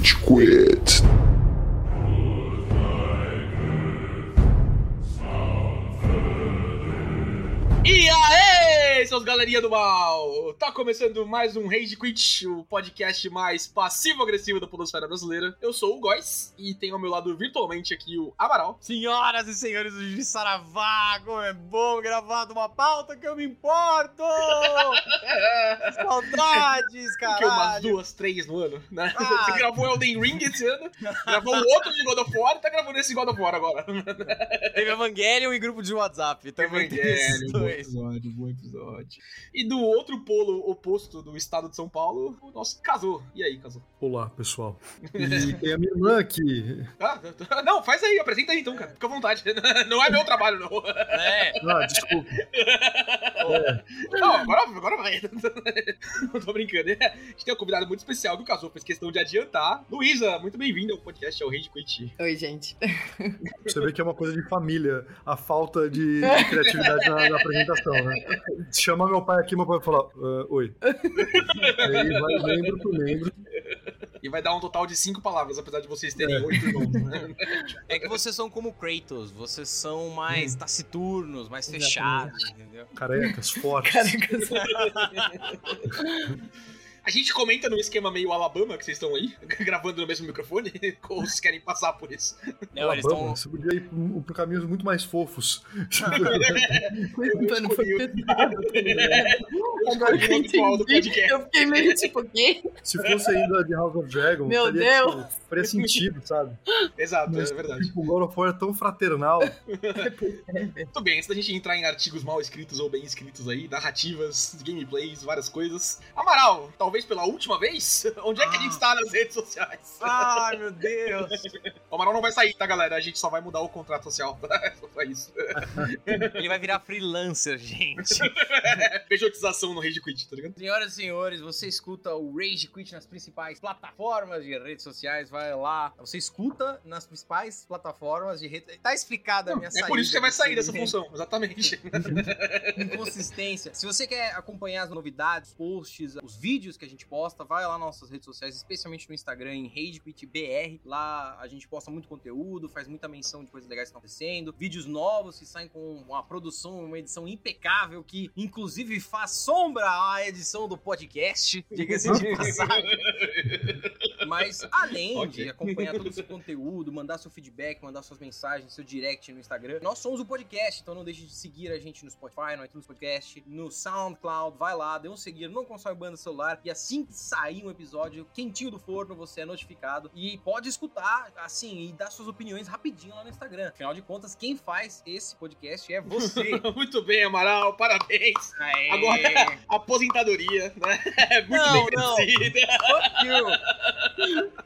Rage Quit. Seus galerinha do mal! Tá começando mais um Rage Quit, o podcast mais passivo-agressivo da podosfera brasileira. Eu sou o Góis e tenho ao meu lado virtualmente aqui o Amaral. Senhoras e senhores do Juiz Saravago, é bom gravar de uma pauta que eu me importo! Saudades, Que umas duas, três no ano, né? Ah. Você gravou Elden Ring esse ano, gravou o outro de God of War e tá gravando esse God of War agora. Teve Evangelion e grupo de WhatsApp. Também Evangelho, bom episódio, bom episódio. E do outro polo oposto do estado de São Paulo, o nosso Casou. E aí, Casou? Olá, pessoal. E tem a minha irmã aqui. Ah, não, faz aí, apresenta aí então, cara. Fica à vontade. Não é meu trabalho, não. É, Ah, desculpa. Não, agora, agora vai. Não tô brincando. A gente tem um convidado muito especial que o Casou fez questão de adiantar. Luísa, muito bem-vinda ao podcast, ao Rage Quit. Oi, gente. Você vê que é uma coisa de família, a falta de, de criatividade na, na apresentação, né? Chama meu pai aqui, meu pai vai falar, "Ah, oi. Aí vai membro por membro. E vai dar um total de cinco palavras, apesar de vocês terem É. oito irmãos. Né? é que vocês são como Kratos, vocês são mais taciturnos, mais fechados, entendeu? Carecas, fortes. Caracas. A gente comenta num esquema meio Alabama, que vocês estão aí, gravando no mesmo microfone, ou vocês querem passar por isso? Não, eles Alabama, estão. Você podia ir por, por caminhos muito mais fofos. O pano foi pesado. Agora que eu entendi, podcast. eu fiquei meio tipo, quê? Se fosse ainda de House of Dragon, Meu faria, Deus. Tipo, faria sentido, sabe? Exato, Mas é verdade. tipo, o God of War é tão fraternal. Muito bem, antes da gente entrar em artigos mal escritos ou bem escritos aí, narrativas, gameplays, várias coisas. Amaral, talvez pela última vez, onde é que a gente está nas redes sociais? Ai, meu Deus! O Amaral não vai sair, tá, galera? A gente só vai mudar o contrato social, tá? É só isso. Ele vai virar freelancer, gente. Pejotização no Rage Quit, tá ligado? Senhoras e senhores, você escuta o Rage Quit nas principais plataformas de redes sociais, vai lá. Você escuta nas principais plataformas de redes. Tá explicada a minha É saída. por isso que você vai sair dessa função, exatamente. inconsistência. Se você quer acompanhar as novidades, posts, os vídeos que a gente posta, vai lá nas nossas redes sociais, especialmente no Instagram, em RageQuitBR. Lá a gente posta muito conteúdo, faz muita menção de coisas legais que estão acontecendo, vídeos novos que saem com uma produção, uma edição impecável, que inclusive faz sombra à edição do podcast, diga-se de passagem. Mas além Ok. de acompanhar todo esse conteúdo, mandar seu feedback, mandar suas mensagens, seu direct no Instagram, nós somos o podcast, então não deixe de seguir a gente no Spotify, no iTunes Podcast, no SoundCloud, vai lá, dê um seguir no console banda celular e assim que sair um episódio quentinho do forno, você é notificado e pode escutar, assim, e dar suas opiniões rapidinho lá no Instagram. Afinal de contas, quem faz esse podcast é você. Muito bem, Amaral, parabéns. Aê. Agora, aposentadoria, né? É muito Não, bem não. Fuck you.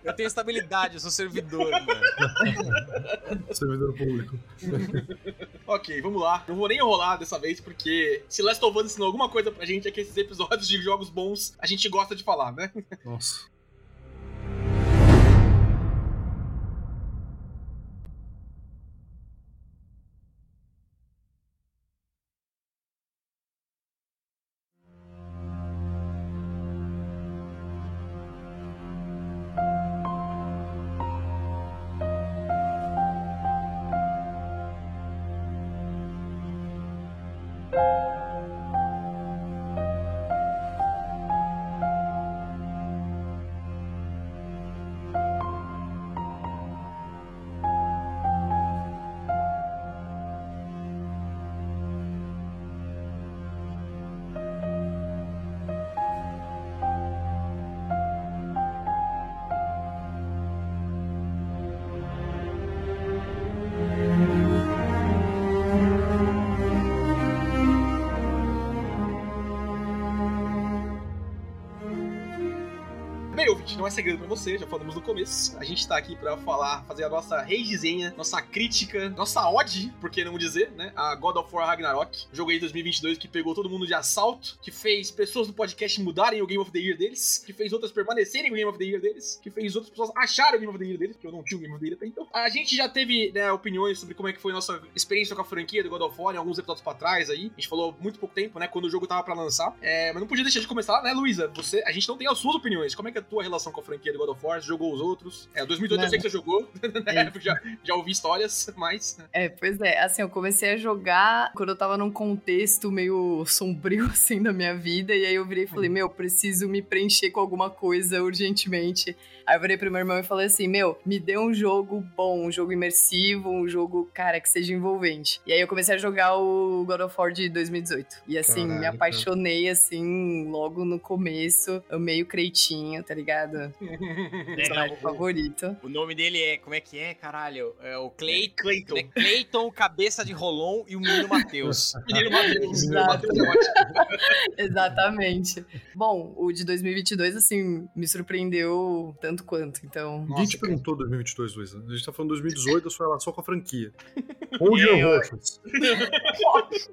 Eu tenho estabilidade, eu sou servidor, mano. servidor público. Ok, vamos lá. Não vou nem enrolar dessa vez, porque se Last of Us ensinou alguma coisa pra gente é que esses episódios de jogos bons a gente gosta de falar, né? Nossa. Não é segredo você, já falamos no começo. A gente tá aqui pra falar, fazer a nossa redesenha, nossa crítica, nossa ode, por que não dizer, né? A God of War Ragnarok, jogo aí de 2022 que pegou todo mundo de assalto, que fez pessoas do podcast mudarem o Game of the Year deles, que fez outras permanecerem no Game of the Year deles, que fez outras pessoas acharem o Game of the Year deles, porque eu não tinha o Game of the Year até então. A gente já teve né, opiniões sobre como é que foi a nossa experiência com a franquia do God of War em alguns episódios pra trás aí. A gente falou muito pouco tempo, né? Quando o jogo tava pra lançar. É, mas não podia deixar de começar, né, Luísa? Você, a gente não tem as suas opiniões. Como é que é tua relação com a franquia de God of War? Jogou os outros? É, 2018 eu Não. sei que você jogou, né? já, já ouvi histórias, mas... É, pois é. Assim, eu comecei a jogar quando eu tava num contexto meio sombrio, assim, da minha vida. E aí eu virei e falei, meu, preciso me preencher com alguma coisa urgentemente. Aí eu virei pro meu irmão e falei assim, meu, me dê um jogo bom, um jogo imersivo, um jogo, cara, que seja envolvente. E aí eu comecei a jogar o God of War de 2018. E assim, Caralho, me apaixonei, assim, logo no começo. Amei o Creitinho, tá ligado? É, Personagem o- favorito. O nome dele é. Como é que é, caralho? É o Clay, Clayton. né? Clayton, cabeça de Rolon e o menino Matheus. Menino Matheus. É. Exatamente. Bom, o de 2022, assim, me surpreendeu tanto quanto. Então, Ninguém te cara. perguntou 2022, Luísa. A gente tá falando 2018, a sua relação com a franquia. Onde eu- Roxas?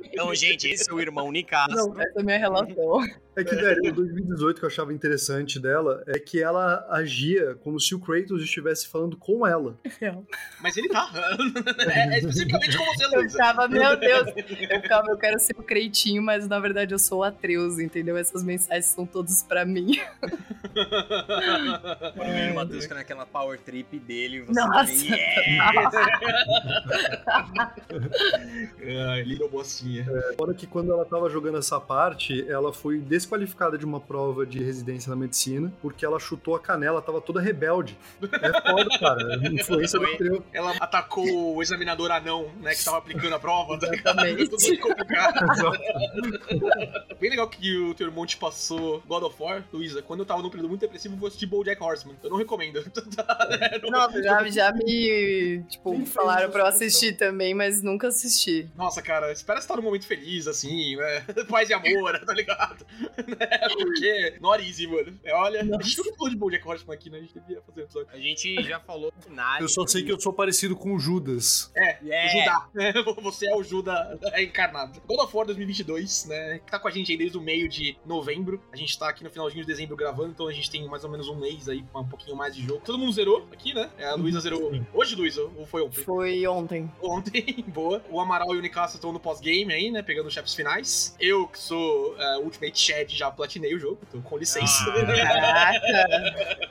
Então, gente, esse é o irmão Nicasso. não, essa é a minha relação. É que, velho, o 2018 que eu achava interessante dela é que ela agia como se o Kratos estivesse falando com ela. Mas ele tá. É, é especificamente com você, Eu Luísa. ficava, meu Deus, eu ficava, eu quero ser o Creitinho, mas na verdade eu sou o Atreus, entendeu? Essas mensagens são todas pra mim. O menino Matheus fica naquela power trip dele. Você Nossa. também, yeah. Little Bocinha. Fora que quando ela tava jogando essa parte, ela foi desqualificada de uma prova de residência na medicina, porque ela chutou a canela, tava toda rebelde. É foda, cara. Influência do. Atreus. Ela atacou o examinador anão, né, que tava aplicando a prova. Tá ligado? Exatamente. Tudo muito complicado. Bem legal que o teu irmão te passou God of War, Luísa. Quando eu tava num período muito depressivo, eu vou assistir BoJack Horseman. Eu não recomendo. Nossa, já, já me, tipo, falaram pra eu assistir também, mas nunca assisti. Nossa, cara, espera estar num momento feliz, assim, né? Paz e amor, tá ligado? Né? Porque, not easy, mano. Olha, a gente nunca falou de BoJack Horseman aqui, né? A gente devia fazer um episódio. A gente já falou Nari. Eu só sei que eu sou parecido com o Judas. É, É. o Judá. Você é o Judá encarnado. God of War 2022, né? Que tá com a gente aí desde o meio de novembro. A gente tá aqui no finalzinho de dezembro gravando, então a gente tem mais ou menos um mês aí, com um pouquinho mais de jogo. Todo mundo zerou aqui, né? É, a Luísa zerou Sim. hoje, Luísa? Ou foi ontem? Foi ontem. Ontem, boa. O Amaral e o Nicasso estão no pós-game aí, né? Pegando os chefes finais. Eu, que sou é, Ultimate Shed, já platinei o jogo, então com licença. Caraca.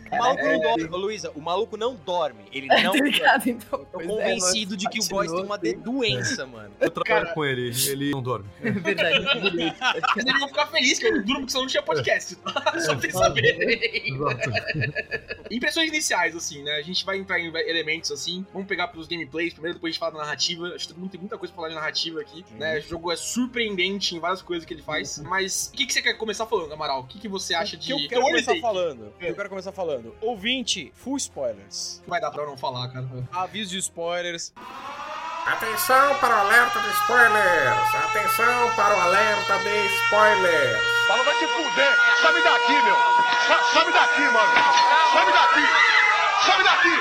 O maluco não dorme. Ô, Luísa, o maluco não dorme. Ele não Tá dorme. ligado, então? Tô Pois é, convencido de que o Góis tem uma doença, mano. Eu trabalho Cara. com ele, ele não dorme. assim. Verdade. Mas eles vão ficar felizes que eu durmo, porque senão não tinha podcast. Só vocês saberem. Exato. Impressões iniciais, assim, né? A gente vai entrar em elementos assim. Vamos pegar pelos gameplays primeiro, depois a gente fala da narrativa. Acho que todo mundo tem muita coisa pra falar de narrativa aqui, né? O jogo é surpreendente em várias coisas que ele faz. Mas o que, que você quer começar falando, Amaral? O que, que você acha O de. que eu quero começar falando? O que eu quero começar falando. Ouvinte, full spoilers. Vai dar pra eu não falar, cara. Aviso de spoilers. Atenção para o alerta de spoilers! Atenção para o alerta de spoilers! Fala, vai te fuder! Sabe daqui, meu! Sa- Sabe daqui, mano! Sabe daqui! Sabe daqui!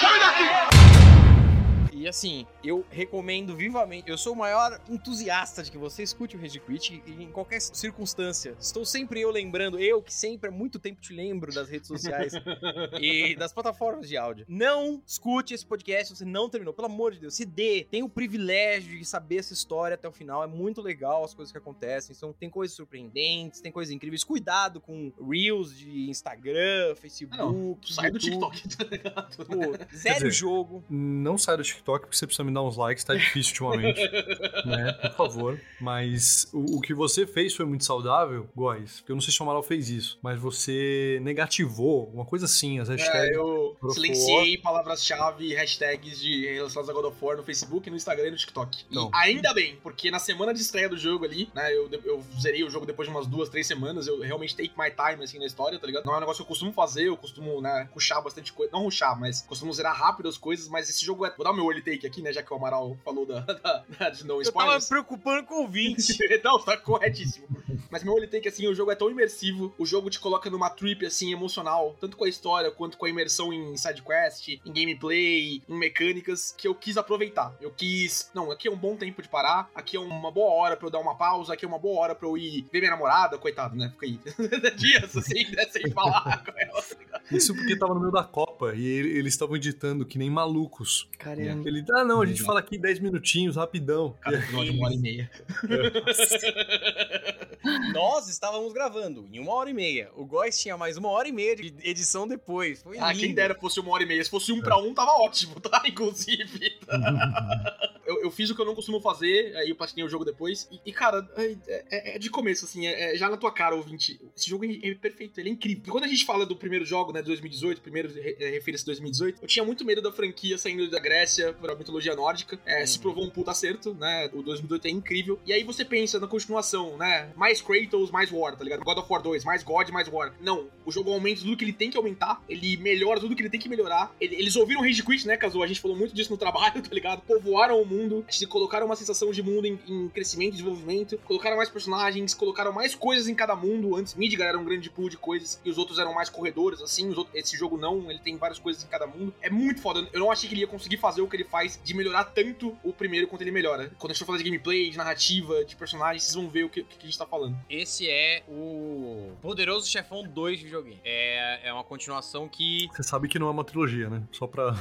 Sabe daqui! E assim, eu recomendo vivamente. Eu sou o maior entusiasta de que você escute o Rage Quit em qualquer circunstância. Estou sempre eu lembrando, eu que sempre há muito tempo te lembro das redes sociais e das plataformas de áudio. Não escute esse podcast se você não terminou. Pelo amor de Deus, se dê. Tem o privilégio de saber essa história até o final. É muito legal as coisas que acontecem. São, tem coisas surpreendentes, tem coisas incríveis. Cuidado com Reels de Instagram, Facebook. Sai do YouTube. TikTok, tá ligado? Pô, zero dizer, jogo. Não sai do TikTok porque você precisa me dar uns likes, tá difícil ultimamente. né? Por favor. Mas o, o que você fez foi muito saudável, Góis. Porque eu não sei se o Amaral fez isso, mas você negativou uma coisa assim, as hashtags. É, eu silenciei palavras-chave e hashtags de relacionadas a God of War no Facebook, no Instagram e no TikTok. Não. E ainda bem, porque na semana de estreia do jogo ali, né, eu, eu zerei o jogo depois de umas duas, três semanas, eu realmente take my time, assim, na história, tá ligado? Não é um negócio que eu costumo fazer, eu costumo, né, rushar bastante coisa, não rushar, mas costumo zerar rápido as coisas, mas esse jogo é... Vou dar o meu early take aqui, né, já que o Amaral falou da, da, da- de não Eu tava spoilers. preocupando com o ouvinte. Não, tá corretíssimo. Mas meu olho tem que assim, o jogo é tão imersivo, o jogo te coloca numa trip assim emocional, tanto com a história quanto com a imersão em side quest, em gameplay, em mecânicas, que eu quis aproveitar. Eu quis, não, aqui é um bom tempo de parar, aqui é uma boa hora pra eu dar uma pausa, aqui é uma boa hora pra eu ir ver minha namorada, coitado, né? Fica aí dias assim, né, sem falar com ela. tá ligado? Isso porque tava no meio da Copa e ele- eles estavam editando que nem malucos. Caramba. Ele, ah, não, a gente fala aqui 10 minutinhos, rapidão. Cada episódio, uma hora e meia. Nós estávamos gravando em uma hora e meia. O Góis tinha mais uma hora e meia de edição depois. Foi Ah, lindo. quem dera fosse uma hora e meia. Se fosse um pra um, tava ótimo, tá? Inclusive. eu, eu fiz o que eu não costumo fazer, aí eu platinei o jogo depois. E, e, cara, é, é- é de começo, assim, é, é já na tua cara, ouvinte. Esse jogo é, é perfeito, ele é incrível. E quando a gente fala do primeiro jogo, né, de 2018, primeiro é, referência a 2018, eu tinha muito medo da franquia saindo da Grécia pra mitologia nórdica. É, Se provou um puta acerto, né? O 2018 é incrível. E aí você pensa na continuação, né? Mais Kratos, mais War, tá ligado? God of War 2, mais God, mais War. Não, o jogo aumenta tudo que ele tem que aumentar, ele melhora tudo que ele tem que melhorar. Ele- eles ouviram Rage Quit, né, Kazu? A gente falou muito disso no trabalho, tá ligado? Povoaram o mundo, se colocaram uma sensação de mundo em, em crescimento e desenvolvimento, colocaram mais personagens, colocaram mais coisas em cada mundo. Antes, Midgar era um grande pool de coisas e os outros eram mais corredores, assim. os outros- esse jogo não, ele tem várias coisas em cada mundo. É muito foda. Eu não achei que ele ia conseguir fazer o que ele faz de melhorar tanto o primeiro quanto ele melhora. Quando a gente for falar de gameplay, de narrativa, de personagens, vocês vão ver o que, que a gente tá falando. Esse é o Poderoso Chefão 2 de videogame. É, é uma continuação que. Você sabe que não é uma trilogia, né? Só pra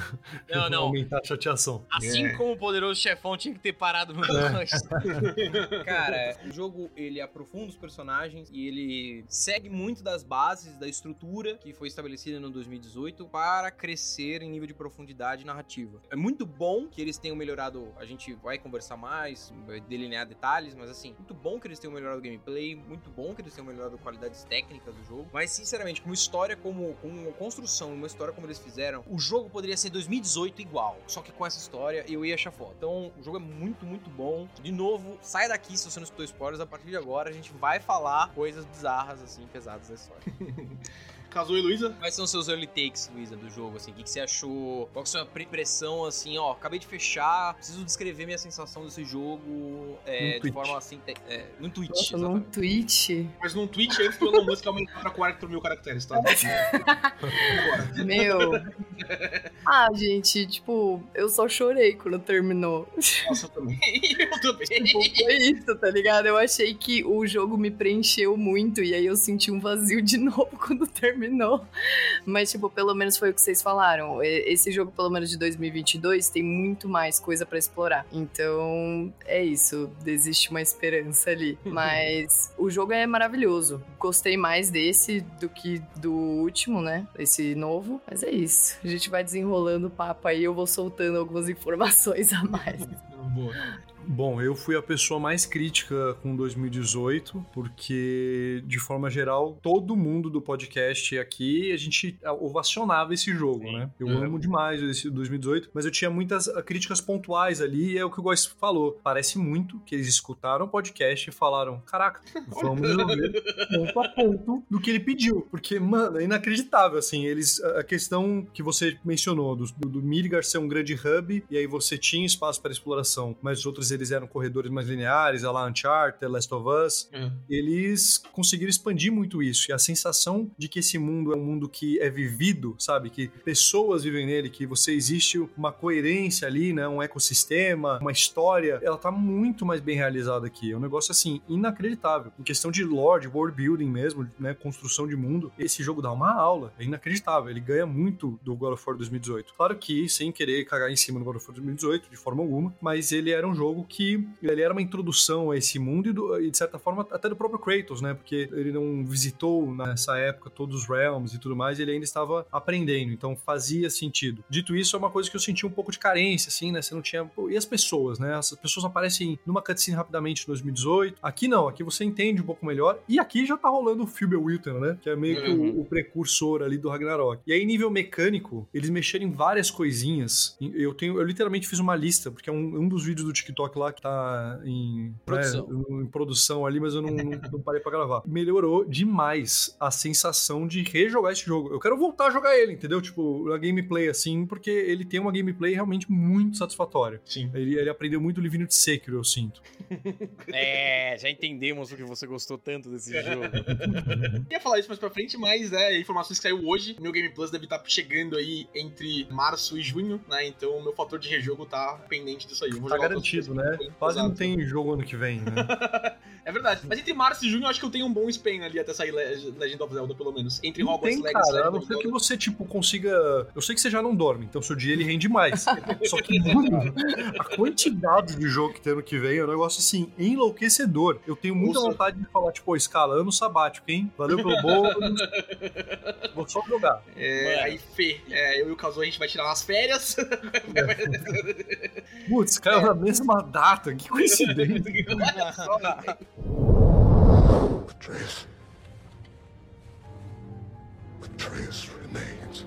Não, não. aumentar a chateação. Assim É. como o Poderoso Chefão tinha que ter parado no 2. Cara, o jogo ele aprofunda os personagens e ele segue muito das bases, da estrutura que foi estabelecida no 2018 para crescer em nível de profundidade narrativa. É muito bom que eles tenham melhorado, a gente vai conversar mais, vai delinear detalhes, mas assim, muito bom que eles tenham melhorado o gameplay, muito bom que eles tenham melhorado qualidades técnicas do jogo, mas sinceramente, como história, como, como construção, uma história como eles fizeram, o jogo poderia ser 2018 igual, só que com essa história eu ia achar foda. Então, o jogo é muito, muito bom. De novo, sai daqui se você não escutou spoilers, a partir de agora a gente vai falar coisas bizarras, assim, pesadas da história. Kazu e Luísa? Quais são os seus early takes, Luísa, do jogo, assim? O que, que você achou? Qual que é a sua impressão, assim, ó, acabei de fechar, preciso descrever minha sensação desse jogo é, Num de tweet. forma assim, é, no tweet, Nossa, num tweet. Mas num tweet antes do Elon Musk aumentar pra 4 mil caracteres, tá? Meu. Ah, gente, tipo, eu só chorei quando terminou. Nossa, eu também. Eu também. Tipo, foi isso, tá ligado? Eu achei que o jogo me preencheu muito e aí eu senti um vazio de novo quando terminou. Mas, tipo, pelo menos foi o que vocês falaram. Esse jogo, pelo menos de 2022, tem muito mais coisa pra explorar. Então, é isso. Existe uma esperança ali. Mas o jogo é maravilhoso. Gostei mais desse do que do último, né? Esse novo. Mas é isso. A gente vai desenrolando o papo aí. Eu vou soltando algumas informações a mais. Boa. Bom, eu fui a pessoa mais crítica com 2018, porque, de forma geral, todo mundo do podcast aqui, a gente ovacionava esse jogo, né? Eu Uhum. amo demais esse 2018, mas eu tinha muitas ah, críticas pontuais ali, e é o que o Góis falou. Parece muito que eles escutaram o podcast e falaram: caraca, vamos resolver ponto a ponto do que ele pediu. Porque, mano, é inacreditável, assim. Eles. A questão que você mencionou, do, do, Midgar ser um grande hub, e aí você tinha espaço para exploração, mas os eles eram corredores mais lineares, a lá Uncharted, Last of Us. Uhum. Eles conseguiram expandir muito isso. E a sensação de que esse mundo é um mundo que é vivido, sabe? Que pessoas vivem nele, que você existe uma coerência ali, né? Um ecossistema, uma história, ela tá muito mais bem realizada aqui. É um negócio, assim, inacreditável. Em questão de lore, de world building mesmo, né? Construção de mundo, esse jogo dá uma aula. É inacreditável. Ele ganha muito do God of War 2018. Claro que, sem querer cagar em cima do God of War 2018, de forma alguma, mas ele era um jogo que ele era uma introdução a esse mundo e, do- e, de certa forma até do próprio Kratos, né? Porque ele não visitou nessa época todos os realms e tudo mais, ele ainda estava aprendendo, então fazia sentido. Dito isso, é uma coisa que eu senti um pouco de carência, assim, né? Você não tinha. E as pessoas, né? As pessoas aparecem numa cutscene rapidamente em 2018. Aqui não, aqui você entende um pouco melhor. E aqui já tá rolando o Philber Wilton, né? Que é meio que o, Uhum. o precursor ali do Ragnarok. E aí, nível mecânico, eles mexeram em várias coisinhas. Eu tenho, eu literalmente fiz uma lista, porque é um, um dos vídeos do TikTok lá que tá em Produção. né, em produção ali, mas eu não, não, não parei pra gravar. Melhorou demais a sensação de rejogar esse jogo. Eu quero voltar a jogar ele, entendeu? Tipo, a gameplay assim, porque ele tem uma gameplay realmente muito satisfatória. Sim. Ele, ele aprendeu muito o Livino de Sekiro, eu sinto. É, já entendemos porque você gostou tanto desse jogo. Eu ia falar isso mais pra frente, mas é, informações que saiu hoje. Meu Game Plus deve estar chegando aí entre março e junho, né? Então o meu fator de rejogo tá pendente disso aí. Tá jogar garantido, os né? Quase não tem jogo ano que vem, né? É verdade. Mas entre março e junho, eu acho que eu tenho um bom span ali até sair Le- Legend of Zelda, pelo menos. Entre Não Hogwarts tem, Legacy e cara, a não ser que você, tipo, consiga... Eu sei que você já não dorme, então seu dia ele rende mais. Só que, mano, a quantidade de jogo que tem ano que vem é um negócio, assim, enlouquecedor. Eu tenho muita Nossa. vontade de falar, tipo, escalando sabático, hein? Valeu pelo bônus. Vou só jogar. É, Mano. aí, Fê, é, eu e o Kazu, a gente vai tirar umas férias. Putz, caiu na mesma data, que coincidência. Atreus. Atreus remains.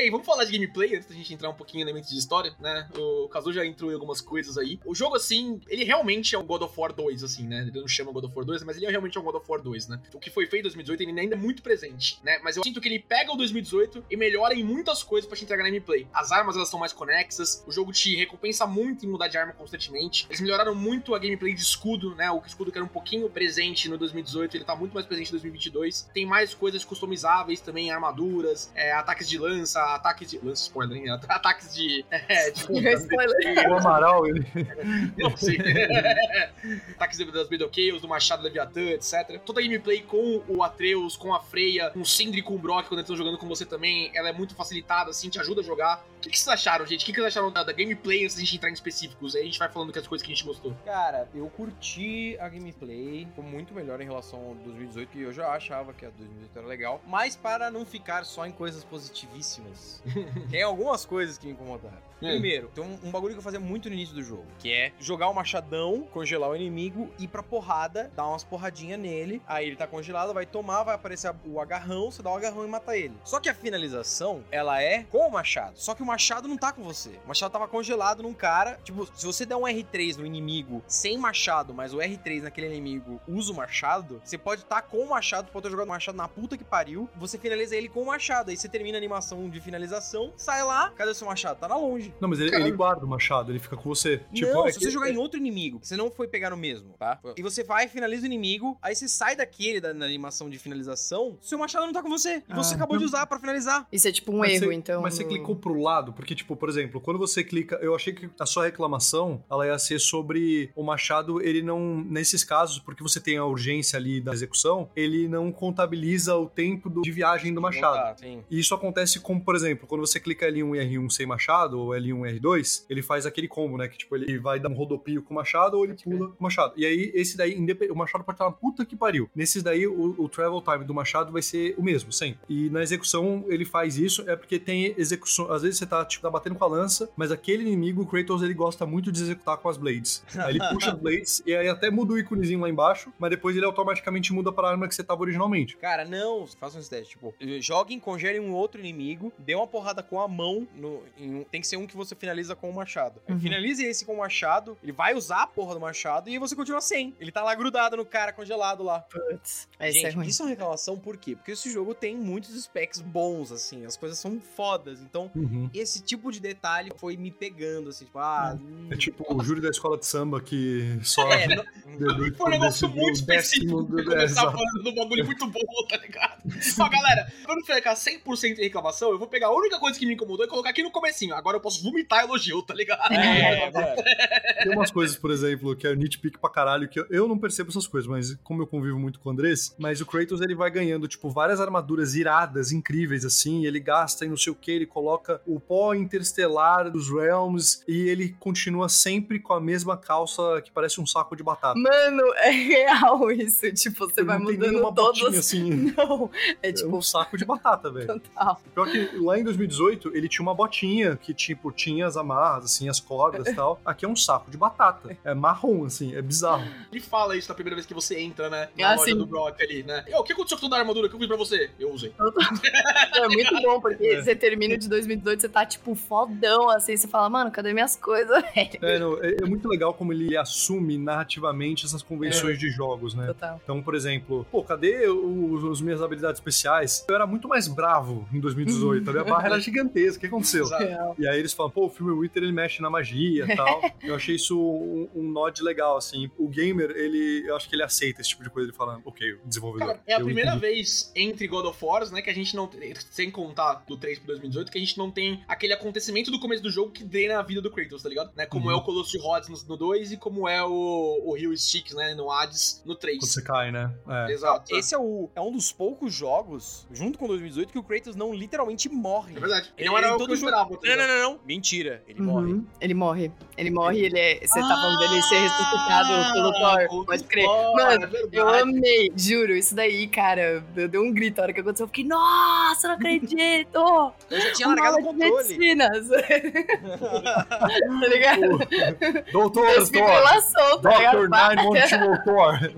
Bem, vamos falar de gameplay antes da gente entrar um pouquinho em elementos de história, né? O Kazu já entrou em algumas coisas aí. O jogo, assim, ele realmente é um God of War 2, assim, né? Ele não chama God of War 2, mas ele é realmente um God of War 2, né? O que foi feito em 2018, ele ainda é muito presente, né? Mas eu sinto que ele pega o 2018 e melhora em muitas coisas pra te entregar na gameplay. As armas, elas são mais conexas, o jogo te recompensa muito em mudar de arma constantemente. Eles melhoraram muito a gameplay de escudo, né? O escudo que era um pouquinho presente no 2018, ele tá muito mais presente em 2022. Tem mais coisas customizáveis também, armaduras, é, ataques de lança, ataques de... Lança, spoiler, hein? Ataques de... É, de Spoiler. O Amaral, ele... não sei. Ataques das Bedochaos, do Machado Leviatã, etc. Toda a gameplay com o Atreus, com a Freya, com o Sindri e com o Brock, quando eles estão jogando com você também, ela é muito facilitada, assim, te ajuda a jogar. O que, que vocês acharam, gente? O que, que vocês acharam da, da gameplay antes da gente entrar em específicos? Aí a gente vai falando que as coisas que a gente gostou. Cara, eu curti a gameplay, ficou muito melhor em relação ao 2018, que eu já achava que a 2018 era legal. Mas para não ficar só em coisas positivíssimas, tem algumas coisas que me incomodaram. Hum. Primeiro, tem um, um bagulho que eu fazia muito no início do jogo, que é jogar o machadão, congelar o inimigo, ir pra porrada, dar umas porradinhas nele, aí ele tá congelado, vai tomar, vai aparecer o agarrão, você dá o agarrão e mata ele. Só que a finalização, ela é com o machado. Só que o machado não tá com você. O machado tava congelado num cara. Tipo, se você der um R3 no inimigo sem machado, mas o R3 naquele inimigo usa o machado, você pode estar com o machado, pode ter jogado o machado na puta que pariu, você finaliza ele com o machado. Aí você termina a animação de finalização, sai lá, cadê o seu machado? Tá lá longe. Não, mas ele, ele guarda o machado, ele fica com você. Tipo, não, é se que- você jogar em outro inimigo, você não foi pegar no mesmo, tá? E você vai, finaliza o inimigo, aí você sai daquele da na animação de finalização, seu machado não tá com você. E você Ah, acabou de não. usar pra finalizar. Isso é tipo um Mas erro, você- então. Mas você no- clicou pro lado, porque, tipo, por exemplo, quando você clica. Eu achei que a sua reclamação ela ia ser sobre o machado, ele não. Nesses casos, porque você tem a urgência ali da execução, ele não contabiliza o tempo do- de viagem do machado. Sim. E isso acontece como, por exemplo, quando você clica L1 e R1 sem machado, ou L1 e R2, ele faz aquele combo, né? Que tipo, ele vai dar um rodopio com o machado ou ele pula com o machado. E aí, esse daí, o machado pode estar na puta que pariu. Nesses daí, o, o travel time do machado vai ser o mesmo, sempre. E na execução, ele faz isso, é porque tem execução. Às vezes você tá, tipo, tá batendo com a lança, mas aquele inimigo, o Kratos, ele gosta muito de executar com as blades. Aí ele puxa as blades, e aí até muda o íconezinho lá embaixo, mas depois ele automaticamente muda pra arma que você tava originalmente. Cara, não, façam esse teste. Tipo, joguem, congelem um outro inimigo, dê uma porrada com a mão. No, em um- tem que ser um que você finaliza com o machado. Uhum. Finalize esse com o machado, ele vai usar a porra do machado e você continua sem. Ele tá lá grudado no cara congelado lá. Putz, Esse Gente, é isso é uma reclamação por quê? Porque esse jogo tem muitos specs bons, assim, as coisas são fodas. Então, Uhum. esse tipo de detalhe foi me pegando, assim, tipo, ah. hum, É tipo o júri da escola de samba que só. É, não- Foi um negócio muito específico do- é, exato. falando de um bagulho muito bom, tá ligado? Ó, galera, pra não ficar 100% em reclamação, eu vou pegar a única coisa que me incomodou e colocar aqui no comecinho. Agora eu posso vomitar elogio, tá ligado? É, mano. Tem umas coisas, por exemplo, que é nitpick pra caralho, que eu, eu não percebo essas coisas, mas como eu convivo muito com o Andrés, mas o Kratos ele vai ganhando, tipo, várias armaduras iradas, incríveis, assim, e ele gasta e não sei o que, ele coloca o pó interestelar dos Realms e ele continua sempre com a mesma calça que parece um saco de batata. Mano, é real isso. Tipo, você Ele vai mudando botinha, assim. Não, é É tipo, um saco de batata, velho. total. Pior que lá em 2018, ele tinha uma botinha que, tipo, tinha as amarras, assim, as cordas e tal. Aqui é um saco de batata. É marrom, assim, é bizarro. Ele fala isso na primeira vez que você entra, né? Na Ah, loja sim. do Brock ali, né? O que aconteceu com toda a armadura que eu fiz pra você? Eu usei. É muito bom, porque É. você termina de 2018, você tá, tipo, fodão, assim, você fala, mano, cadê minhas coisas, velho? É, não, é, é muito legal como ele assume narrativamente essas convenções de jogos, né? Total. Então, por exemplo, pô, cadê os, as minhas habilidades especiais? Eu era muito mais bravo em 2018, puta, minha barra era gigantesca, o que aconteceu? Exato. E aí eles falam, pô, o filme Wither ele mexe na magia e tal. eu achei isso um, um nod legal, assim. O gamer, ele, eu acho que ele aceita esse tipo de coisa, ele fala, ok, o desenvolvedor. Cara, é a primeira entendi. vez entre God of War, né, que a gente não. Sem contar do 3 pro 2018, que a gente não tem aquele acontecimento do começo do jogo que drena a vida do Kratos, tá ligado? Né, como Uhum. é o Colosso de Rhodes no, no 2 e como é o, o Rio Sticks, né, no Hades no 3. Quando você cai, né? É. Exato. Esse é, o, é um dos poucos jogos, junto com 2018, que o Kratos não literalmente morre. É verdade. Ele- não era ele o que todo eu jogo- esperava. tá Não, não, não, não. Mentira. Ele morre. Uhum. Ele morre. Ele morre, ele é. Você tá falando dele ser ressuscitado Ah, pelo Thor. Pode crer. Mano, é eu amei, juro, isso daí, cara, eu dei um grito a hora que aconteceu. Eu fiquei, nossa, não acredito! Eu já tinha largado o controle. medicinas. tá ligado? Doutor, tá Dr. ligado? 912 Thor!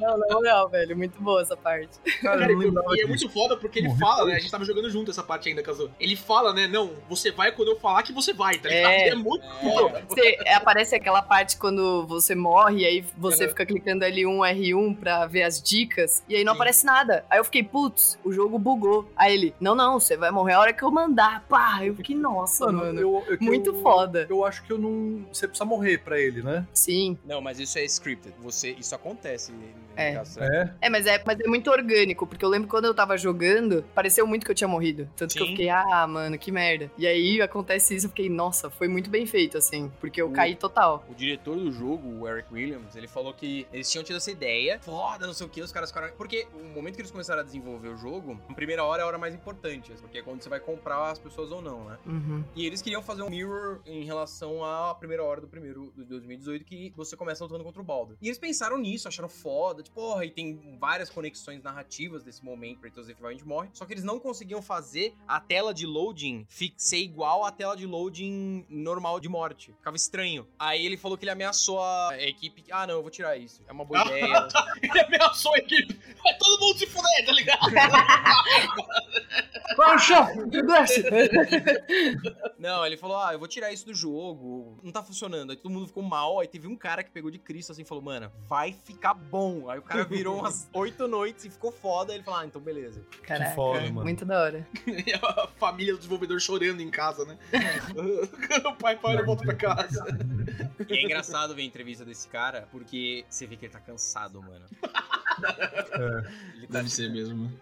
Não, não, não, velho, muito boa essa parte. Cara, e é muito foda porque ele fala, né? A gente tava jogando junto essa parte ainda, Kazu. Ele fala, né? Não, você vai quando eu falar que você vai, tá ligado? É. É, muito foda. Você, é, aparece aquela parte quando você morre, e aí você Uhum. fica clicando L1, R1 pra ver as dicas, e aí não Sim. aparece nada. Aí eu fiquei, putz, o jogo bugou. Aí ele, não, não, você vai morrer a hora que eu mandar. Pá, eu fiquei, nossa, Mano, mano. eu- eu- muito eu- foda. Eu acho que eu não. Você precisa morrer pra ele, né? Sim. Não, mas isso é scripted. Você, isso acontece. no É. caso, É. É, mas é, mas é muito orgânico, porque eu lembro quando eu tava jogando, pareceu muito que eu tinha morrido. Tanto que eu Sim. fiquei, ah, mano, que merda. E aí acontece isso, eu fiquei, nossa, foi muito bem feito, assim, porque eu O- caí total. O diretor do jogo, o Eric Williams, ele falou que eles tinham tido essa ideia, foda, não sei o que, os caras ficaram. Porque o momento que eles começaram a desenvolver o jogo, a primeira hora é a hora mais importante, porque é quando você vai comprar as pessoas ou não, né? Uhum. E eles queriam fazer um mirror em relação à primeira hora do primeiro de 2018, que você começa lutando contra o Baldur. E eles pensaram nisso, acharam foda, tipo, porra, e tem várias conexões narrativas desse momento, Kratos efetivamente morre. Só que eles não conseguiam fazer a tela de loading ser igual à tela de loading normal de morte. Ficava estranho. Aí ele falou que ele ameaçou a equipe. Ah, não, eu vou tirar isso. É uma boa ideia. Ele ameaçou a equipe. Vai todo mundo se fuder, tá ligado? Vai, chefe, desce! Não, ele falou: Ah, eu vou tirar isso do jogo. Não tá funcionando. Aí todo mundo ficou mal. Aí teve um cara que pegou de Cristo assim e falou: Mano, vai ficar bom. Aí o cara virou umas oito noites e ficou foda. Aí ele falou: Ah, então beleza. Caraca, foda, mano. muito da hora. E a família do desenvolvedor chorando em casa, né? o pai pai volta pra casa. E é engraçado ver a entrevista desse cara, porque você vê que ele tá cansado, mano. Ele tá Deve ser mesmo.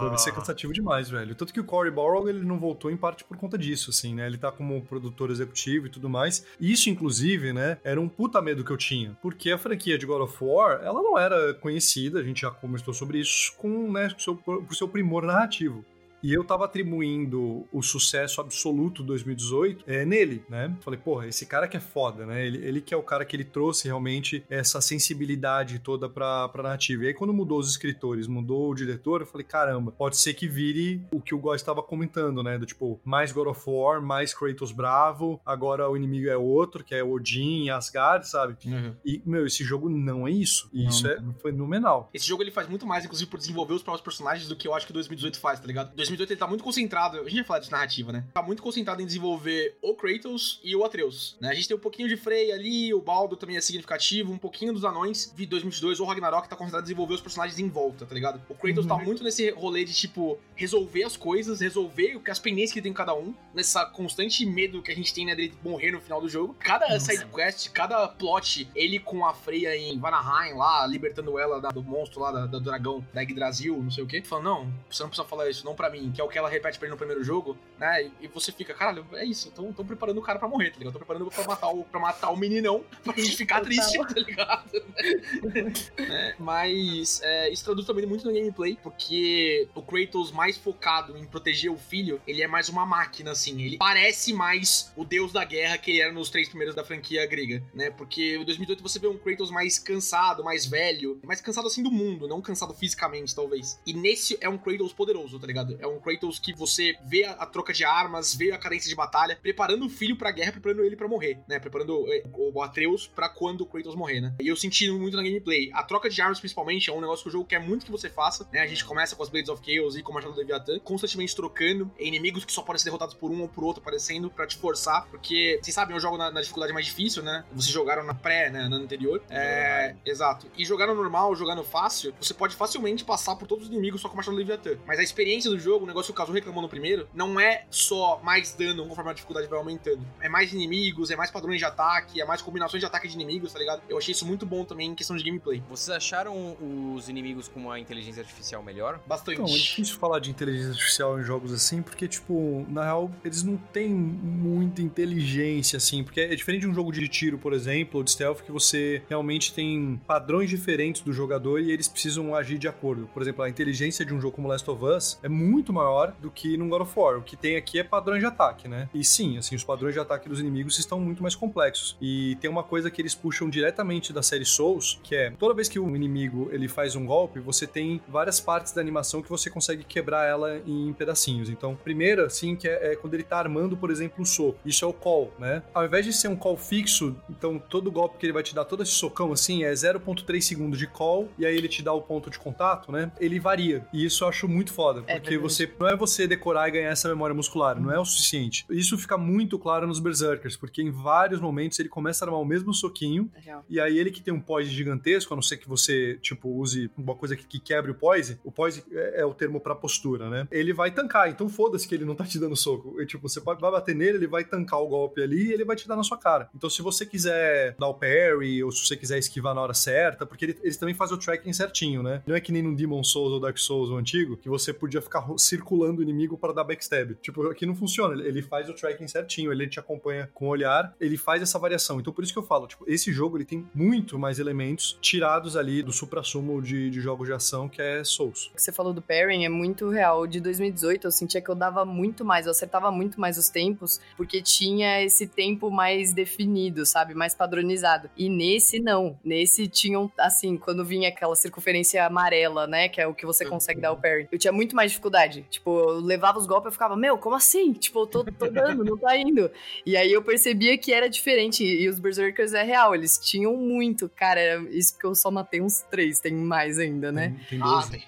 Deve ser cansativo demais, velho. Tanto que o Cory Barlog, ele não voltou em parte por conta disso, assim, né? Ele tá como produtor executivo e tudo mais. Isso, inclusive, né, era um puta medo que eu tinha. Porque a franquia de God of War, ela não era conhecida, a gente já conversou sobre isso, com, né, seu, por seu primor narrativo. E eu tava atribuindo o sucesso absoluto 2018 é, nele, né? Falei, porra, esse cara que é foda, né? Ele, ele que é o cara que ele trouxe realmente essa sensibilidade toda pra, pra narrativa. E aí, quando mudou os escritores, mudou o diretor, eu falei, caramba, pode ser que vire o que o Góis estava comentando, né? Do tipo, mais God of War, mais Kratos bravo, agora o inimigo é outro, que é Odin e Asgard, sabe? E, meu, esse jogo não é isso. E Não, isso é não. fenomenal. Esse jogo ele faz muito mais, inclusive, por desenvolver os próprios personagens do que eu acho que 2018 faz, tá ligado? 2018 ele tá muito concentrado, a gente vai falar de narrativa, né? Tá muito concentrado em desenvolver o Kratos e o Atreus, né? A gente tem um pouquinho de Frey ali, o Baldo também é significativo, um pouquinho dos anões. Vi 2022, o Ragnarok tá concentrado em desenvolver os personagens em volta, tá ligado? O Kratos tá muito nesse rolê de, tipo, resolver as coisas, resolver o que as pendências que tem cada um, nessa constante medo que a gente tem, né, dele morrer no final do jogo. Cada side quest, cada plot, ele com a Freya em Vanaheim lá, libertando ela da- do monstro lá, da- do dragão, da Yggdrasil, não sei o quê. Falando, não, você não precisa falar isso, não pra mim, que é o que ela repete pra ele no primeiro jogo, né? E, você fica, caralho, é isso, então tô preparando o cara pra morrer, tá ligado? Tô preparando pra matar o, pra matar o meninão, pra gente ficar triste, tá ligado? né? Mas é, isso traduz também muito no gameplay, porque o Kratos mais focado em proteger o filho, ele é mais uma máquina, assim. Ele parece mais o deus da guerra que ele era nos três primeiros da franquia grega, né? Porque em 2018 você vê um Kratos mais cansado, mais velho, mais cansado assim do mundo, não cansado fisicamente, talvez. E nesse é um Kratos poderoso, tá ligado? É um Kratos que você vê a, a troca de armas, vê a cadência de batalha, preparando o filho pra guerra, preparando ele pra morrer, né? Preparando é, o Atreus pra quando o Kratos morrer, né? E eu senti muito na gameplay. A troca de armas, principalmente, é um negócio que o jogo quer muito que você faça, né? A gente começa com as Blades of Chaos e com o Machado do Leviathan, constantemente trocando inimigos que só podem ser derrotados por um ou por outro aparecendo pra te forçar, porque, vocês sabem, eu jogo na, na dificuldade mais difícil, né? Vocês jogaram na pré, né? Na anterior. É, exato. E jogar no normal, jogar no fácil, você pode facilmente passar por todos os inimigos só com o Machado do Leviathan. Mas a experiência do jogo jogo, o negócio que o Kazu reclamou no primeiro, não é só mais dano conforme a dificuldade vai aumentando. É mais inimigos, é mais padrões de ataque, é mais combinações de ataque de inimigos, tá ligado? Eu achei isso muito bom também em questão de gameplay. Vocês acharam os inimigos com uma inteligência artificial melhor? Bastante. Então, é difícil falar de inteligência artificial em jogos assim, porque, tipo, na real, eles não têm muita inteligência, assim, porque é diferente de um jogo de tiro, por exemplo, ou de stealth, que você realmente tem padrões diferentes do jogador e eles precisam agir de acordo. Por exemplo, a inteligência de um jogo como Last of Us é muito maior do que no God of War. O que tem aqui é padrões de ataque, né? E sim, assim, os padrões de ataque dos inimigos estão muito mais complexos. E tem uma coisa que eles puxam diretamente da série Souls, que é toda vez que um inimigo ele faz um golpe, você tem várias partes da animação que você consegue quebrar ela em pedacinhos. Então, primeira, sim, que é, é quando ele tá armando, por exemplo, o soco. Isso é o call, né? Ao invés de ser um call fixo, então todo golpe que ele vai te dar, todo esse socão assim, é 0.3 segundos de call, e aí ele te dá o ponto de contato, né? Ele varia. E isso eu acho muito foda, É porque verdade. você não é você decorar e ganhar essa memória muscular, não é o suficiente. Isso fica muito claro nos Berserkers, porque em vários momentos ele começa a armar o mesmo soquinho, e aí ele que tem um poise gigantesco, a não ser que você, tipo, use uma coisa que, que quebre o poise, o poise é, é o termo pra postura, né? Ele vai tancar, então foda-se que ele não tá te dando soco. E, tipo, você vai bater nele, ele vai tancar o golpe ali e ele vai te dar na sua cara. Então se você quiser dar o parry, ou se você quiser esquivar na hora certa, porque ele- eles também fazem o tracking certinho, né? Não é que nem no Demon Souls ou Dark Souls o antigo, que você podia ficar circulando o inimigo para dar backstab. Tipo, aqui não funciona. Ele- faz o tracking certinho, ele te acompanha com o olhar, ele faz essa variação. Então por isso que eu falo, tipo, esse jogo ele tem muito mais elementos tirados ali do supra-sumo de, de jogos de ação que é Souls. O que você falou do pairing é muito real. De 2018, eu sentia que eu dava muito mais, eu acertava muito mais os tempos, porque tinha esse tempo mais definido, sabe? Mais padronizado. E nesse, não. Nesse tinham, assim, quando vinha aquela circunferência amarela, né? Que é o que você consegue dar o parry. Eu tinha muito mais dificuldade. Tipo, eu levava os golpes e eu ficava, meu, como assim? Tipo, eu tô, tô dando, não tá indo. E aí eu percebia que era diferente. E os Berserkers é real, eles tinham muito. Cara, era isso porque eu só matei uns três, tem mais ainda, né? Tem, tem Ah, 12. tem.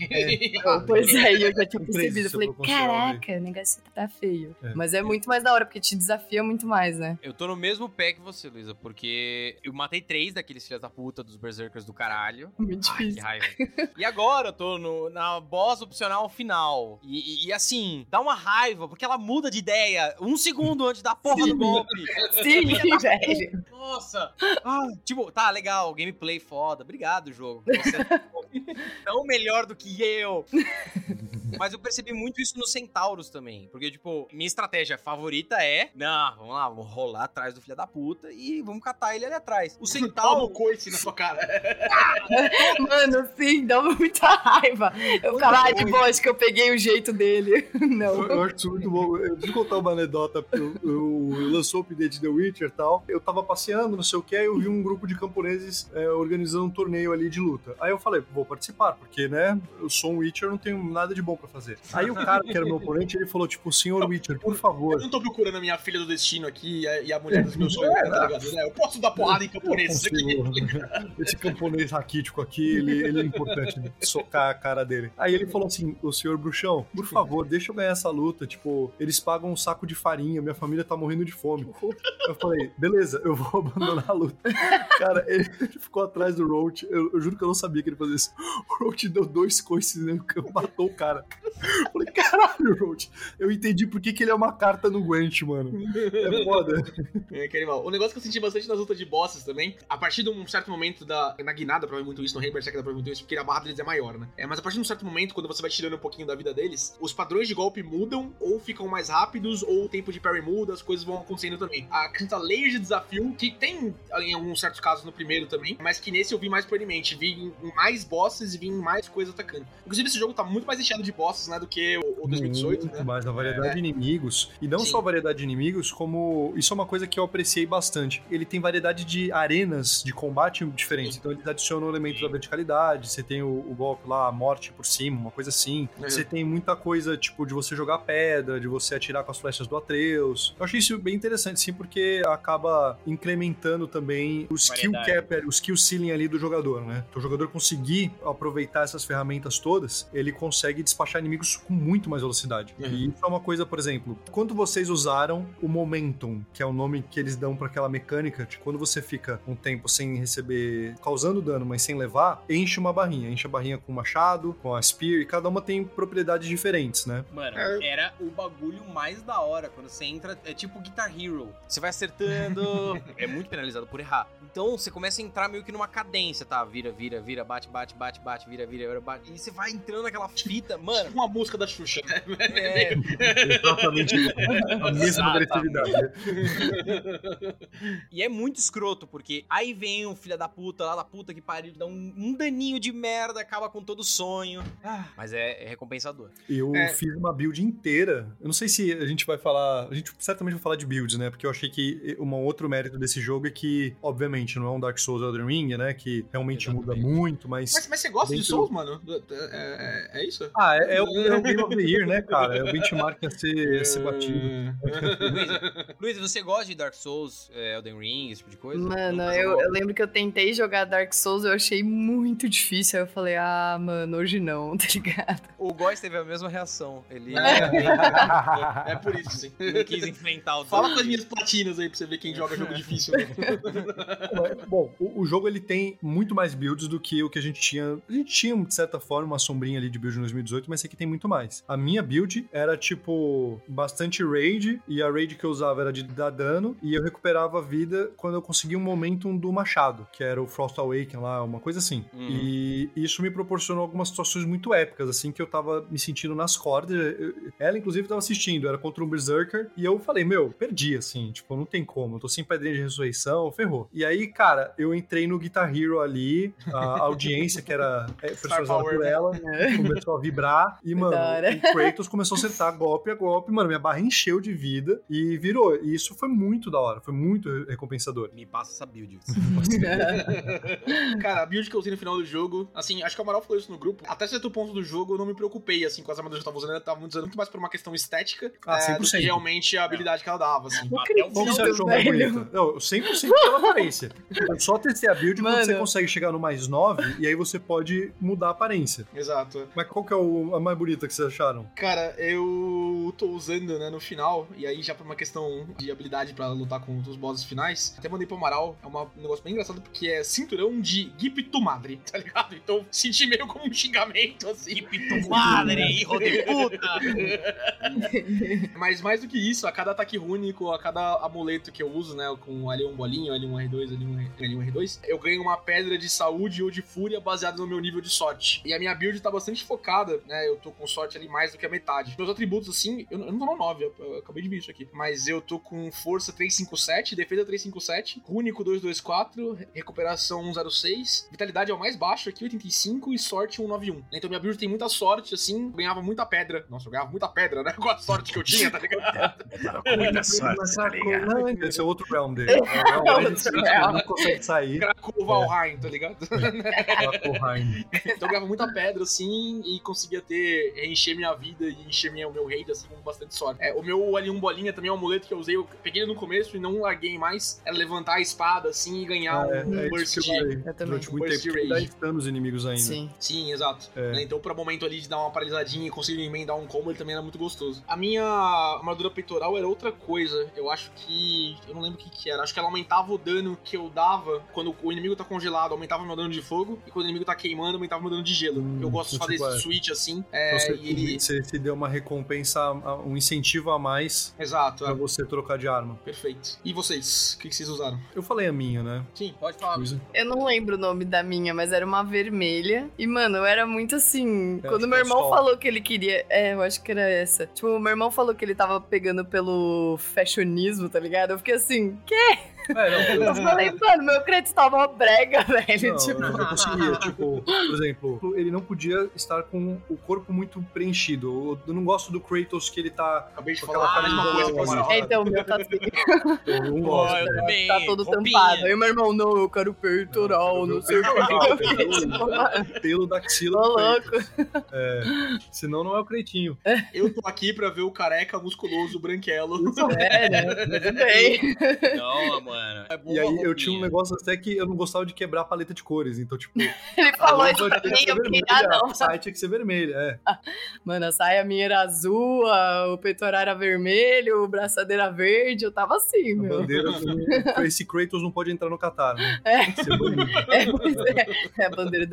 Então, Pois é, eu já tinha percebido. Eu falei, caraca, o negócio tá feio. É. Mas é muito mais da hora, porque te desafia muito mais, né? Eu tô no mesmo pé que você, Luísa, porque eu matei três daqueles filhos da puta dos Berserkers do caralho. Muito Ai, que difícil. raiva. e agora eu tô no- na boss opcional final. E, e- e assim, dá uma raiva, porque ela muda de ideia um segundo antes da porra do golpe. Sim, velho. Nossa! Ah, tipo, tá, legal, gameplay foda. Obrigado, jogo. Você é tão melhor do que eu. Mas eu percebi muito isso nos Centauros também. Porque, tipo, minha estratégia favorita é. Não, vamos lá, vamos rolar atrás do filho da puta e vamos catar ele ali atrás. O Toma Centauro. o coice na sua cara. Mano, sim, dá muita raiva. Eu ficava, ah, de boa, acho que eu peguei o jeito dele. Não. Eu, eu acho isso muito bom. Eu vou contar uma anedota. Eu, eu, eu lançou o update de The Witcher e tal. Eu tava passeando, não sei o que, eu vi um grupo de camponeses é, organizando um torneio ali de luta. Aí eu falei, vou participar, porque, né, eu sou um Witcher, não tenho nada de bom pra fazer. Aí o cara que era meu oponente, ele falou, tipo, senhor Witcher, por Eu favor. não tô procurando a minha filha do destino aqui e a, e a mulher dos meus sonhos, tá ligado? né? Eu posso dar porrada em camponeses aqui. Esse camponês raquítico aqui, ele, ele é importante socar a cara dele. Aí ele falou assim: o senhor bruxão, por favor, deixa eu ganhar essa luta. Tipo, eles pagam um saco de farinha, minha família tá morrendo de fome. Eu falei, beleza, eu vou abandonar a luta. Cara, ele, ficou atrás do Roach. Eu, eu juro que eu não sabia que ele fazia isso. O Roach deu dois coices nele, matou o cara. Eu falei, caralho, Roach. Eu entendi por que, que ele é uma carta no Gwent, mano. É foda. É, que animal. O negócio que eu senti bastante nas lutas de bosses também, a partir de um certo momento da. Na guinada, ver muito isso, no Rei Berserk ver muito isso, porque a barra deles é maior, né? É, mas a partir de um certo momento, quando você vai tirando um pouquinho da vida deles, os padrões de golpe mudam, ou ficam mais rápidos, ou o tempo de parry muda, as coisas vão acontecendo também. Acrescenta layers de desafio, que tem em alguns certos casos no primeiro também, mas que nesse eu vi mais proeminente. Vi em mais bosses e vi em mais coisas atacando. Inclusive, esse jogo tá muito mais recheado de bosses, né, do que o, o 2018, Muito né? mais a variedade de inimigos. E não Sim. só a variedade de inimigos, como. Isso é uma coisa que eu apreciei bastante. Ele tem variedade de arenas de combate diferentes. Sim. Então eles adicionam o elemento da verticalidade. Você tem o, o golpe lá, a morte por cima, uma coisa assim. Uhum. Você tem muita coisa, tipo, de você jogar pedra, de você atirar com as flechas do Atreus. Eu achei isso bem interessante, sim, porque acaba incrementando também o skill cap, o skill ceiling ali do jogador, né? Então o jogador conseguir aproveitar essas ferramentas todas, ele consegue despachar achar inimigos com muito mais velocidade. Uhum. E isso é uma coisa, por exemplo, quando vocês usaram o Momentum, que é o nome que eles dão pra aquela mecânica, de quando você fica um tempo sem receber, causando dano, mas sem levar, enche uma barrinha. Enche a barrinha com o machado, com a spear, e cada uma tem propriedades diferentes, né? Mano, É. era o bagulho mais da hora. Quando você entra, é tipo Guitar Hero. Você vai acertando. é muito penalizado por errar. Então você começa a entrar meio que numa cadência, tá? Vira, vira, vira, bate, bate, bate, bate, vira, vira, vira, bate. E você vai entrando naquela fita, mano. Tipo uma música da Xuxa, né? É, Exatamente a mesma agressividade. E é muito escroto, porque aí vem um filho da puta lá da puta que pariu, dá um, um daninho de merda, acaba com todo o sonho. Ah, mas é, é recompensador. Eu É. fiz uma build inteira. Eu não sei se a gente vai falar. A gente certamente vai falar de builds, né? Porque eu achei que um outro mérito desse jogo é que, obviamente, não é um Dark Souls Elden Ring, né? Que realmente muda Exatamente. muito, mas. Mas, mas você gosta de Dentro- Souls, mano? É, é- é isso? Ah, é, é o, é o Game of the Year, né, cara? É o benchmark a ser, a ser batido. É. Luiz, você gosta de Dark Souls, é, Elden Ring, esse tipo de coisa? Mano, eu, eu lembro que eu tentei jogar Dark Souls, eu achei muito difícil. Aí eu falei, ah, mano, hoje não, tá ligado? O Góis teve a mesma reação. Ele É por isso, sim. não quis enfrentar o Fala com as minhas platinas aí pra você ver quem joga jogo difícil. né? Bom, o, o jogo ele tem muito mais builds do que o que a gente tinha. A gente tinha, de certa forma, uma sombrinha ali de build em 2018, mas esse aqui tem muito mais. A minha build era tipo bastante raid, e a raid que eu usava era de dar dano, e eu recuperava a vida quando eu conseguia um momentum do machado, que era o Frost Awaken lá, uma coisa assim. Uhum. E isso me proporcionou algumas situações muito épicas, assim, que eu tava me sentindo nas cordas. Ela, inclusive, tava assistindo, era contra um Berserker, e eu falei, meu, perdi, assim, tipo, não tem como, eu tô sem pedrinha de ressurreição, ferrou. E aí, cara, eu entrei no Guitar Hero ali, a audiência, que era é, personalizada por né? ela, começou a vibrar, e, mano, o Kratos começou a acertar golpe a golpe, mano, minha barra encheu de vida e virou. E isso foi muito da hora, foi muito recompensador. Me passa essa build. Cara, a build que eu usei no final do jogo, assim, acho que o Amaral falou isso no grupo. Até certo ponto do jogo eu não me preocupei, assim, com as armaduras que eu tava usando. Eu tava usando muito mais por uma questão estética Ah, é, do 100%. que realmente a habilidade que ela dava, assim. Até o Qual que final você achou mais bonita? Não, 100% pela aparência. Eu só testei a build quando Mano. você consegue chegar no mais 9 e aí você pode mudar a aparência. Exato. Mas qual que é o- a mais bonita que vocês acharam? Cara, eu tô usando, né, no final, e aí já por uma questão de habilidade pra lutar com os bosses finais, até mandei pro Amaral, é uma- um negócio bem engraçado porque é cinturão de Gip tu Madre, tá ligado? Então senti meio como um xingamento, assim. Tu madre, hijo de puta! Mas mais do que isso, a cada ataque rúnico, a cada amuleto que eu uso, né, com L1 bolinho, L1 R2, L1, L1 R2, eu ganho uma pedra de saúde ou de fúria baseada no meu nível de sorte. E a minha build tá bastante focada, né, eu tô com sorte ali mais do que a metade. Meus atributos, assim, eu, eu não tô no 9, eu, eu acabei de ver isso aqui, mas eu tô com força 357, defesa 357, rúnico 224, recuperação 106, vitalidade é o mais baixo aqui, 85, e sorte 191. Então minha build tem muita sorte, assim, eu ganhava muita pedra. Nossa, eu ganhava muita pedra, né, com a sorte que eu tinha, tá ligado? Muita sorte, tá ligado? Esse é outro realm dele. É o realm dele que ele não consegue sair. Krakow Valheim, tá ligado? Valheim. Então eu ganhava muita pedra, assim, e conseguia ter, encher minha vida e encher minha, o meu rei, assim, com bastante sorte. É, o meu ali um bolinha também é um amuleto que eu usei, eu peguei ele no começo e não larguei mais. Era levantar a espada, assim, e ganhar Ah, é, um é burst de... Eu também. Durante muito Burst tempo, rage. dá nos inimigos ainda. Sim. Sim, exato. É. Né, Então, pra momento ali de dar uma paralisadinha e conseguir emendar um combo, ele também era muito gostoso. A minha armadura peitoral era outra coisa. Eu acho que. Eu não lembro o que, que era. Acho que ela aumentava o dano que eu dava quando o inimigo tá congelado, aumentava meu dano de fogo. E quando o inimigo tá queimando, aumentava meu dano de gelo. Hum, eu gosto de fazer tipo, esse é. switch assim. É, Então você, e ele. você se deu uma recompensa, um incentivo a mais Exato, pra é. você trocar de arma. Perfeito. E vocês? O que, que vocês usaram? Eu falei a minha, né? Sim. Pode falar. Coisa. Eu não lembro o nome da minha, mas era uma vermelha. E, mano, eu era muito assim. É, quando meu é irmão falou que ele queria. É, eu acho que era essa. Tipo, meu irmão falou que ele tava pegando pelo fashionismo, tá ligado? Eu fiquei assim, quê? É, não, Eu falei, mano, meu crédito tava uma brega, velho. Não, tipo, eu não conseguia. Tipo, por exemplo, ele não podia estar com o corpo muito preenchido. Eu não gosto do Kratos que ele tá. Acabei de Com falar a aquela mesma coisa camisa pro Amaral. É, então, o meu tá assim, Eu não Pô, gosto. eu também. tá todo roupinha. tampado. Aí meu irmão, não, eu quero peitoral, não sei o que. Eu fiquei, tipo, mano, Pelo da axila Ô, louco. É, senão não é o Kratinho. Eu tô aqui pra ver o careca musculoso branquelo. É, né? Tudo bem. Não, mano, mano. É E aí eu tinha um negócio até que eu não gostava de quebrar a paleta de cores. Então, tipo, Ele falou isso pra mim, eu fiquei, vermelha, ah, não. a saia tinha que ser vermelha, é. Mano, a saia minha era azul, o peitoral era vermelho, o braçadeira verde, eu tava assim, A meu. bandeira do... Esse Kratos não pode entrar no Qatar, né? É. Tem que ser banido. É, é, é a bandeira.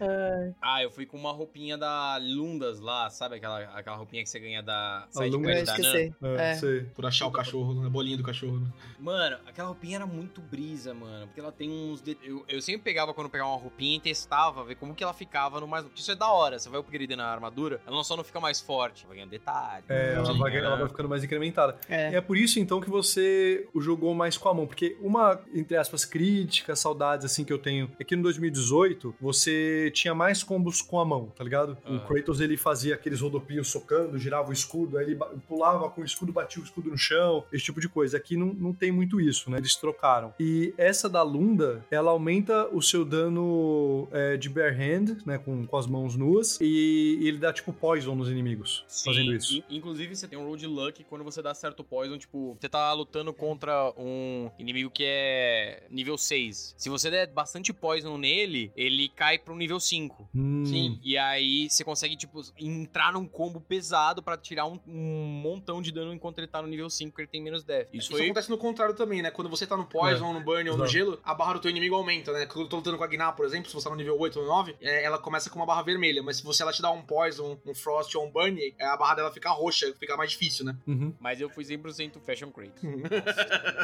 Ai, Ah, eu fui com uma roupinha da Lundas lá, sabe aquela, aquela roupinha que você ganha da Lundas. eu Sidequest acho da Nan? É, É. sei. Por achar o cachorro, né? a bolinha do cachorro. né? Mano, aquela roupinha era muito brisa, mano. Porque ela tem uns. de- Eu, eu sempre pegava quando eu pegava uma roupinha e testava, ver como que ela ficava no mais. Isso é da hora. Você vai upgradando a armadura, ela não só não fica mais forte, vai ganhando detalhe. É, ela vai, ela vai ficando mais incrementada. É. É por isso, então, que você o jogou mais com a mão. Porque uma, entre aspas, crítica, saudades, assim, que eu tenho, é que no 2018, você tinha mais combos com a mão, tá ligado? O Ah. Kratos, ele fazia aqueles rodopinhos socando, girava o escudo, aí ele pulava com o escudo, batia o escudo no chão, esse tipo de coisa. Aqui não, não tem muito isso, né? Eles trocaram. E essa da Lunda, ela aumenta o seu dano é, de bare hand, né? Com, com as mãos nuas, e, e ele dá, tipo, poison nos inimigos fazendo isso. in- inclusive, você tem um road luck quando você dá certo poison, tipo, você tá lutando contra um inimigo que é nível 6. Se você der bastante poison nele, ele cai pro nível 5. Hum. Sim. E aí você consegue, tipo, entrar num combo pesado pra tirar um, um montão de dano enquanto ele tá no nível 5, que ele tem menos death. Isso Isso foi. acontece no contrário também, né? Quando você tá no Poison, no Burn ou no gelo, a barra do teu inimigo aumenta, né? Quando eu tô lutando com a Gná, por exemplo, se você tá no nível 8 ou 9, é, ela começa com uma barra vermelha. Mas se você ela te dá um Poison, um Frost ou um Burn, é, a barra dela fica roxa, fica mais difícil, né? Uhum. Mas eu fui 100% Fashion Crate.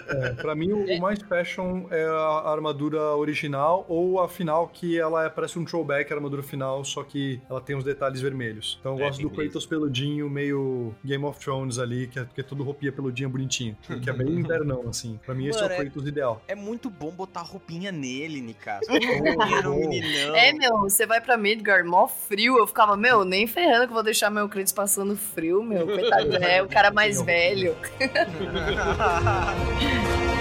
É, pra mim, o, o mais fashion é a armadura original ou a final, que ela é, parece um throwback, a armadura final, só que ela tem os detalhes vermelhos. Então eu É, gosto do Kratos peludinho, meio Game of Thrones ali, que é, que é tudo roupinha peludinha bonitinho. Que é bem invernão, assim. Pra mim, esse Mano, é é- o Kratos ideal. É muito bom botar roupinha nele, Nicasso. roupinha meninão. É, meu, você vai pra Midgar, mó frio. Eu ficava, meu, nem ferrando que eu vou deixar meu Kratos passando frio, meu. Coitado, é o cara mais velho.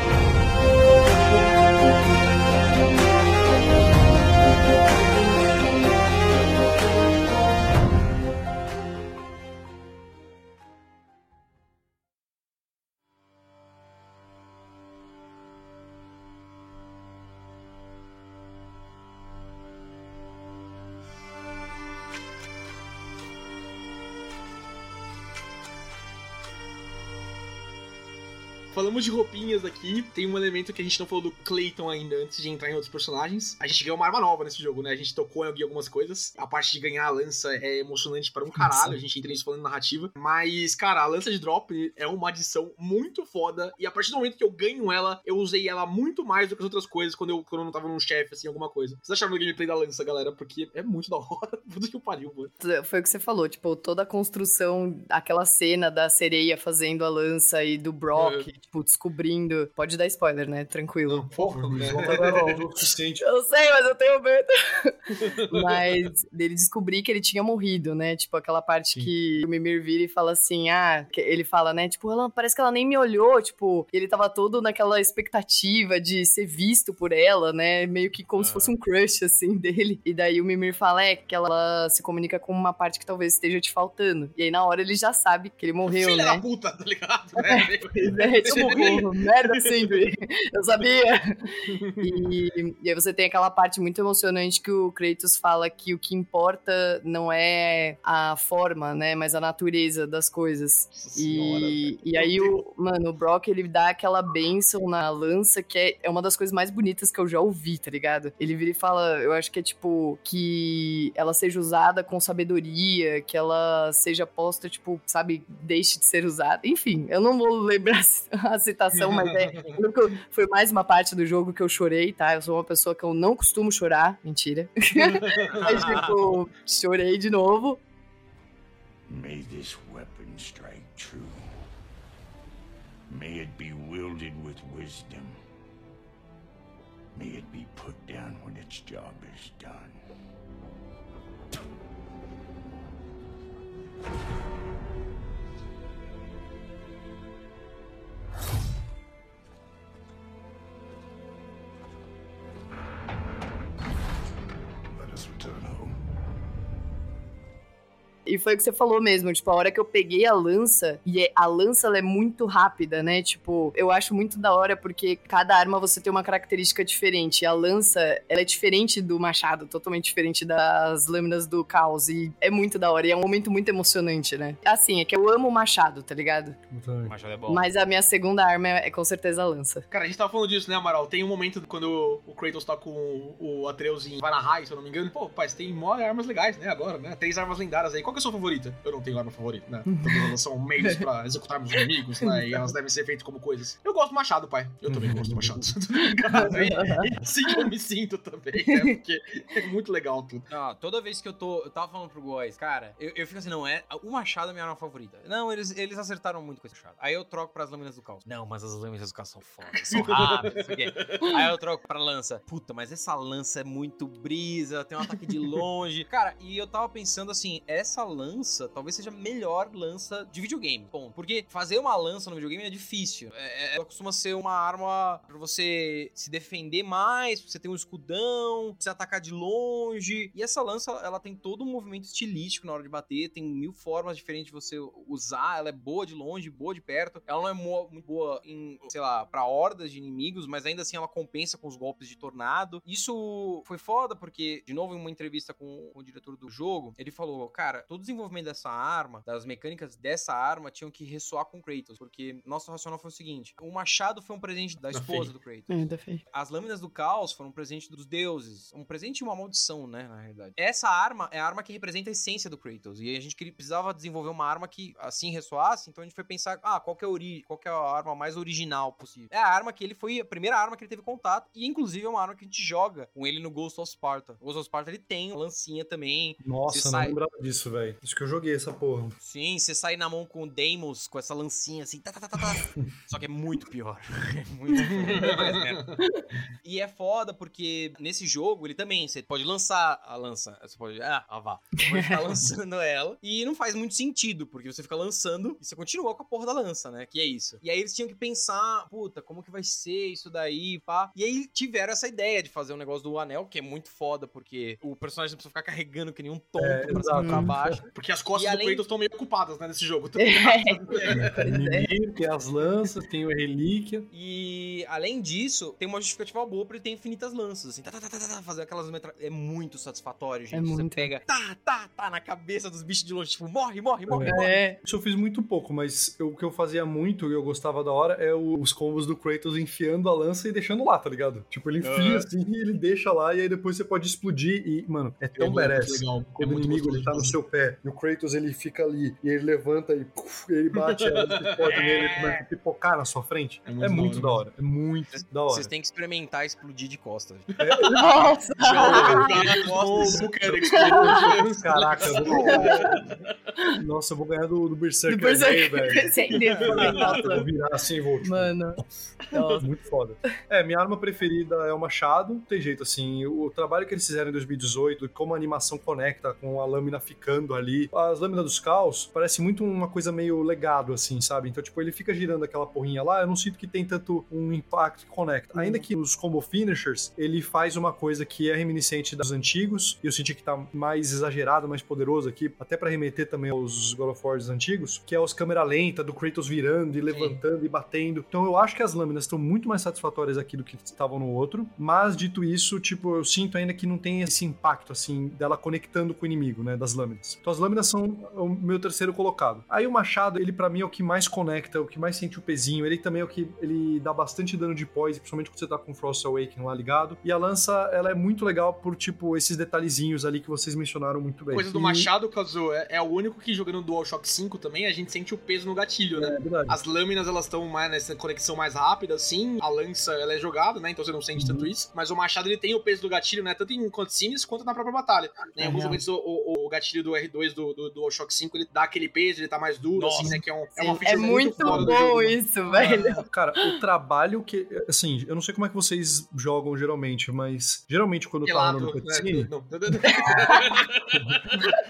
Falamos de roupinhas aqui, tem um elemento que a gente não falou do Clayton ainda, antes de entrar em outros personagens. A gente ganhou uma arma nova nesse jogo, né? A gente tocou em algumas coisas. A parte de ganhar a lança é emocionante para um caralho, a gente entra nisso falando narrativa. Mas, cara, a lança de drop é uma adição muito foda. E a partir do momento que eu ganho ela, eu usei ela muito mais do que as outras coisas quando eu, quando eu não tava num chefe, assim, alguma coisa. Vocês acharam do gameplay da lança, galera? Porque é muito da hora. Puta que pariu, mano. Foi o que você falou, tipo, toda a construção, aquela cena da sereia fazendo a lança e do Brock, tipo, descobrindo. Pode dar spoiler, né? Tranquilo. Porra, O né? Eu sei, mas eu tenho medo. mas dele descobrir que ele tinha morrido, né? Tipo, aquela parte Sim. que o Mimir vira e fala assim: ah, ele fala, né? Tipo, ela parece que ela nem me olhou, tipo, ele tava todo naquela expectativa de ser visto por ela, né? Meio que como se fosse um crush, assim, dele. E daí o Mimir fala, é, que ela, se comunica com uma parte que talvez esteja te faltando. E aí na hora ele já sabe que ele morreu, Filha né? da puta, tá ligado? Né? Pois é, tipo, merda sempre. Eu sabia. E, e aí você tem aquela parte muito emocionante que o Kratos fala que o que importa não é a forma, né, mas a natureza das coisas. Nossa senhora, E, e aí, o, mano, o Brock, ele dá aquela bênção na lança que é, é uma das coisas mais bonitas que eu já ouvi, tá ligado? Ele vira e fala, eu acho que é tipo, que ela seja usada com sabedoria, que ela seja posta, tipo, sabe, deixe de ser usada. Enfim, eu não vou lembrar a citação, mas é. Foi mais uma parte do jogo que eu chorei, tá? Eu sou uma pessoa que eu não costumo chorar. Mentira. Mas, tipo, chorei de novo. May this weapon strike true. May it be wielded with wisdom. May it be put down when its job is done. E foi o que você falou mesmo, tipo, a hora que eu peguei a lança, e é- a lança ela é muito rápida, né? Tipo, eu acho muito da hora porque cada arma você tem uma característica diferente. A lança, ela é diferente do machado, totalmente diferente das lâminas do caos. E é muito da hora, e é um momento muito emocionante, né? Assim, é que eu amo o machado, tá ligado? O machado é bom. Mas a minha segunda arma é, é com certeza a lança. Cara, a gente tava falando disso, né, Amaral? Tem um momento quando o Kratos tá com o Atreus em Vanaheim, se eu não me engano. Pô, pai, você tem mó armas legais, né, agora, né? Três armas lendárias aí. Qual é a sua favorita? Eu não tenho arma favorita, né? Todas elas são meios pra executarmos inimigos, né? E elas devem ser feitas como coisas. Eu gosto do machado, pai. Eu também gosto do machado. é assim que eu me sinto também, né? Porque é muito legal tudo. Não, toda vez que eu tô. Eu tava falando pro Góis, cara, eu, eu fico assim, não, é. O machado é a minha arma favorita. Não, eles, eles acertaram muito com esse machado. Aí eu troco pras lâminas do caos. Não, mas as lâminas do caos são foda, são rápidas. Aí eu troco pra lança. Puta, mas essa lança é muito brisa, tem um ataque de longe. Cara, e eu tava pensando assim, essa lança talvez seja a melhor lança de videogame. Ponto. Porque fazer uma lança no videogame é difícil. É, é- ela costuma ser uma arma pra você se defender mais, você ter um escudão, você atacar de longe. E essa lança, ela tem todo um movimento estilístico na hora de bater, tem mil formas diferentes de você usar. Ela é boa de longe, boa de perto. Ela não é muito boa em, sei lá, pra hordas de inimigos, mas ainda assim ela compensa com os golpes de tornado. Isso foi foda porque, de novo, em uma entrevista com o diretor do jogo, ele falou: Cara, todo o desenvolvimento dessa arma, das mecânicas dessa arma, tinham que ressoar com Kratos, porque nosso racional foi o seguinte: o machado foi um presente da esposa do Kratos. É. As lâminas do caos foram um presente dos deuses. Um presente e uma maldição, né, na realidade. Essa arma é a arma que representa a essência do Kratos. E a gente precisava desenvolver uma arma que assim ressoasse, então a gente foi pensar, ah, qual que é a ori qual que é a arma mais original possível? É a arma que ele foi a primeira arma que ele teve contato e inclusive é uma arma que a gente joga com ele no Ghost of Sparta. O Ghost of Sparta ele tem uma lancinha também. Nossa, não sai- lembrava disso, velho. Acho que eu joguei essa porra. Sim, você sai na mão com o Deimos, com essa lancinha assim, tá, tá, tá, tá, tá. Só que é muito pior. É muito pior. E é foda porque nesse jogo ele também, você pode lançar a lança, você pode, ah, ah vá, você pode ficar lançando ela e não faz muito sentido, porque você fica lançando e você continua com a porra da lança, né, que é isso. E aí eles tinham que pensar, puta, como que vai ser isso daí, pá. E aí tiveram essa ideia de fazer um negócio do anel, que é muito foda, porque o personagem não precisa ficar carregando que nem um tonto É, pra cima pra baixo. Porque as costas E do além- Kratos estão meio ocupadas, né, nesse jogo. Tem Mimir, tem as lanças, tem o relíquia. E além disso, tem uma justificativa boa pra ele ter infinitas lanças, assim, tá, tá, tá, tá, tá, fazer aquelas metra... É muito satisfatório, gente. É Você muito. pega, tá, tá, tá, na cabeça dos bichos de longe, tipo, morre, morre, morre, É. morre. É, Isso eu fiz muito pouco, mas eu- o que eu fazia muito e eu gostava da hora é o- os combos do Kratos enfiando a lança e deixando lá, tá ligado? Tipo, ele enfia assim e ele deixa lá e aí depois você pode explodir e, mano, é tão badass. legal. Quando é o inimigo ele tá no seu pé e o Kratos ele fica ali e ele levanta e puf, ele bate, aí você pode nele e começa a pipocar na sua frente. É É muito muito, da hora. É muito da hora. Vocês têm que experimentar explodir de costas. nossa! Joga no Buchanan Experience. Caraca, eu vou ganhar. Nossa, eu vou ganhar do, do Berserker, Do Berserker. velho. Vou virar assim e vou. tipo, Mano. Nossa. Muito foda. É, minha arma preferida é o machado. Não tem jeito, assim. O trabalho que eles fizeram em 2018, como a animação conecta com a lâmina ficando ali. As lâminas dos caos parece muito uma coisa meio legado, assim, sabe? Então, tipo, ele fica girando aquela porrinha lá. Eu não sinto que tem tanto um impacto que conecta. Ainda que os combo finishers, ele faz uma coisa que é reminiscente dos antigos. E eu senti que tá mais exagerado, mais poderoso aqui. Até pra remeter também aos God of War antigos. Que é os câmera lenta, do Kratos virando e levantando e batendo. Então eu acho que as lâminas estão muito mais satisfatórias aqui do que estavam no outro. Mas dito isso, tipo, eu sinto ainda que não tem esse impacto, assim, dela conectando com o inimigo, né? Das lâminas. Então as lâminas são o meu terceiro colocado. Aí o machado, ele pra mim é o que mais conecta, o que mais sente o pezinho. Ele também é o que ele dá bastante dano de poise, principalmente quando você tá com o Frost Awakening lá ligado. E a lança, ela é muito legal por, tipo, esses detalhezinhos ali que vocês mencionaram muito bem. Coisa do E- Machado, Kazu, é, é o único que jogando DualShock 5 também a gente sente o peso no gatilho, né? É verdade. As lâminas, elas estão mais nessa conexão mais rápida, assim. A lança, ela é jogada, né? Então você não sente Uhum. tanto isso. Mas o machado, ele tem o peso do gatilho, né? Tanto em cutscenes quanto na própria batalha. Né? Em É alguns momentos, o, o- o gatilho do R2 do, do DualShock 5, ele dá aquele peso, ele tá mais duro, Nossa. assim, né? Que é, um, é uma feature é muito foda do bom jogo, né? isso, velho. Cara, o trabalho que. Assim, eu não sei como é que vocês jogam geralmente, mas geralmente quando tá rolando né? cutscene, Não,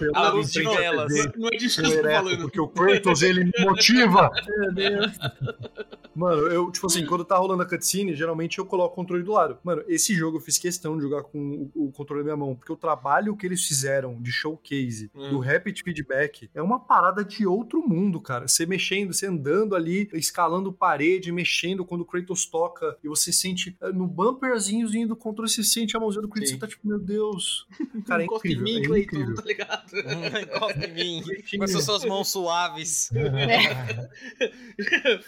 não, Ah. TV, não é disso que eu tô ereto, falando. porque o Kratos ele me motiva. Meu Deus. Mano, eu, tipo assim, quando tá rolando a cutscene, geralmente eu coloco o controle do lado. Mano, esse jogo eu fiz questão de jogar com o, o controle na minha mão, porque o trabalho que eles fizeram de showcase Hum. do Rapid Feedback, é uma parada de outro mundo, cara. Você mexendo, você andando ali, escalando parede, mexendo quando o Kratos toca e você sente eh, no bumperzinho do controle, você sente a mãozinha do Kratos, Sim. você tá tipo, meu Deus. Cara, é Encosta em incrível, mim, é Cleiton, incrível. tá ligado? Encosta em mim. Com essas suas mãos suaves.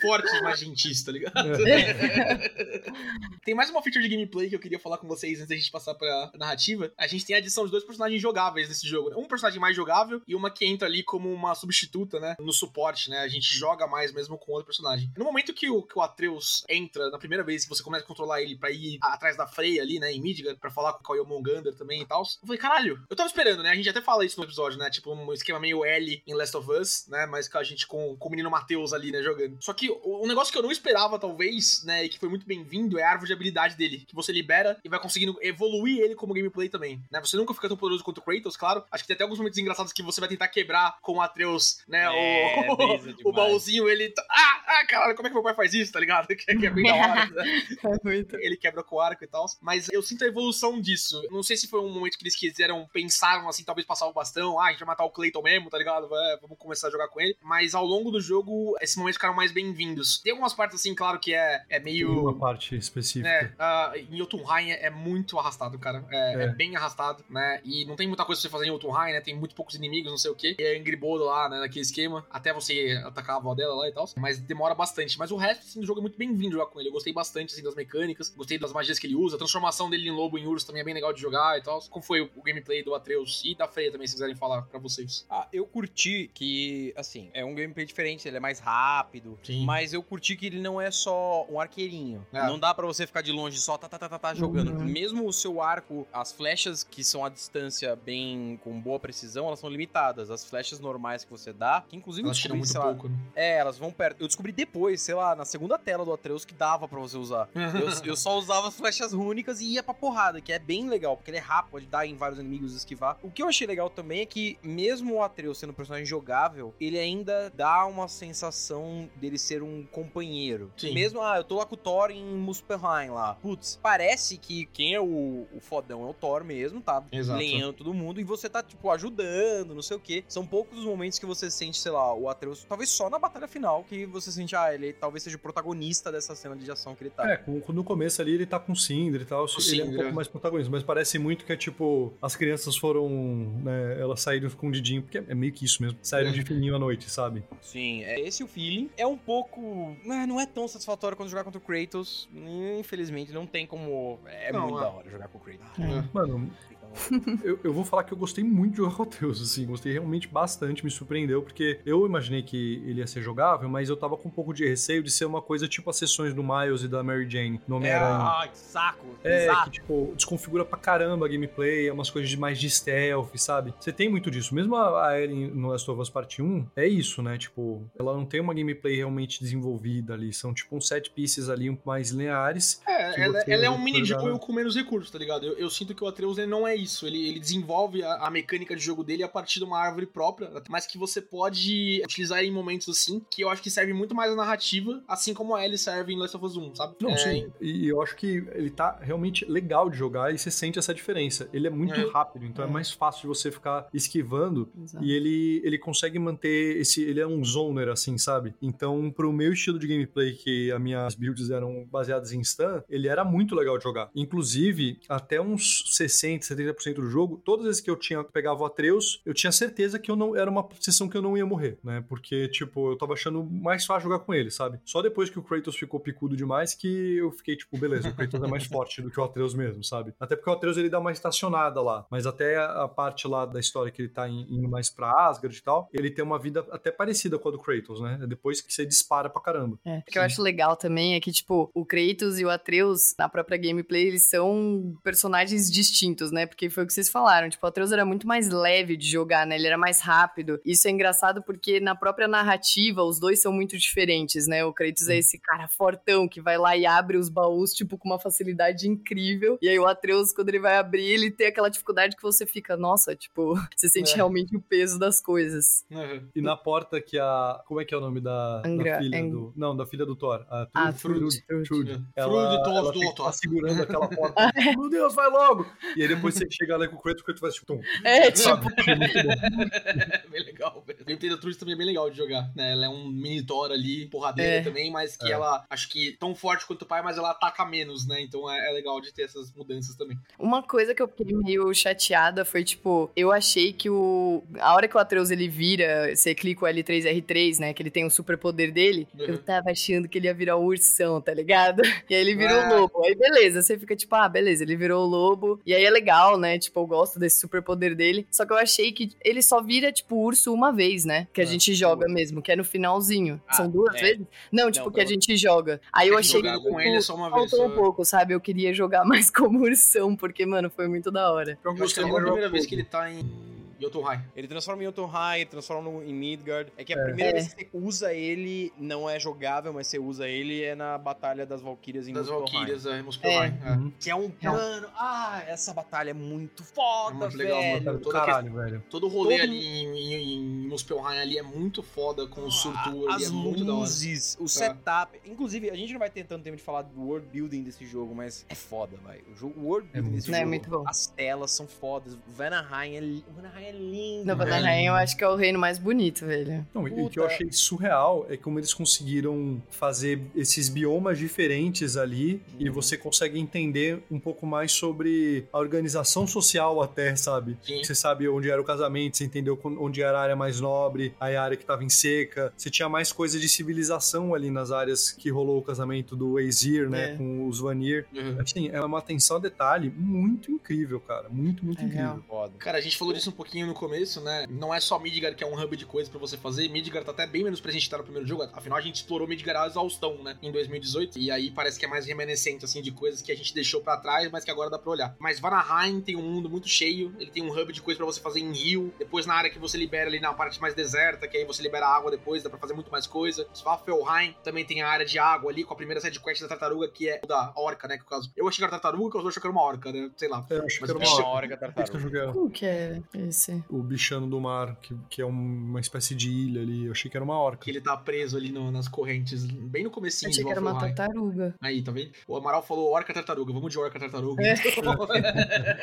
Forte magentista, tá ligado? Tem mais uma feature de gameplay que eu queria falar com vocês antes da gente passar pra narrativa. A gente tem a adição de dois personagens jogáveis nesse jogo. né? Um personagem mais jogável e uma que entra ali como uma substituta, né? No suporte, né? A gente joga mais mesmo com outro personagem. No momento que o, que o Atreus entra, na primeira vez que você começa a controlar ele pra ir atrás da Freya ali, né? Em Midgard, pra falar com o Yomongander também e tal. Eu falei, caralho, eu tava esperando, né? A gente até fala isso no episódio, né? Tipo, um esquema meio L em Last of Us, né? Mas com a gente com, com o menino Matheus ali, né? Jogando. Só que o, um negócio que eu não esperava, talvez, né? E que foi muito bem-vindo é a árvore de habilidade dele. Que você libera e vai conseguindo evoluir ele como gameplay também, né? Você nunca fica tão poderoso quanto o Kratos, claro. Acho que tem até alguns momentos engraçados que você vai tentar quebrar com o Atreus, né? É, o, o baúzinho, ele. tá- Ah, ah, caralho, como é que meu pai faz isso, tá ligado? Que, que é bem da hora, né? Muito. ele quebra com o arco e tal. Mas eu sinto a evolução disso. Não sei se foi um momento que eles quiseram, pensaram assim, talvez passar o bastão. Ah, a gente vai matar o Clayton mesmo, tá ligado? Vai, vamos começar a jogar com ele. Mas ao longo do jogo, esses momentos ficaram mais bem-vindos. Tem algumas partes assim, claro, que é, é Tem uma meio. parte específica. É, ah, em Jotunheim é, é muito arrastado, cara. É, É. é bem arrastado, né? E não tem muita coisa pra você fazer em Jotunheim, né? Tem muito poucos inimigos, não sei o quê. E é Angry Bird lá, né? Naquele esquema. Até você atacar a avó dela lá e tal. Mas demora bastante. Mas o resto, assim, do jogo é muito bem-vindo jogar com ele. Eu gostei bastante, assim, das mecânicas. Gostei das magias que ele usa. A transformação dele em lobo em urso também é bem legal de jogar e tal. Como foi o, o gameplay do Atreus e da Freya também, se quiserem falar pra vocês. Ah, eu curti que, assim, é um gameplay diferente, ele é mais rápido. Sim. Mas eu curti que ele não é só um arqueirinho. É. Não dá pra você ficar de longe só tá, tá, tá, tá, tá jogando. Uhum. Mesmo o seu arco, as flechas que são a distância bem com boa precisão, elas são limitadas. As flechas normais que você dá, que inclusive eu Elas tiram descobri, muito sei lá, pouco, né? É, elas vão perto. Eu descobri depois, sei lá, na segunda tela do Atreus que dava pra você usar. Eu, eu só usava as flechas rúnicas e ia pra porrada, que é bem legal, porque ele é rápido, pode dar em vários inimigos esquivar. O que eu achei legal também é que, mesmo o Atreus sendo um personagem jogável, ele ainda dá uma sensação dele ser um companheiro. Sim. Mesmo, ah, eu tô lá com o Thor em Muspelheim lá. Putz, parece que quem é o, o fodão é o Thor mesmo, tá? Exato. Lenhando todo mundo e você tá, tipo, ajudando, não sei o quê. São poucos os momentos que você sente, sei lá, o Atreus, talvez só na batalha final, que você sente, ah, ele talvez seja o protagonista dessa cena de ação que ele tá. É, no começo ali ele tá com o Cinder e tal, ele é um pouco é. mais protagonista, mas parece muito que é tipo, as crianças foram, né, elas saíram escondidinho, porque é meio que isso mesmo, saíram de fininho à noite, sabe? Sim, é esse o feeling. É um pouco. né, Não é tão satisfatório quando jogar contra o Kratos. Infelizmente, não tem como. É Não, muito é. da hora jogar com o Kratos. É. Mano, eu, eu vou falar que eu gostei muito de jogar com o Atreus, assim, gostei realmente bastante, me surpreendeu, porque eu imaginei que ele ia ser jogável, mas eu tava com um pouco de receio de ser uma coisa tipo as sessões do Miles e da Mary Jane no É, Homem-Aranha. ah, que saco. É, Exato. que, tipo, desconfigura pra caramba a gameplay, é umas coisas de mais de stealth, sabe? Você tem muito disso. Mesmo a a Ellie no Last of Us Part 1, é isso, né? Tipo, ela não tem uma gameplay realmente desenvolvida ali. São, tipo, uns set pieces ali um mais lineares. É, ela, ela é um vai mini jogo com menos recursos, tá ligado? Eu, eu sinto que o Atreus ele não é isso. Ele, ele desenvolve a, a mecânica de jogo dele a partir de uma árvore própria, mas que você pode utilizar em momentos assim, que eu acho que serve muito mais a narrativa, assim como a Ellie serve em Last of Us 1, sabe? Não, É, sim. E eu acho que ele tá realmente legal de jogar e você sente essa diferença. Ele é muito É. rápido, então é. É. mais fácil de você ficar esquivando Exato. E ele, ele consegue manter esse. Ele é um zoner, assim, sabe? Então, pro meu estilo de gameplay, que as minhas builds eram baseadas em stun, ele era muito legal de jogar. Inclusive, até uns 60%, 70% do jogo, todas as vezes que eu tinha pegava o Atreus, eu tinha certeza que eu não. Era uma sessão que eu não ia morrer, né? Porque, tipo, eu tava achando mais fácil jogar com ele, sabe? Só depois que o Kratos ficou picudo demais que eu fiquei, tipo, beleza, o Kratos é mais forte do que o Atreus mesmo, sabe? Até porque o Atreus ele dá uma estacionada lá, mas até a parte lá da história que ele tá in- indo mais pra Asgard e tal, ele tem uma vida até parecida com a do Kratos, né? É depois que você dispara pra caramba. É. O que eu acho legal também é que, tipo, o Kratos e o Atreus, na própria gameplay, eles são personagens distintos, né? Porque foi o que vocês falaram. Tipo, o Atreus era muito mais leve de jogar, né? Ele era mais rápido. Isso é engraçado porque na própria narrativa, os dois são muito diferentes, né? O Kratos é esse cara fortão que vai lá e abre os baús, tipo, com uma facilidade incrível. E aí o Atreus, quando ele vai abrir, ele tem aquela dificuldade que você fica, nossa, tipo, você sente É. realmente o peso das coisas. Uhum. E na porta que a. Como é que é o nome da, da Angra- filha Ang- do. Não, da filha do Thor. A Ah, Trude. Trude, Trude. Trude. Ela, Trude Thor ela que Thor. tá segurando aquela porta. Meu Deus, vai logo! E aí depois você chegar lá com o Kratos, o Kratos vai tipo, tum. É, tipo. É bem legal, velho. A gameplay da também é bem legal de jogar, né? Ela é um mini Thor ali, porradeira É. também, mas que É. ela, acho que tão forte quanto o pai, mas ela ataca menos, né? Então é, é legal de ter essas mudanças também. Uma coisa que eu fiquei meio chateada foi, tipo, eu achei que o. A hora que o Atreus ele vira, você clica o L3R3, né? Que ele tem o superpoder dele. Uhum. Eu tava achando que ele ia virar um ursão, tá ligado? E aí ele virou Ah. o lobo. Aí beleza, você fica tipo, ah, beleza, ele virou o lobo. E aí é legal, né? Tipo, eu gosto desse superpoder dele. Só que eu achei que ele só vira, tipo, urso uma vez, né? Que a Ah, gente joga mesmo, que é no finalzinho. Ah, São duas é. vezes? Não, tipo, Não, que a pelo- gente joga. Aí eu É que achei que. com tipo, ele é só uma vez. Faltou um só. pouco, sabe? Eu queria jogar mais como ursão, porque, mano, foi muito da hora. Eu Eu acho que é a mais primeira vez que ele tá em Jotunheim. Ele transforma em Jotunheim, ele transforma em Midgard. É que a primeira É. vez que você usa ele, não é jogável, mas você usa ele é na Batalha das Valkyrias em Das. Valkyrias, é, Muspelheim. É. Uhum. Que é um É um- mano. Ah, essa batalha é muito foda, É muito legal, velho. mano. Toda Caralho, velho. Todo o rolê Todo- ali em, em, em Muspelheim ali é muito foda, com o surtur ali, As é muito da hora. luzes, o setup. Inclusive, a gente não vai ter tanto tempo de falar do world building desse jogo, mas é foda, vai. O, jogo, o world É building desse bom. É jogo. muito bom. As telas são fodas. O Vanaheim é, o Vanaheim é lindo. No velho. Vanaheim eu acho que é o reino mais bonito, velho. Não, e o que eu achei surreal é como eles conseguiram fazer esses biomas diferentes ali e Uhum. você consegue entender um pouco mais sobre a organização social até, sabe? Sim. Você sabe onde era o casamento, você entendeu onde era a área mais nobre, aí a área que tava em seca. Você tinha mais coisa de civilização ali nas áreas que rolou o casamento do Aesir, né, É. com os Vanir. Uhum. Assim, é uma atenção a detalhe muito incrível, cara. Muito, muito É incrível. real. Foda. Cara, a gente falou disso um pouquinho no começo, né? Não é só Midgard que é um hub de coisas pra você fazer. Midgard tá até bem menos presente tá no primeiro jogo. Afinal, a gente explorou Midgard à exaustão, né? Em 2018. E aí parece que é mais remanescente, assim, de coisas que a gente deixou pra trás, mas que agora dá pra olhar. Mas Vanaheim tem um mundo muito cheio. Ele tem um hub de coisas pra você fazer em rio. Depois, na área que você libera ali na parte mais deserta, que aí você libera água depois, dá pra fazer muito mais coisa. Svafelheim também tem a área de água ali, com a primeira side quest da tartaruga, que é da orca, né? Que no caso. Eu achei que era tartaruga, que eu achei que era uma orca, né? Sei lá. Eu acho que era o uma bicho- Uma hora. hora que a Por isso que tartaruga. Como que é esse? O bichano do mar, que, que é uma espécie de ilha ali. Eu achei que era uma orca. Que ele tá preso ali no- nas correntes, bem no comecinho Achei que era uma tartaruga. Aí, tá vendo? O Amaral falou orca tartaruga, vamos de orca tartaruga. É.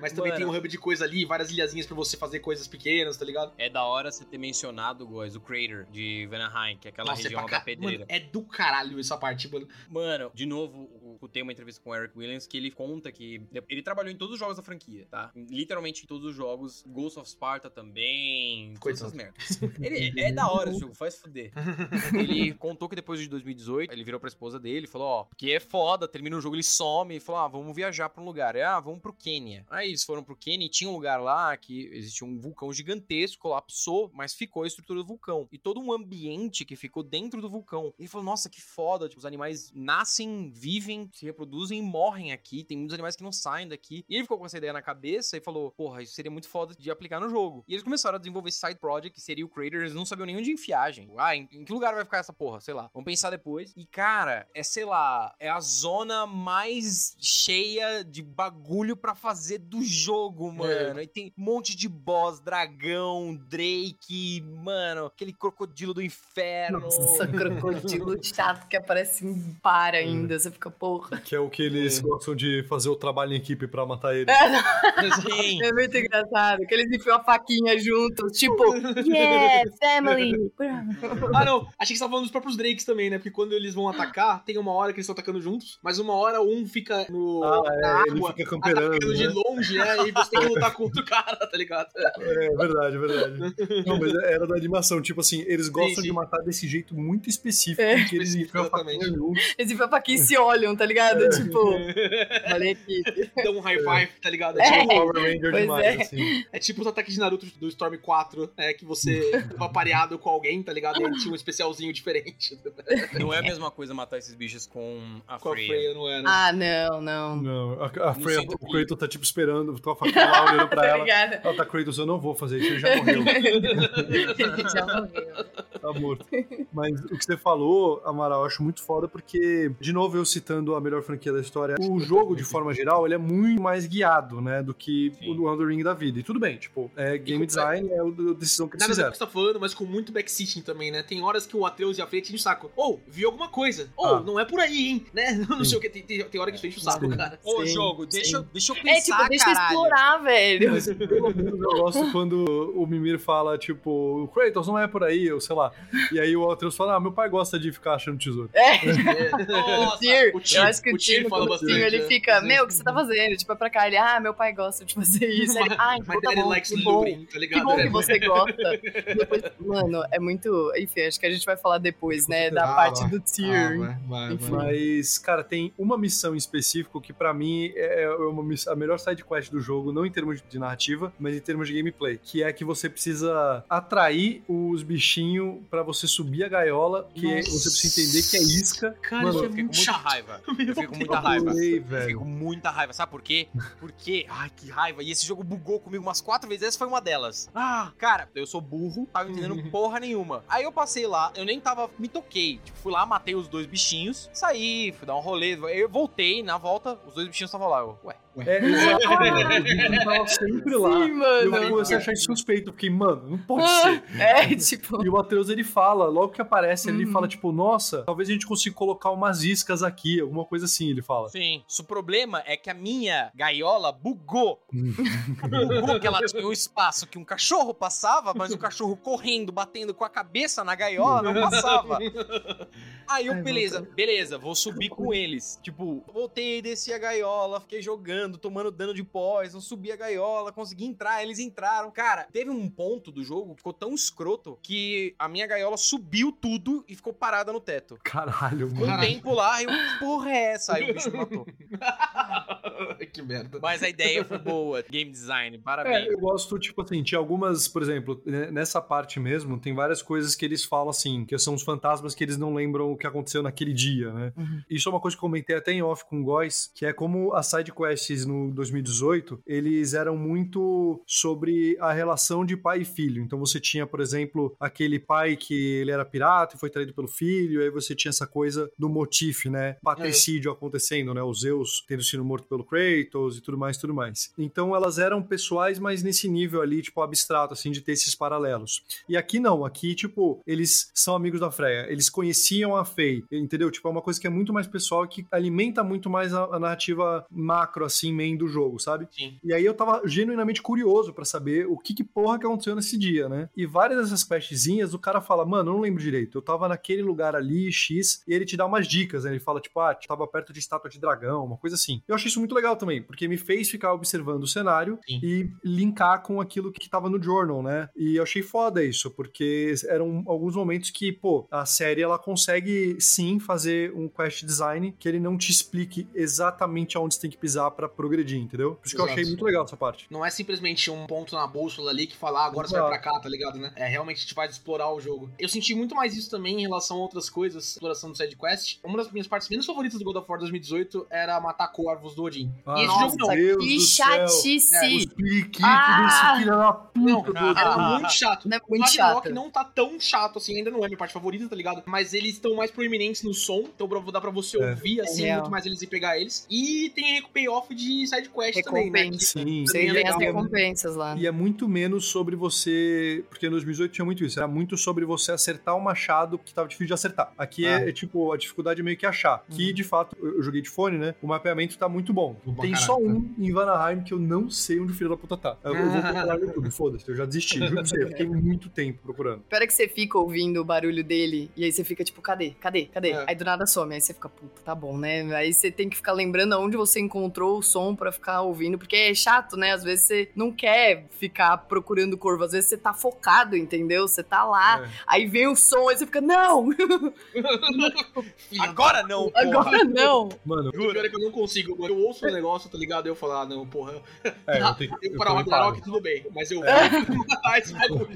Mas também Mano. tem um hub de coisa ali, várias ilhazinhas pra você fazer coisas pequenas, tá ligado? É da hora você ter mencionado, Góis, o Crater de Vanaheim, que é aquela Nossa, é região da ca- pedreira. Mano, é do caralho essa parte, mano. Mano, de novo, tem uma entrevista com o Eric Williams que ele conta que ele trabalhou em todos os jogos da franquia, tá? Literalmente em todos os jogos. Ghost of Sparta também. Todas essas merdas. Ele, é da hora esse jogo, faz fuder. Ele contou que depois de 2018, ele virou pra esposa dele e falou: Ó, porque é foda, termina o jogo, ele some e falou: Ah, vamos viajar pra um lugar. É, ah, vamos pro Quênia. Aí eles foram pro Quênia e tinha um lugar lá que existia um vulcão gigantesco, colapsou, mas ficou a estrutura do vulcão. E todo um ambiente que ficou dentro do vulcão. Ele falou: Nossa, que foda. Tipo, os animais nascem, vivem, se reproduzem e morrem aqui. Tem muitos animais que não saem daqui. E ele ficou com essa ideia na cabeça e falou: Porra, isso seria muito foda de aplicar no jogo. E eles começaram a desenvolver esse side project, que seria o Crater. Eles não sabiam nem onde enfiar, gente. Ah, em, em que lugar vai ficar essa porra? Sei lá. Vamos pensar depois. E, cara, é, sei lá, é a zona mais cheia de bagulho pra fazer do jogo, mano. E tem um monte de boss, dragão, Drake, mano, aquele crocodilo do inferno. Nossa, crocodilo chato que aparece em par ainda. Você fica, porra. Que é o que eles gostam de fazer o trabalho em equipe pra matar ele. Sim. É muito engraçado. Que eles enfiam a faquinha juntos, tipo, yeah, family. Ah, não. Achei que você tava falando dos próprios Drakes também, né? Porque quando eles vão atacar, tem uma hora que eles estão atacando juntos, mas uma hora um fica no, Ah, é, ele água, fica camperando, atacando de né? longe, né? E você tem que lutar contra o cara, tá ligado? É verdade, é verdade. Não, mas era da animação. Tipo assim, eles gostam sim. de matar desse jeito muito específico, É. que eles enfiam a faquinha juntos. Eles enfiam a faquinha e se olham, tá ligado? Tipo, olha aqui. Dá um high five, tá ligado? É, É. tipo, Power Ranger Pois demais, é. assim. é tipo os ataques de Naruto do Storm 4, é, que você tava pareado com alguém, tá ligado? E ele tinha um especialzinho diferente. Não é a mesma coisa matar esses bichos com a Com a Freya. Freya, não era? Ah, não, não. Não, a, a Freya, o que- Kratos tá tipo esperando, com a faquinha lá olhando pra Tá ela. ligado? Ela tá, Kratos, eu não vou fazer isso, ele já morreu. Ele já morreu. Tá morto. Mas o que você falou, Amaral, eu acho muito foda porque, de novo, eu citando a melhor franquia da história, o jogo, de forma geral, ele é muito mais guiado, né, do que Sim. o do Elden Ring da vida. E tudo bem, tipo, é game design, é a decisão que eles Nada fizeram. que você tá falando, mas com muito backseating também, né? Tem horas que o Atreus e a Freya te enchem o saco. Ou, vi alguma coisa. Ou, Ah. não é por aí, hein? Né? Não sei o que. Tem, tem, tem hora que enche o saco, Sim. cara. Ô, jogo, deixa, eu- deixa eu É, pensar, tipo, deixa eu caralho. explorar, velho. Mas pelo menos eu gosto quando o Mimir fala, tipo, o Kratos não é por aí, ou sei lá. E aí o Atreus fala, ah, meu pai gosta de ficar achando tesouro. É, Nossa, o Tyr, o Tyr- eu acho que o o fala bastante, ele é. fica, meu, o que você tá fazendo? Tipo, é pra cá, ele, ah, meu pai gosta de fazer isso. Ele, ah, então tá bom, likes que bom. Tá Que ligado? bom É. que você gosta. Depois, mano, é muito. Enfim, acho que a gente vai falar depois, né? Da Ah, parte vai. do Ah, Tyr. vai, vai, Enfim. vai. Mas, cara, tem uma missão em específico que pra mim é uma miss- a melhor side quest do jogo, não em termos de narrativa, mas em termos de gameplay, que é que você precisa atrair os bichinhos pra você subir a gaiola, que Nossa. você precisa entender que é isca. Cara, Mano, isso é muita chato. Eu fiquei com muita raiva. Eu velho. com muita raiva, sabe por quê? Porque, ai, que raiva. E esse jogo bugou comigo umas quatro vezes, essa foi uma delas. Ah, cara, eu sou burro, tava entendendo porra nenhuma. Aí eu passei lá, eu nem tava, me toquei. Tipo, fui lá, matei os dois bichinhos, saí, fui dar um rolê. Eu voltei, na volta, os dois bichinhos estavam lá. Eu, ué, É, bicho tava sempre lá. Sim, E eu mano. comecei a achar isso suspeito, porque, mano, não pode ser. É, tipo. E o Atreus, ele fala, logo que aparece, ele Uhum. fala, tipo, nossa, talvez a gente consiga colocar umas iscas aqui, alguma coisa assim, ele fala. Sim. O problema é que a minha gaiola bugou. bugou que ela tinha um espaço que um cachorro passava, mas o cachorro correndo, batendo com a cabeça na gaiola, não passava. Aí eu, beleza, beleza, vou subir com eles. Tipo, voltei, desci a gaiola, fiquei jogando, tomando dano de poison, subi a gaiola, consegui entrar, eles entraram. Cara, teve um ponto do jogo que ficou tão escroto que a minha gaiola subiu tudo e ficou parada no teto. Caralho, Com um mano. tempo lá, eu, que porra é essa? Aí o bicho me matou. que merda. Mas a ideia foi boa. Game design, É, parabéns. eu gosto, tipo assim, tinha algumas, por exemplo, né, nessa parte mesmo, tem várias coisas que eles falam assim, que são os fantasmas que eles não lembram o que aconteceu naquele dia, né? Uhum. Isso é uma coisa que eu comentei até em off com o Góis, que é como as side quests no 2018, eles eram muito sobre a relação de pai e filho. Então você tinha, por exemplo, aquele pai que ele era pirata e foi traído pelo filho, aí você tinha essa coisa do motif, né? Patricídio acontecendo, né? O Zeus tendo sido morto pelo Kratos e tudo mais, tudo mais. Então elas eram pessoais, mas nesse nível ali, tipo, abstrato, assim, de ter esses paralelos. E aqui não, aqui, tipo, eles são amigos da Freya, eles conheciam a Faye, entendeu? Tipo, é uma coisa que é muito mais pessoal e que alimenta muito mais a, a narrativa macro, assim, main do jogo, sabe? Sim. E aí eu tava genuinamente curioso pra saber o que que porra que aconteceu nesse dia, né? E várias dessas questzinhas, o cara fala, mano, eu não lembro direito, eu tava naquele lugar ali, X, e ele te dá umas dicas, né? Ele fala, tipo, ah, tava perto de estátua de dragão, uma coisa assim. Eu achei isso muito legal também, porque me fez ficar observando o cenário Sim. e linkar com aquilo que tava no journal, né? E eu achei foda isso, porque eram alguns momentos que, pô, a série ela consegue sim fazer um quest design que ele não te explique exatamente aonde você tem que pisar pra progredir, entendeu? Por isso que eu Exato. achei muito legal essa parte. Não é simplesmente um ponto na bússola ali que fala, ah, agora você vai pra cá, tá ligado, né? É realmente a gente vai explorar o jogo. Eu senti muito mais isso também em relação a outras coisas, exploração do side quest. Uma das minhas partes menos favoritas do God of War 2018 era matar corvos do Odin. Ah, e esse Nossa, jogo não. Deus que chatice. Os periquitos Ah! desse filho da Não, puta. era Ah. muito chato. Não é O muito Ragnarok chato. não tá tão chato assim, ainda não é minha parte favorita, tá ligado? Mas eles estão mais proeminentes no som, então dá pra você É. ouvir assim, real. muito mais eles e pegar eles. E tem payoff de side quest também, né? Que Sim. Você é tem as recompensas lá. E é muito menos sobre você. Porque em 2018 tinha muito isso. Era muito sobre você acertar o machado que tava difícil de acertar. Aqui Ah. é, é, tipo, a dificuldade é meio que achar. Que de fato, eu joguei de fone, né? O mapeamento tá muito bom. Tem caraca. só um em Vanaheim que eu não sei onde o filho da puta tá. Eu, eu vou procurar no YouTube, foda-se. Eu já desisti. Juro pra você. Eu fiquei muito tempo procurando. Espera que você fica ouvindo o barulho dele e aí você fica tipo, cadê? Cadê? Cadê? É. Aí do nada some. Aí você fica, puta, tá bom, né? Aí você tem que ficar lembrando aonde você encontrou o som pra ficar ouvindo, porque é chato, né? Às vezes você não quer ficar procurando corvo, às vezes você tá focado, entendeu? Você tá lá, É. aí vem o som, aí você fica, não! Agora não, porra. Agora não! Mano, O pior é que eu não consigo. Eu ouço um negócio, tá ligado? Eu falo, ah, não, porra. é, eu tenho, Eu parar o Ragnarok, tudo bem. Mas eu vou mais bagulho.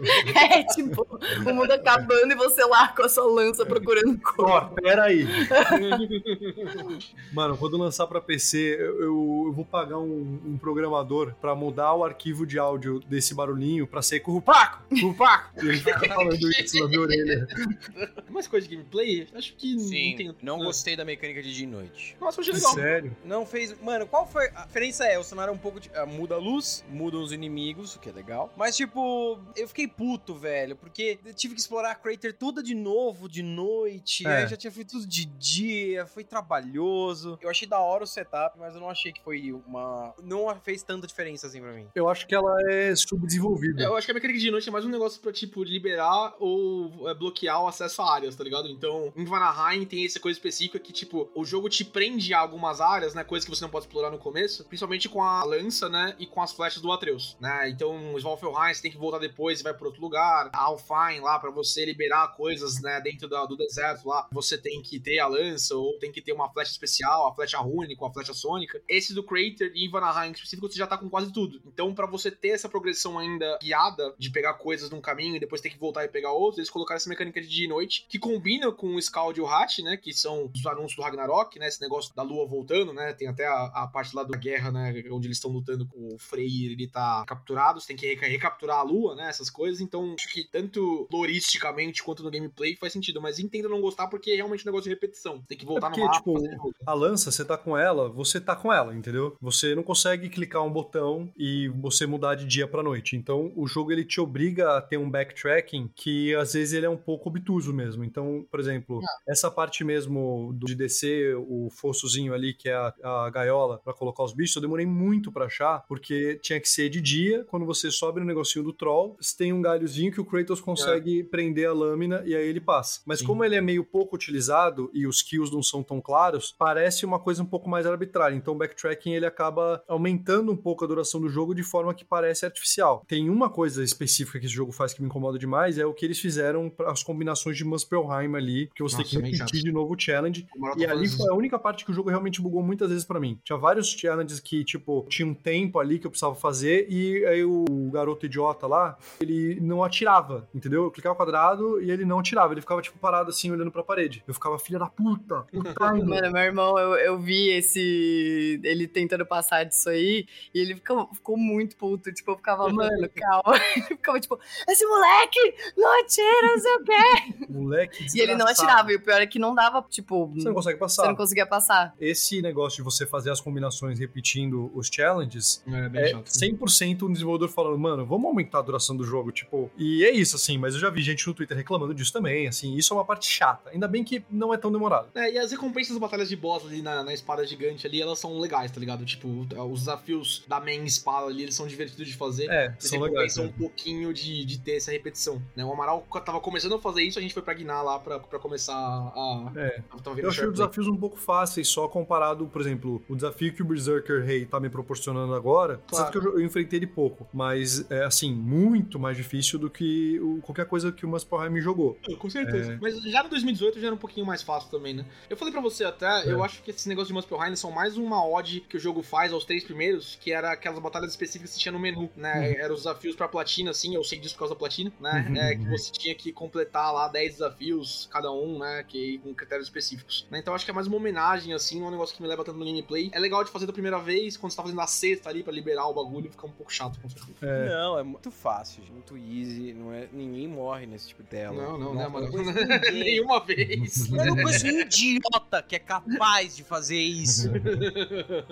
É tipo, o mundo acabando e você lá com a sua lança procurando corvo. Ó, pera aí. Mano, quando lançar pra PC, eu, eu, eu vou pagar um, um programador pra mudar o arquivo de áudio desse barulhinho pra ser currupaco, currupaco. e ele fica falando isso na minha orelha. Mais coisa de gameplay? Acho que não tem. não gostei da mecânica de dia e noite. Nossa, achei legal. Sério? Não fez. Mano, qual foi. A diferença é, o cenário é um pouco. De... ah, muda a luz, mudam os inimigos, o que é legal. Mas, tipo, eu fiquei puto, velho. Porque eu tive que explorar a Crater toda de novo, de noite. É. Aí já tinha feito tudo de dia, foi trabalhoso. Eu achei da hora o setup, mas eu não achei que foi uma. Não fez tanta diferença assim pra mim. Eu acho que ela é subdesenvolvida. Eu acho que a mecânica de noite é mais um negócio pra, tipo, liberar ou é, bloquear o acesso a áreas, tá ligado? Então, em Vanaheim tem essa coisa específica que, tipo, o jogo te prende a algumas áreas, né? Coisas que você não pode explorar no começo, principalmente com a lança, né? E com as flechas do Atreus, né? Então, Svalfelheim você tem que voltar depois e vai pra outro lugar. A Alfheim lá, pra você liberar coisas, né? Dentro da- do deserto lá, você tem que ter a lança ou tem que ter uma flecha especial, a flecha rúnica, a flecha sônica. Esse do Crater e em Vanaheim em específico, você já tá com quase tudo. Então, pra você ter essa progressão ainda guiada de pegar coisas num caminho e depois ter que voltar e pegar outros, eles colocaram essa mecânica de dia e noite, que combina com o Scald e o Hat, né? Que são os anúncios do Ragnarok, né? Esse negócio da lua voltando, né? Tem até a, a parte lá da guerra, né? Onde eles estão lutando com o Freyr, ele tá capturado, você tem que reca- recapturar a lua, né? Essas coisas. Então, acho que tanto loristicamente quanto no gameplay faz sentido. Mas entendo não gostar porque é realmente um negócio de repetição. Você tem que voltar É porque, no mapa. tipo. A lança, você tá com ela, você tá com ela, entendeu? Você não consegue clicar um botão e você mudar de dia pra noite. Então, o jogo ele te obriga a ter um backtracking que às vezes ele é um pouco obtuso mesmo. Então, por exemplo, essa parte mesmo de descer o fossozinho ali, que é a, a gaiola, pra colocar os bichos, eu demorei muito pra achar, porque tinha que ser de dia. Quando você sobe no negocinho do troll, você tem um galhozinho que o Kratos consegue prender a lâmina e aí ele passa. Mas Sim. como ele é meio pouco utilizado e os kills não são tão claros, parece uma coisa um pouco mais arbitrária. Então o backtracking ele acaba aumentando um pouco a duração do jogo de forma que parece artificial. Tem uma coisa específica que esse jogo faz que me incomoda demais, é o que eles fizeram para as combinações de Muspelheim ali, que você Nossa, tem que repetir de novo o challenge. E ali foi a única parte que o jogo realmente bugou muitas vezes pra mim. Tinha vários challenges que, tipo, tinha um tempo ali que eu precisava fazer e aí o garoto idiota lá, ele não atirava, entendeu? Eu clicava quadrado e ele não atirava. Ele ficava, tipo, parado assim, olhando pra parede. Eu ficava, filha da puta. puta Mano, meu irmão, eu, eu vi esse. Ele tentando passar disso aí, e ele ficou, ficou muito puto. Tipo, eu ficava, mano, calma. Ele ficava, tipo, esse moleque não atira, não sei o quê. Moleque E ele não desgraçado. atirava. E o pior é que não dava, tipo, Você não consegue passar. você não conseguia passar. Esse negócio de você fazer as combinações repetindo os challenges É, bem é chato. 100% um desenvolvedor falando, mano, vamos aumentar a duração do jogo, tipo. E é isso, assim, mas eu já vi gente no Twitter reclamando disso também, assim, isso é uma parte chata. Ainda bem que não é tão demorado. É, e as recompensas das batalhas de boss ali na, na espada gigante ali, elas são legais, tá ligado? Tipo, os desafios da main espada ali, eles são divertidos de fazer. É, são legais. né? um pouquinho de, de ter essa repetição. Né? O Amaral tava começando a fazer isso, a gente foi pra Guiná lá pra, pra começar a. É. Eu achei os desafios um pouco fáceis, só comparado, por exemplo, o desafio que o Berserker Rei tá me proporcionando agora. Claro. Sabe que eu, eu enfrentei ele pouco, mas é assim, muito mais difícil do que o- qualquer coisa que o Muspelheim me jogou. Com certeza. É. Mas já no 2018 já era um pouquinho mais fácil também, né? Eu falei pra você até, É. eu acho que esses negócios de Muspelheim são mais uma ode que o jogo faz aos três primeiros, que era aquelas batalhas específicas que tinha no menu, né? Eram os desafios pra platina, assim, eu sei disso por causa da platina, né? Uhum. É, que você tinha que completar lá 10 desafios, cada um, né? Que, com critérios específicos. Né? Então acho que é mais uma homenagem, assim, não um negócio que me leva tanto no gameplay. É legal de fazer da primeira vez, quando você tá fazendo a sexta ali pra liberar o bagulho, fica um pouco chato, com certeza. É. Não, é muito fácil, gente, muito easy, não é, ninguém morre nesse tipo de tela. Não, não, né, eu mano? Nenhuma vez. Eu não conheço um idiota que é capaz de fazer isso.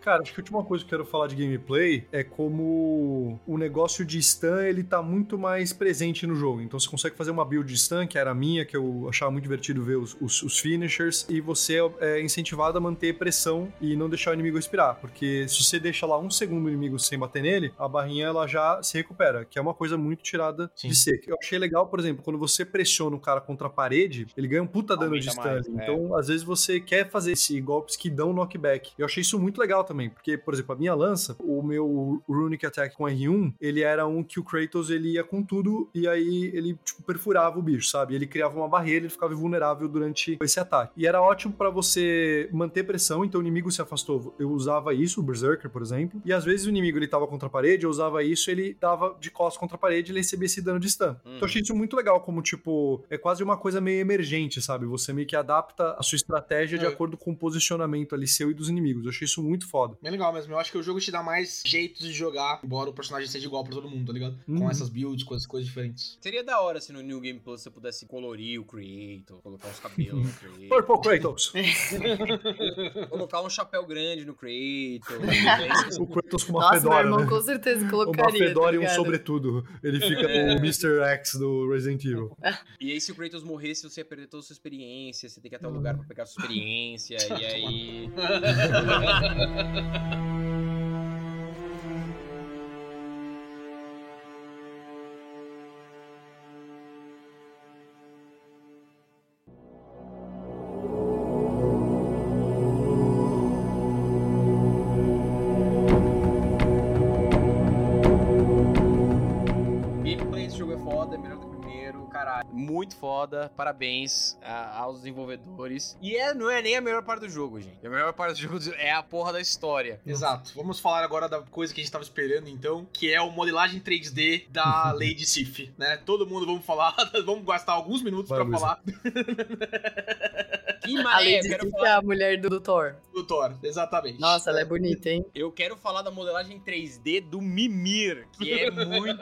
Cara, acho que a última coisa que eu quero falar de gameplay é como o negócio de stun ele tá muito mais presente no jogo. Então você consegue fazer uma build de stun, que era a minha, que eu achava muito divertido ver os, os, os finishers, e você é incentivado a manter pressão e não deixar o inimigo respirar. Porque se você deixa lá um segundo o inimigo sem bater nele, a barrinha ela já se recupera, que é uma coisa muito tirada Sim. de ser. Eu achei legal, por exemplo, quando você pressiona o cara contra a parede, ele ganha um puta dano de Aumenta stun. mais, é. então, às vezes você quer fazer esse golpes que dão knockback. Eu achei isso muito legal também, porque, por exemplo, a minha lança, o meu Runic Attack com R1, ele era um que o Kratos ele ia com tudo e aí ele, tipo, perfurava o bicho, sabe? Ele criava uma barreira, ele ficava vulnerável durante esse ataque. E era ótimo pra você manter pressão, então o inimigo se afastou. Eu usava isso, o Berserker, por exemplo, e às vezes o inimigo ele tava contra a parede, eu usava isso, ele dava de costas contra a parede, ele recebia esse dano de stun. Então eu achei isso muito legal, como, tipo, é quase uma coisa meio emergente, sabe? Você meio que adapta a sua estratégia de É. acordo com o posicionamento ali seu e dos inimigos. Eu achei isso muito foda. Foda. Bem legal mesmo. Eu acho que o jogo te dá mais jeitos de jogar, embora o personagem seja igual pra todo mundo, tá ligado? Uhum. Com essas builds, com essas coisas diferentes. Seria da hora se no New Game Plus você pudesse colorir o Creator, colocar os cabelos no Creator, Purple Kratos. colocar um chapéu grande no Creator. o Kratos com uma Nossa, meu fedora, irmão né? com certeza Uma colocaria. fedora tá e um sobretudo. Ele fica no Mr. X do Resident Evil. E aí, se o Kratos morresse, você ia perder toda a sua experiência, você tem que ir até o lugar pra pegar a sua experiência, e aí. 哈哈哈。Parabéns a- aos desenvolvedores. E é, não é nem a melhor parte do jogo, gente. A melhor parte do jogo é a porra da história. Exato. Vamos falar agora da coisa que a gente tava esperando, então, que é o modelagem 3D da Lady Sif, né? Todo mundo vamos falar, vamos gastar alguns minutos Luísa. falar Que A mané, Lady eu quero falar. é a mulher do, Thor. do Thor, exatamente. Nossa, ela é bonita, hein? Eu quero falar da modelagem 3D do Mimir, que é muito.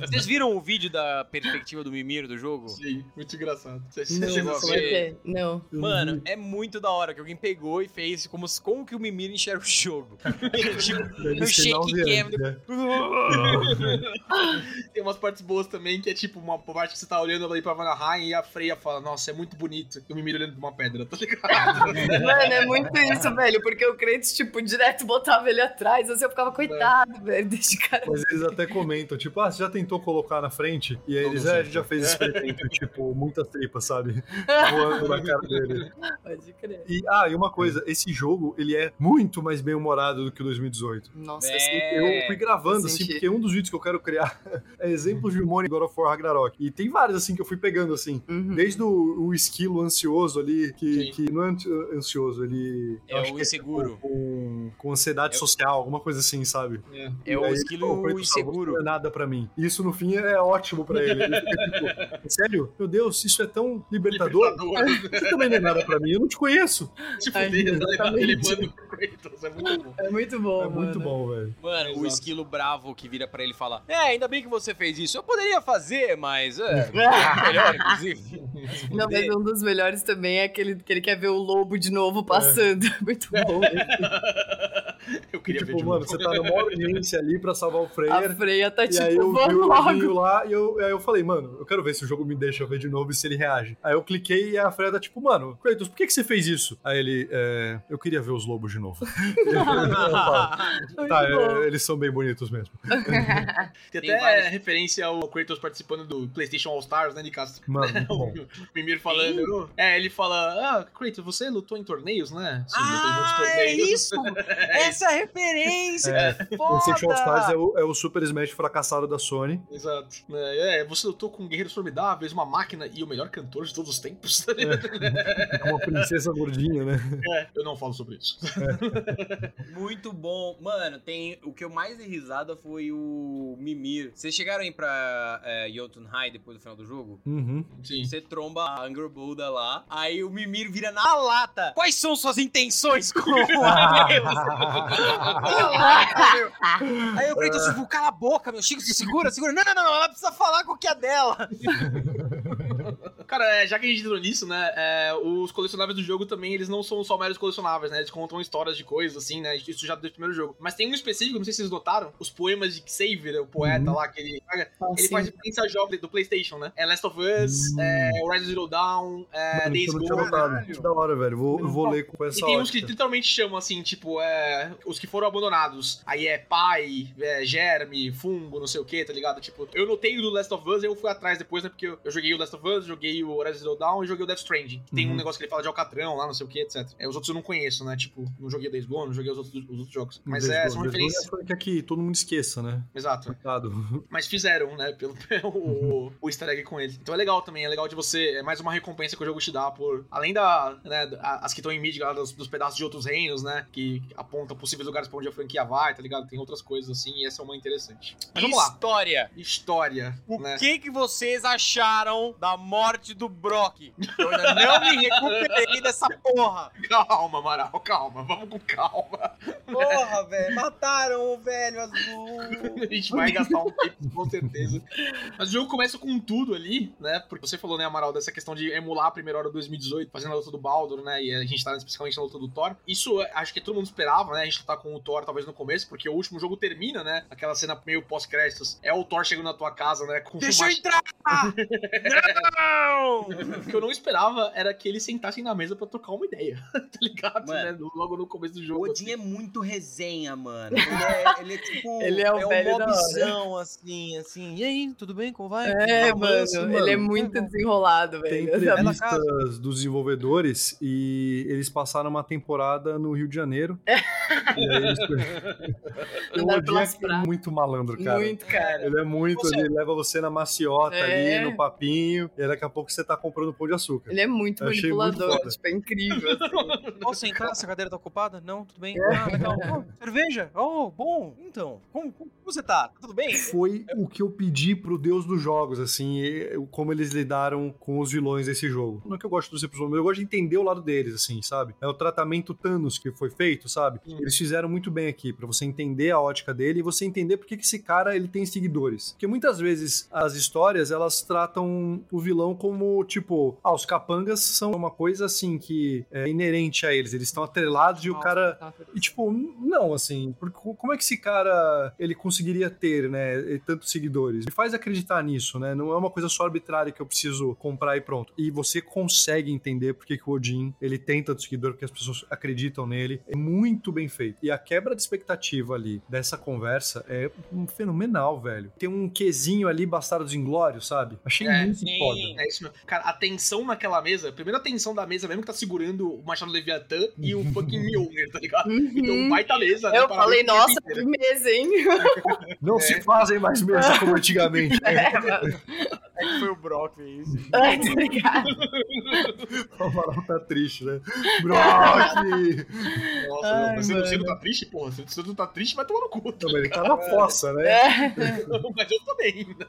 Vocês viram o vídeo da perspectiva do Mimir do jogo? Sim, muito engraçado. Você, Não, chegou a é ver? Não. Mano, é muito da hora que alguém pegou e fez como, como que o Mimir enxerga o jogo. tipo, no shake cam. né? Tem umas partes boas também, que é tipo uma parte que você tá olhando ali pra Vanaheim e a Freya fala, nossa, é muito bonito. E o Mimir olhando pra uma pedra, tá ligado? Mano, é muito isso, velho. Porque o Kratos, tipo, direto botava ele atrás. Assim, eu ficava, coitado, velho, desse cara. Mas eles até comentam, tipo, ah, você já tentou colocar na frente? E aí eles, é, a gente já fez esse experimento, tipo, muitas tripas, sabe? Voando na cara dele. Pode crer. E, ah, e uma coisa, esse jogo, ele é muito mais bem-humorado do que o 2018. Nossa, É. assim, Eu fui gravando, eu assim, senti. porque um dos vídeos que eu quero criar é exemplos de humor em God of War Ragnarok. E tem vários, assim, que eu fui pegando, assim. Uhum. Desde o, o esquilo ansioso ali, que, Sim. que não é ansioso, ele... É eu acho o que inseguro. tipo, Com, com ansiedade É o- social, alguma coisa assim, sabe? É. É o esquilo fala, inseguro. "Você Não é nada pra mim. Isso, no fim, é ótimo pra ele. Ele fica, tipo, sério? Meu Deus, isso é tão libertador? Você também não é nada pra mim, eu não te conheço. Ai, ele manda pro Kratos, é muito bom. É muito bom, É muito bom, velho. Mano, o Exato. esquilo bravo que vira pra ele e fala: É, ainda bem que você fez isso. Eu poderia fazer, mas é. melhor, inclusive. Não, mas um dos melhores também é aquele que ele quer ver o lobo de novo passando. Muito bom. Eu queria ver tipo, de mano, novo. você tá numa urgência ali pra salvar o A Freyr. Freya tá E tipo, aí eu vi o logo. lá e eu, aí eu falei, mano, eu quero ver se o jogo me deixa ver de novo e se ele reage. Aí eu cliquei e a Freya tá tipo, mano, Kratos, por que, que você fez isso? Aí ele, é, eu queria ver os lobos de novo. Tá, é, eles são bem bonitos mesmo. Tem Tem até várias- referência ao Kratos participando do PlayStation All Stars, né, de Castro? Mano. O Mimir falando. É, ele fala: Ah, Kratos, você lutou em torneios, né? Sim, Ah, é torneios. isso! Essa referência! É, Foda! Stars é o, é o Super Smash fracassado da Sony. Exato. É, é, você lutou com guerreiros formidáveis, uma máquina e o melhor cantor de todos os tempos. ligado? Com uma princesa gordinha, né? É, eu não falo sobre isso. Muito bom. Mano, tem. O que eu mais dei risada foi o Mimir. Vocês chegaram aí pra é, Jotunheim depois do final do jogo? Uhum. Sim. Você tromba a Angry Buddha lá, aí o Mimir vira na lata. Quais são suas intenções com o Aí o Kratos, tipo, cala a boca, meu. Chico, se segura, segura. Não, não, não, ela precisa falar qual que é a dela. Cara, é, já que a gente entrou nisso, né? é, os colecionáveis do jogo também, eles não são só meros colecionáveis, né? Eles contam histórias de coisas, assim, né? Isso já desde o primeiro jogo. Mas tem um específico, não sei se vocês notaram, os poemas de Xavier, o poeta Uhum. lá, que ele, Ah, ele sim. faz referência a jogos do PlayStation, né? É Last of Us, Hum. é Horizon Zero Dawn, é Mano, Days isso eu não tinha Gone. da hora, velho. Vou, eu vou ler com essa E tem uns que ótica. literalmente chamam assim, tipo, é. Os que foram abandonados. Aí é pai, é, germe, fungo, não sei o que, tá ligado? Tipo, eu notei o do Last of Us e eu fui atrás depois, né? Porque eu, eu joguei o Last of Us, joguei o Horizon Zero Dawn e joguei o Death Stranding. Tem um Uhum. negócio que ele fala de Alcatrão lá, não sei o que, etc. É, os outros eu não conheço, né? Tipo, não joguei o Days Gone, não joguei os outros, os outros jogos. Mas Days é, Gone. são Days referências. é que aqui todo mundo esqueça, né? Exato. Coitado. Mas fizeram, né? Pelo, o, o easter egg com ele. Então é legal também, é legal de você. É mais uma recompensa que o jogo te dá por. Além da. Né, as que estão em mídia, dos, dos pedaços de outros reinos, né? Que apontam possíveis lugares pra onde a franquia vai, tá ligado? Tem outras coisas assim, e essa é uma interessante. Mas vamos lá. História. História, O né? que que vocês acharam da morte morte do Brock. Eu ainda não me recuperei dessa porra. Calma, Amaral, calma. Vamos com calma. Porra, velho. Mataram o velho azul. A gente vai gastar um tempo, com certeza. Mas o jogo começa com tudo ali, né? Porque você falou, né, Amaral, dessa questão de emular a primeira hora de 2018, fazendo a luta do Baldur, né? E a gente tá especificamente na luta do Thor. Isso acho que todo mundo esperava, né? A gente tá com o Thor talvez no começo, porque o último jogo termina, né? Aquela cena meio pós-créditos. É o Thor chegando na tua casa, né? Com Deixa eu entrar! não! O que eu não esperava era que eles sentassem na mesa pra trocar uma ideia, tá ligado? Mano. né? Logo no começo do O jogo. Odin é muito resenha, mano. Ele é, ele é tipo. Ele é o um velho da hora. mobzão, assim, assim. E aí, tudo bem? Como vai? É, Ah, mano, mas, ele é mano, muito desenrolado, Tem velho. Ela entrevistas dos desenvolvedores e eles passaram uma temporada no Rio de Janeiro. e aí eles... o Odin é praias. muito malandro, cara. Muito, cara. Ele é muito, Você- ele leva você na maciota É. ali, no papinho, e daqui a pouco você tá comprando pão de açúcar. Ele é muito Eu muito manipulador, foda. tipo, é incrível. assim. Posso entrar? Essa cadeira tá ocupada? Não, tudo bem. Ah, legal. Oh, cerveja? Oh, bom. Então, como, como você tá? Tudo bem? Foi o que eu pedi pro Deus dos jogos, assim, como eles lidaram com os vilões desse jogo. Não é que eu gosto dos episódios, mas eu gosto de entender o lado deles, assim, sabe? É o tratamento Thanos que foi feito, sabe? Hum. Eles fizeram muito bem aqui, pra você entender a ótica dele e você entender por que que esse cara, ele tem seguidores. Porque muitas vezes as histórias, elas tratam o vilão como, tipo, ah, os capangas são uma coisa, assim, que é inerente a eles. Eles estão atrelados e o cara e, tipo, não, assim, porque como é que esse cara ele conseguiria ter, né, tantos seguidores? Me faz acreditar nisso, né? Não é uma coisa só arbitrária que eu preciso comprar e pronto. E você consegue entender por que que o Odin ele tem tanto seguidor, porque as pessoas acreditam nele. É muito bem feito. E a quebra de expectativa ali dessa conversa é um fenomenal, velho. Tem um quesinho ali, Bastardos Inglórios, sabe? Achei É, muito sim. foda. É isso mesmo. Cara, a tensão naquela mesa, primeiro a tensão da mesa mesmo que tá segurando o Machado Leviatã e o fucking Mjolnir, tá ligado? Então, Uhum. baita mesa. né, Eu falei, nossa, que mesa, hein? Não se fazem mais mesa como antigamente. É, mano. É que foi o Brock fez. Ai, tá ligado? O Amaral tá triste, né? Brock! Nossa, Ai, mas você, não- tá triste? Porra, se você não tá triste, vai tomar no cu. tá ele tá na fossa, né? É. mas eu também. Né?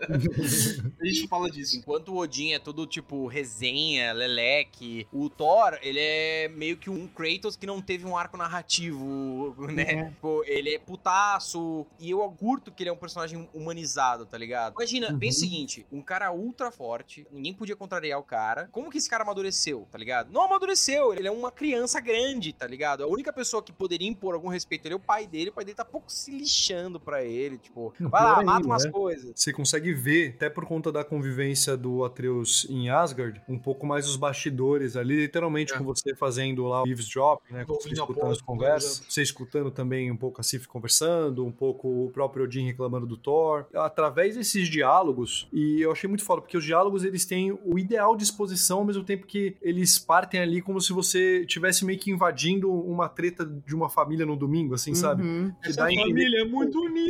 A gente fala disso. Enquanto o Odin é todo tipo resenha, leleque, o Thor, ele é meio que um Kratos que não teve um arco narrativo, né? É. Tipo, ele é putaço. E eu curto que ele é um personagem humanizado, tá ligado? Imagina, Uhum. pensa o seguinte: um cara ultra forte, ninguém podia contrariar o cara. Como que esse cara amadureceu, tá ligado? Não amadureceu, ele é uma criança grande, tá ligado? A única pessoa que poderia impor algum respeito ele é o pai dele, o pai dele tá pouco se lixando pra ele, tipo, Não, vai lá, pior mata ainda, umas né? coisas. Você consegue ver, até por conta da convivência do Atreus em Asgard, um pouco mais os bastidores ali, literalmente É. com você fazendo lá o né? Você Ouvindo a escutando as conversas, você escutando também um pouco a Sif conversando, um pouco o próprio Odin reclamando do Thor. Através desses diálogos, e eu achei muito foda, porque os diálogos eles têm o ideal de exposição, ao mesmo tempo que eles partem ali como se você tivesse meio que invadindo uma treta de uma família no domingo, assim, sabe? Uhum. Que Essa família é muito unida.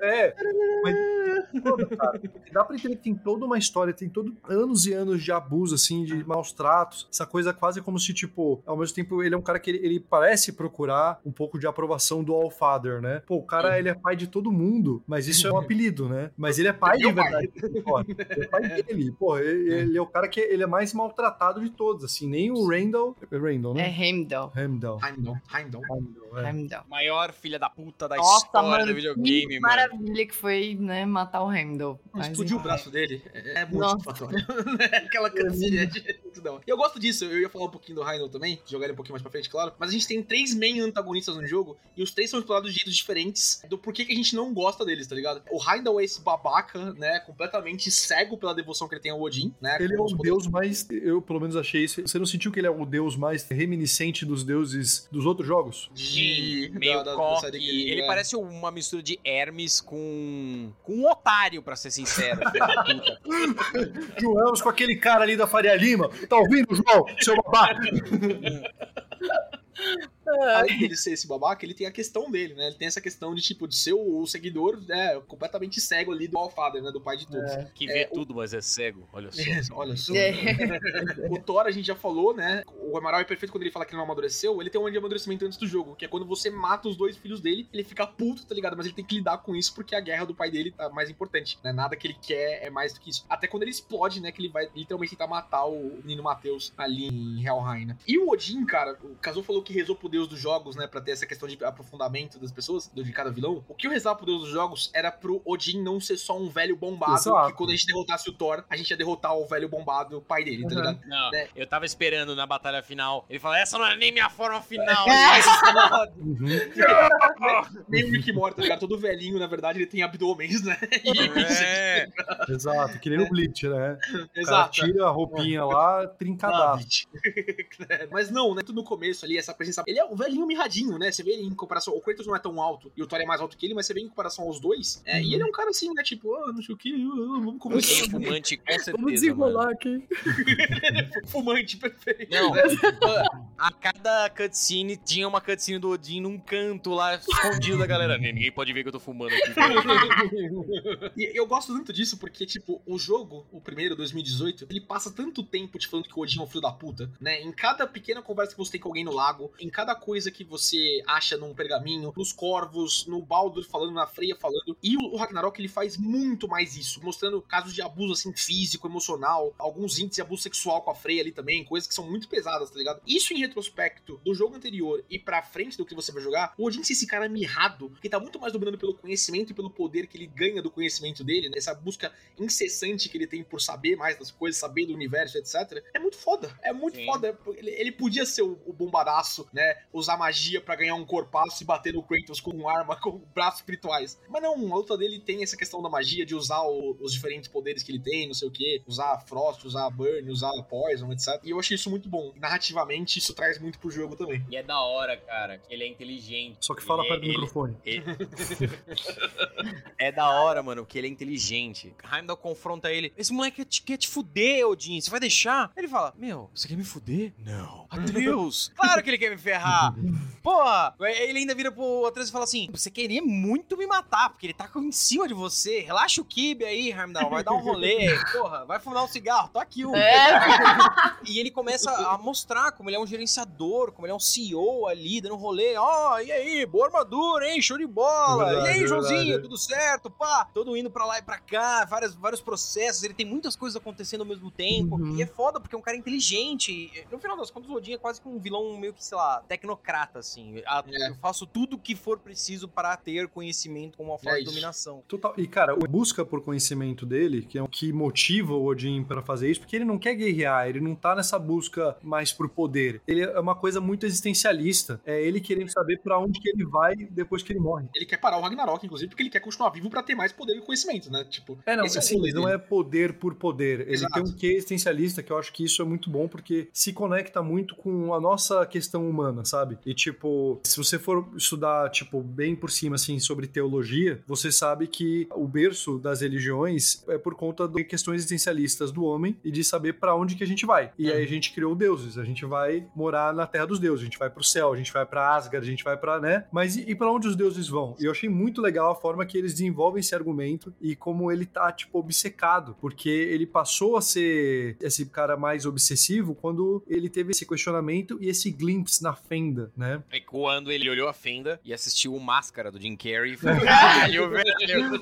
É, mas toda, cara. Dá pra entender que tem toda uma história, tem todo anos e anos de abuso, assim, de maus tratos. Essa coisa quase como se, tipo, ao mesmo tempo, ele é um cara que ele, ele parece procurar um pouco de aprovação do All-Father, né? Pô, o cara, ele é pai de todo mundo, mas isso é um apelido, né? Mas ele é pai de verdade. Pô, ele é pai dele. Pô, ele, ele é o cara que ele é mais maltratado de todos, assim. Nem o Randall. É Randall, É né? Heimdall. Heimdall. Heimdall, Heimdall. Heimdall, é. Heimdall. Maior filha da puta da Nossa, história mano, do videogame, que mano. maravilha que foi, né, matar o Heimdall. Mas, Explodiu o braço dele. É, é muito satisfatório. Aquela cancinha de. Não. E eu gosto disso, eu ia falar um pouquinho do Heimdall também, jogar ele um pouquinho mais pra frente, claro. Mas a gente tem três main antagonistas no jogo, e os três são explorados de jeitos diferentes do porquê que a gente não gosta deles, tá ligado? O Heimdall é esse babaca, né? Completamente cego pela devoção que ele tem ao Odin, né? Ele é poderes- deus mais. Eu, pelo menos, achei isso. Você não sentiu que ele é o deus mais reminiscente dos deuses dos outros jogos? de. meio da- da- da coque. série que Ele, é. parece uma mistura de Hermes com. com um otário, pra ser sincero. João, com aquele cara ali da Faria Lima. Tá ouvindo, João? Seu babaca. além dele ser esse babaca, ele tem a questão dele, né? Ele tem essa questão de, tipo, de ser o, o seguidor né, completamente cego ali do Allfather, né? Do pai de todos. Que vê É, o- tudo, mas é cego. Olha só. Olha só. É. O Thor, a gente já falou, né? O Amaral é perfeito quando ele fala que ele não amadureceu. Ele tem um de amadurecimento antes do jogo, que é quando você mata os dois filhos dele, ele fica puto, tá ligado? Mas ele tem que lidar com isso porque a guerra do pai dele tá mais importante, né? Nada que ele quer é mais do que isso. Até quando ele explode, né? Que ele vai literalmente tentar matar o menino Matheus ali em Helheim, né? E o Odin, cara, o Kazu falou que rezou pro deus dos jogos, né? Pra ter essa questão de aprofundamento das pessoas, do- de cada vilão. O que eu rezava pro deus dos jogos era pro Odin não ser só um velho bombado, Exato. que quando a gente derrotasse o Thor, a gente ia derrotar o velho bombado, o pai dele, tá Uhum. ligado? Não, É. eu tava esperando na batalha final. Ele fala: essa não é nem minha forma final. Uhum. Meio Rick e Morty, tá ligado? Todo velhinho, na verdade, ele tem abdômenes, né? E- É. Exato, que nem o Bleach, né? O cara Exato. tira a roupinha lá, trincadaço. Mas não, né? Tudo no começo ali, essa presença. Ele é um velhinho mirradinho, né? Você vê ele em comparação. O Kratos não é tão alto e o Thor é mais alto que ele, mas você vê em comparação aos dois. É, E ele é um cara assim, né? Tipo, ah, não sei o que, vamos conversar. Ele é fumante, com certeza. Vamos desenrolar aqui. Fumante, perfeito. Não, a cada cutscene tinha uma cutscene do Odin num canto lá, escondido da galera. Ninguém pode ver que eu tô fumando aqui. E eu gosto tanto disso porque, tipo, o jogo, o primeiro, 2018, ele passa tanto tempo te falando que o Odin é um filho da puta, né? Em cada pequena conversa que você tem com alguém no lago, em cada coisa que você acha num pergaminho, nos corvos, no Baldur falando, na Freya falando. E o Ragnarok, ele faz muito mais isso, mostrando casos de abuso, assim, físico, emocional, alguns índices de abuso sexual com a Freya ali também, coisas que são muito pesadas, tá ligado? Isso em retrospecto do jogo anterior e pra frente do que você vai jogar, o Odin ser esse cara mirrado, que tá muito mais dominando pelo conhecimento e pelo poder que ele ganha do conhecimento dele, né? essa busca incessante que ele tem por saber mais das coisas, saber do universo, etc. É muito foda. É muito Sim. foda. Ele, ele podia ser o, o bombadaço, né? Usar magia pra ganhar um corpaço e bater no Kratos com arma, com braços espirituais. Mas não, a luta dele tem essa questão da magia, de usar o- os diferentes poderes que ele tem, não sei o que, usar Frost, usar Burn, usar Poison, etc. E eu achei isso muito bom. Narrativamente, isso traz muito pro jogo também. E é da hora, cara, que ele é inteligente. Só que fala Ele- perto do ele- microfone. É da hora, mano, porque ele é inteligente. Heimdall confronta ele. Esse moleque quer te, quer te fuder, Odin. Você vai deixar? Ele fala: Meu, você quer me fuder? Não. Atreus. claro que ele quer me ferrar. Porra. Ele ainda vira pro Atreus e fala assim: Você queria muito me matar, porque ele tá com- em cima de você. Relaxa o kibe aí, Heimdall. Vai dar um rolê. Porra, vai fumar um cigarro. Tô aqui, um. É, E ele começa a mostrar como ele é um gerenciador, como ele é um CEO ali, dando um rolê. Ó, e aí, boa armadura, hein? Show de bola. Verdade, e aí, Joãozinho, verdade. tudo certo? Pá, todo indo pra lá e pra cá, vários, vários processos. Ele tem muitas coisas acontecendo ao mesmo tempo. Uhum. E é foda, porque é um cara inteligente. No final das contas, o Odin é quase que um vilão meio que, sei lá, tecnocrata, assim. A- É. Eu faço tudo o que for preciso para ter conhecimento como uma forma É de dominação. Total. E, cara, a busca por conhecimento dele, que é o que motiva o Odin pra fazer isso, porque ele não quer guerrear, ele não tá nessa busca mais por poder. Ele é uma coisa muito existencialista. É ele querendo saber pra onde que ele vai depois que ele morre. Ele quer parar o Ragnarok, inclusive, porque ele quer continuar vivo pra ter mais poder e conhecimento, né? Tipo, É, não, assim, rolê não é poder por poder. Ele Exato. tem um quê existencialista que eu acho que isso é muito bom, porque se conecta muito com a nossa questão humana, sabe? E, tipo, se você for estudar, tipo, bem por cima, assim, sobre teologia, você sabe que o berço das religiões é por conta de questões existencialistas do homem e de saber pra onde que a gente vai. E aí a gente criou deuses, a gente vai morar na terra dos deuses, a gente vai pro céu, a gente vai pra Asgard, a gente vai pra, né? Mas e, e para onde os deuses vão? E eu achei muito legal a forma que eles desenvolvem esse argumento e como ele tá, tipo, obcecado, porque ele passou a ser esse cara mais obsessivo quando ele teve esse questionamento e esse glimpse na fenda, né? É quando ele olhou a fenda e assistiu o Máscara do Jim Carrey e falou: Caralho, velho.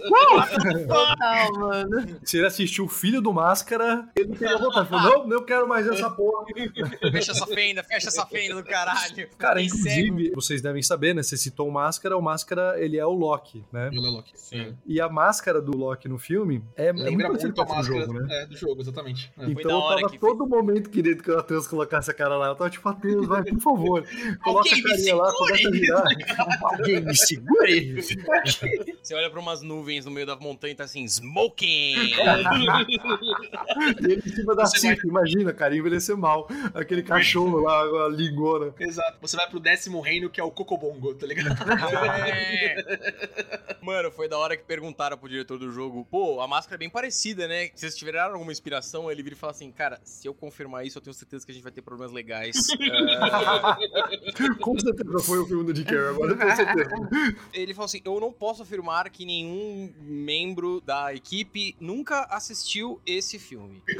total, mano. Se ele assistiu o filho do Máscara, ele teria vontade. Falou, não, não quero mais essa porra. Fecha essa fenda, fecha essa fenda do caralho. Cara, cego. inclusive, vocês devem saber, né? Você citou o Máscara, o Máscara, ele é o Loki, né? Ele é Loki. Sim. E a máscara do Loki no filme é, é muito Lembra parecida muito a o máscara jogo, né? é, do jogo, exatamente. É. Foi Então eu tava todo momento querendo que o Atreus colocasse a cara lá. Eu tava tipo, Atreus, vai, por favor. Coloca Alguém a carinha lá, começa a girar. Alguém me segure. Você olha pra umas nuvens no meio da montanha e tá assim, smoking! E ele em cima da cinta, imagina, cara, envelhecer mal. Aquele cachorro lá, a lingona. Exato. Você vai pro décimo reino, que é o Cocobongo, tá ligado? É. Mano, foi da hora que perguntaram pro diretor do jogo, pô, a máscara é bem parecida, né? Vocês tiveram alguma inspiração? Ele vira e fala assim, cara, se eu confirmar isso, eu tenho certeza que a gente vai ter problemas legais. Com certeza foi o filme do Jim Carrey, agora com certeza. Ele falou assim: Eu não posso afirmar que nenhum membro da equipe nunca assistiu esse filme.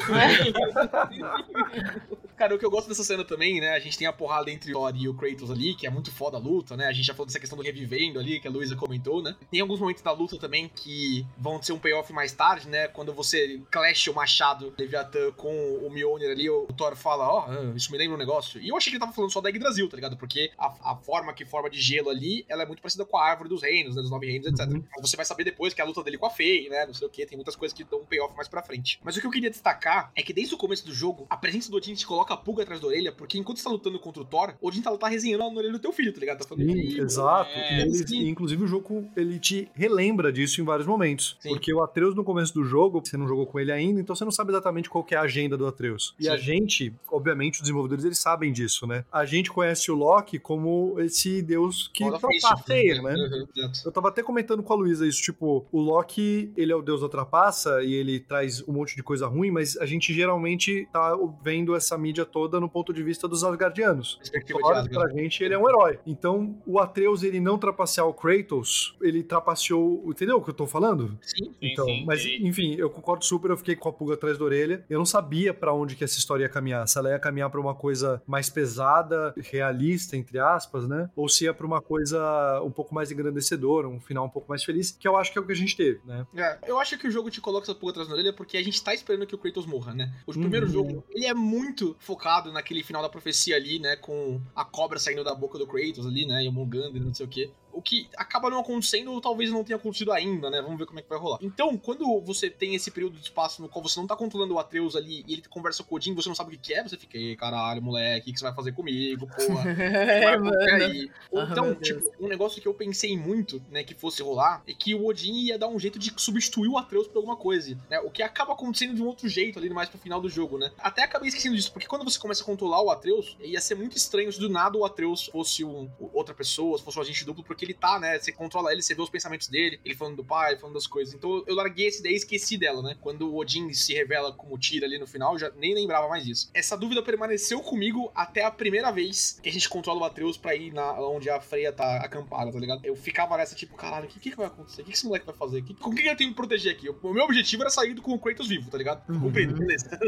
Cara, o que eu gosto dessa cena também, né? A gente tem a porrada entre o Thor e o Kratos ali, que é muito foda a luta, né? A gente já falou dessa questão do revivendo ali, que a Luísa comentou, né? Tem alguns momentos da luta também que vão ser um payoff mais tarde, né? Quando você clash o machado Leviathan com o Mjolnir ali, o Thor fala, ó, oh, isso me lembra um negócio. E eu achei que ele tava falando só da Yggdrasil, tá ligado? Porque a, a forma que forma de gelo ali, ela é muito parecida com a árvore dos reinos, né? Dos nove reinos, etc. Uhum. Mas você vai saber depois que é a luta dele com a Fei, né? Não sei o que, tem muitas coisas que dão um payoff mais pra frente. Mas o que eu queria destacar é que desde o começo do jogo, a presença do Odin te coloca a pulga atrás da orelha, porque enquanto você tá lutando contra o Thor, Odin tá, tá resenhando na orelha do teu filho, tá ligado? Tá falando, Sim, "Ih, exato. é, E ele- sim. inclusive o jogo ele te relembra disso em vários momentos. Sim. Porque o Atreus no começo do jogo, você não jogou com ele ainda, então você não sabe exatamente qual que é a agenda do Atreus. E a gente, obviamente, os desenvolvedores eles sabem disso, né? A gente conhece o Loki como esse deus que trapaceia, Mischief, né? Uhum, exato. Eu tava até comentando com a Luísa isso, tipo, o Loki, ele é o deus da trapaça e ele traz um monte de coisa ruim, mas a gente geralmente tá vendo essa mídia toda no ponto de vista dos Asgardianos. Thor, Asgard. pra gente, ele é um herói. Então, o Atreus, ele não trapacear o Kratos, ele trapaceou... Entendeu o que eu tô falando? Sim. Então, mas enfim, eu concordo super, eu fiquei com a pulga atrás da orelha. Eu não sabia pra onde que essa história ia caminhar. Se ela ia caminhar pra uma coisa mais pesada, realista, entre aspas, né? Ou se ia pra uma coisa um pouco mais engrandecedora, um final um pouco mais feliz, que eu acho que é o que a gente teve, né? É, eu acho que o jogo te coloca essa pulga atrás da orelha porque a gente tá esperando que o Kratos morra, né? O primeiro Uhum. jogo, ele é muito focado naquele final da profecia ali, né? Com a cobra saindo da boca do Kratos ali, né? E o Mongander, não sei o quê. O que acaba não acontecendo, ou talvez não tenha acontecido ainda, né? Vamos ver como é que vai rolar. Então, quando você tem esse período de espaço no qual você não tá controlando o Atreus ali e ele conversa com o Odin, você não sabe o que que é, você fica, "Ei, caralho, moleque, o que você vai fazer comigo, porra? É, aí. Ou Ah, então, Deus. tipo, um negócio que eu pensei muito, né, que fosse rolar, é que o Odin ia dar um jeito de substituir o Atreus por alguma coisa, né? O que acaba acontecendo de um outro jeito ali mais pro final do jogo, né? Até acabei esquecendo disso, porque quando você começa a controlar o Atreus, ia ser muito estranho se do nada o Atreus fosse um, outra pessoa, se fosse um agente duplo, porque ele tá, né? Você controla ele, você vê os pensamentos dele, ele falando do pai, falando das coisas. Então eu larguei essa ideia e esqueci dela, né? Quando o Odin se revela como Tira ali no final, eu já nem lembrava mais disso. Essa dúvida permaneceu comigo até a primeira vez que a gente controla o Atreus pra ir na, onde a Freya tá acampada, tá ligado? Eu ficava nessa, tipo, caralho, o que, que, que vai acontecer? O que, que esse moleque vai fazer? Que- com quem eu tenho que proteger aqui? O meu objetivo era sair com o Kratos vivo, tá ligado? Cumprido, beleza.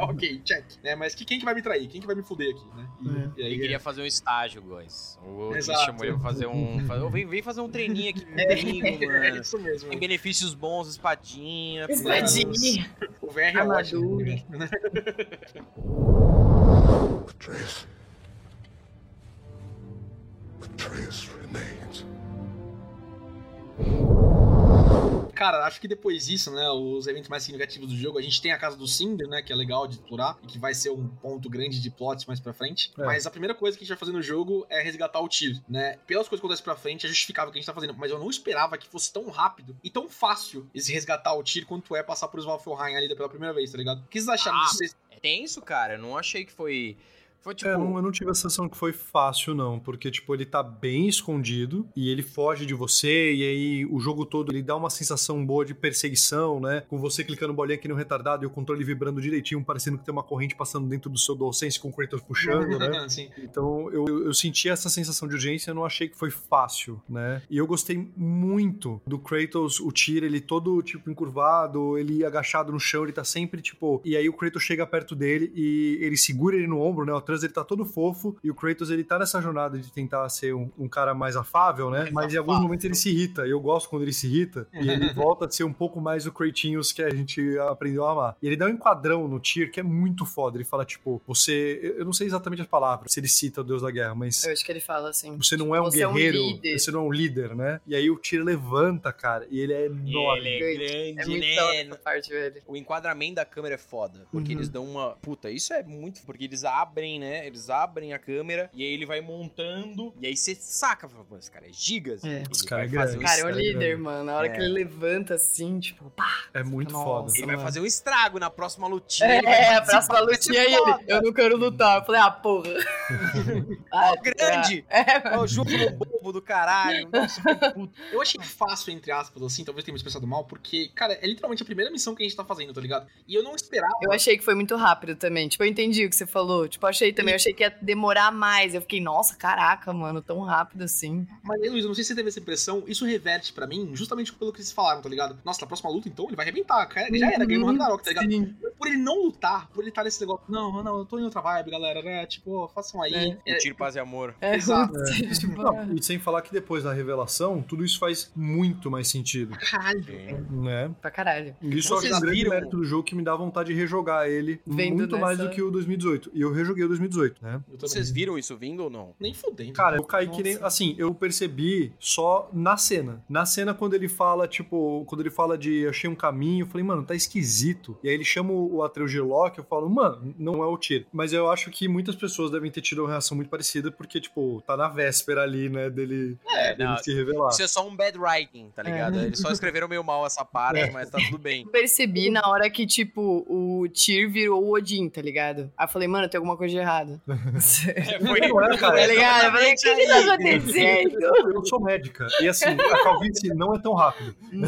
Ok, check. Né, mas que, quem que vai me trair? Quem que vai me fuder aqui, né? E, e aí, Ele queria fazer um estágio, guys. O Odin Exato. chamou ele pra fazer um. fazer- vem, vem fazer um treininho aqui comigo, é mano. isso mesmo. Tem benefícios bons, espadinha. Espadinha. O VR é ótimo. Né? Atreus. Atreus remains. Cara, acho que depois disso, né, os eventos mais significativos do jogo, a gente tem a casa do Cinder, né, que é legal de explorar e que vai ser um ponto grande de plots mais pra frente. É. Mas a primeira coisa que a gente vai fazer no jogo é resgatar o Tyr, né? Pelas coisas que acontecem pra frente, é justificável o que a gente tá fazendo, mas eu não esperava que fosse tão rápido e tão fácil esse resgatar o Tyr quanto é passar por Svalfhelheim ali pela primeira vez, tá ligado? O que vocês acharam Ah, disso? É tenso, cara. Eu não achei que foi. Foi tipo. É, não- eu não tive a sensação que foi fácil, não, porque, tipo, ele tá bem escondido e ele foge de você, e aí o jogo todo ele dá uma sensação boa de perseguição, né? Com você clicando bolinha aqui no retardado e o controle vibrando direitinho, parecendo que tem uma corrente passando dentro do seu DualSense com o Kratos puxando, né? Então eu, eu, eu senti essa sensação de urgência, eu não achei que foi fácil, né? E eu gostei muito do Kratos, o Tyr, ele todo, tipo, encurvado, ele agachado no chão, ele tá sempre, tipo... E aí o Kratos chega perto dele e ele segura ele no ombro, né? O Atreus, ele tá todo fofo e o Kratos, ele tá nessa jornada de tentar ser um, um cara mais afável, né? Mas em alguns afável. momentos ele se irrita, e eu gosto quando ele se irrita, e ele volta a ser um pouco mais o Kratinhos que a gente aprendeu a amar. E ele dá um enquadrão no Tyr que é muito foda, ele fala, tipo, você... Eu não sei exatamente as palavras, se ele cita o Deus da Guerra, mas... Eu acho que ele fala assim. Você não é um Você é um guerreiro, líder. você não é um líder, né? E aí o Tyr levanta, cara, e ele é enorme. Ele é É grande, hora né? essa parte, velho. O enquadramento da câmera é foda. Porque Uhum. eles dão uma. Puta, isso é muito. Porque eles abrem, né? Eles abrem a câmera e aí ele vai montando. E aí você saca, fala, esse cara é gigas. É. Esse cara vai é fazer grande. Cara, é Isso, é líder, grande. mano. Na hora É. que ele levanta assim, tipo, pá. É muito Nossa, foda. Ele vai mano. fazer um estrago na próxima lutinha. ele vai É, a próxima vai lutinha e ele. Eu não quero lutar. Eu falei, ah, porra. ah, grande! É, Ó, o jogo no bolso, bobo do caralho. Nossa, que puto. Eu achei fácil, entre aspas, assim, talvez tenha me expressado mal, porque, cara, é literalmente a primeira missão que a gente tá fazendo, tá ligado? E eu não esperava. Eu achei que foi muito rápido também. Tipo, eu entendi o que você falou. Tipo, eu achei também, eu achei que ia demorar mais. Eu fiquei, nossa, caraca, mano, tão rápido assim. Mas aí, Luiz, eu não sei se você teve essa impressão, isso reverte pra mim justamente pelo que vocês falaram, tá ligado? Nossa, na próxima luta, então, ele vai arrebentar. Cara, já era, ganhou no Ragnarok, tá ligado? Sim. Por ele não lutar, por ele estar nesse negócio, não, não, eu tô em outra vibe, galera, né? Tipo, façam aí. O tiro, paz e amor. É, Exato. tipo, Não, e sem falar que depois da revelação, tudo isso faz muito mais sentido, Caralho. né? pra caralho. Isso é um grande mérito do jogo que me dá vontade de rejogar ele Vendo muito mais nessa- do que o 2018. E eu rejoguei o 2018, né? Vocês viram isso vindo ou não? Nem fudendo. Cara, eu caí que Nossa. nem. Assim, eu percebi só na cena. Na cena, quando ele fala, tipo, quando ele fala de achei um caminho, eu falei, mano, tá esquisito. E aí ele chama o Atreus de Loki, eu falo, mano, não é o tiro. Mas eu acho que muitas pessoas devem ter tido uma reação muito parecida, porque, tipo, tá na véspera ali, né, dele, É, dele não, se revelar. Isso é só um bad writing, tá ligado? Eles só escreveram meio mal essa parte, mas tá tudo bem. Eu percebi na hora que, tipo, o Tyr virou o Odin, tá ligado? Aí eu falei, mano, tem alguma coisa de errado. Foi, Não é, cara? Tá ligado? Eu falei, o que tá acontecendo? Eu sou médica. E assim, a calvície não é tão rápido.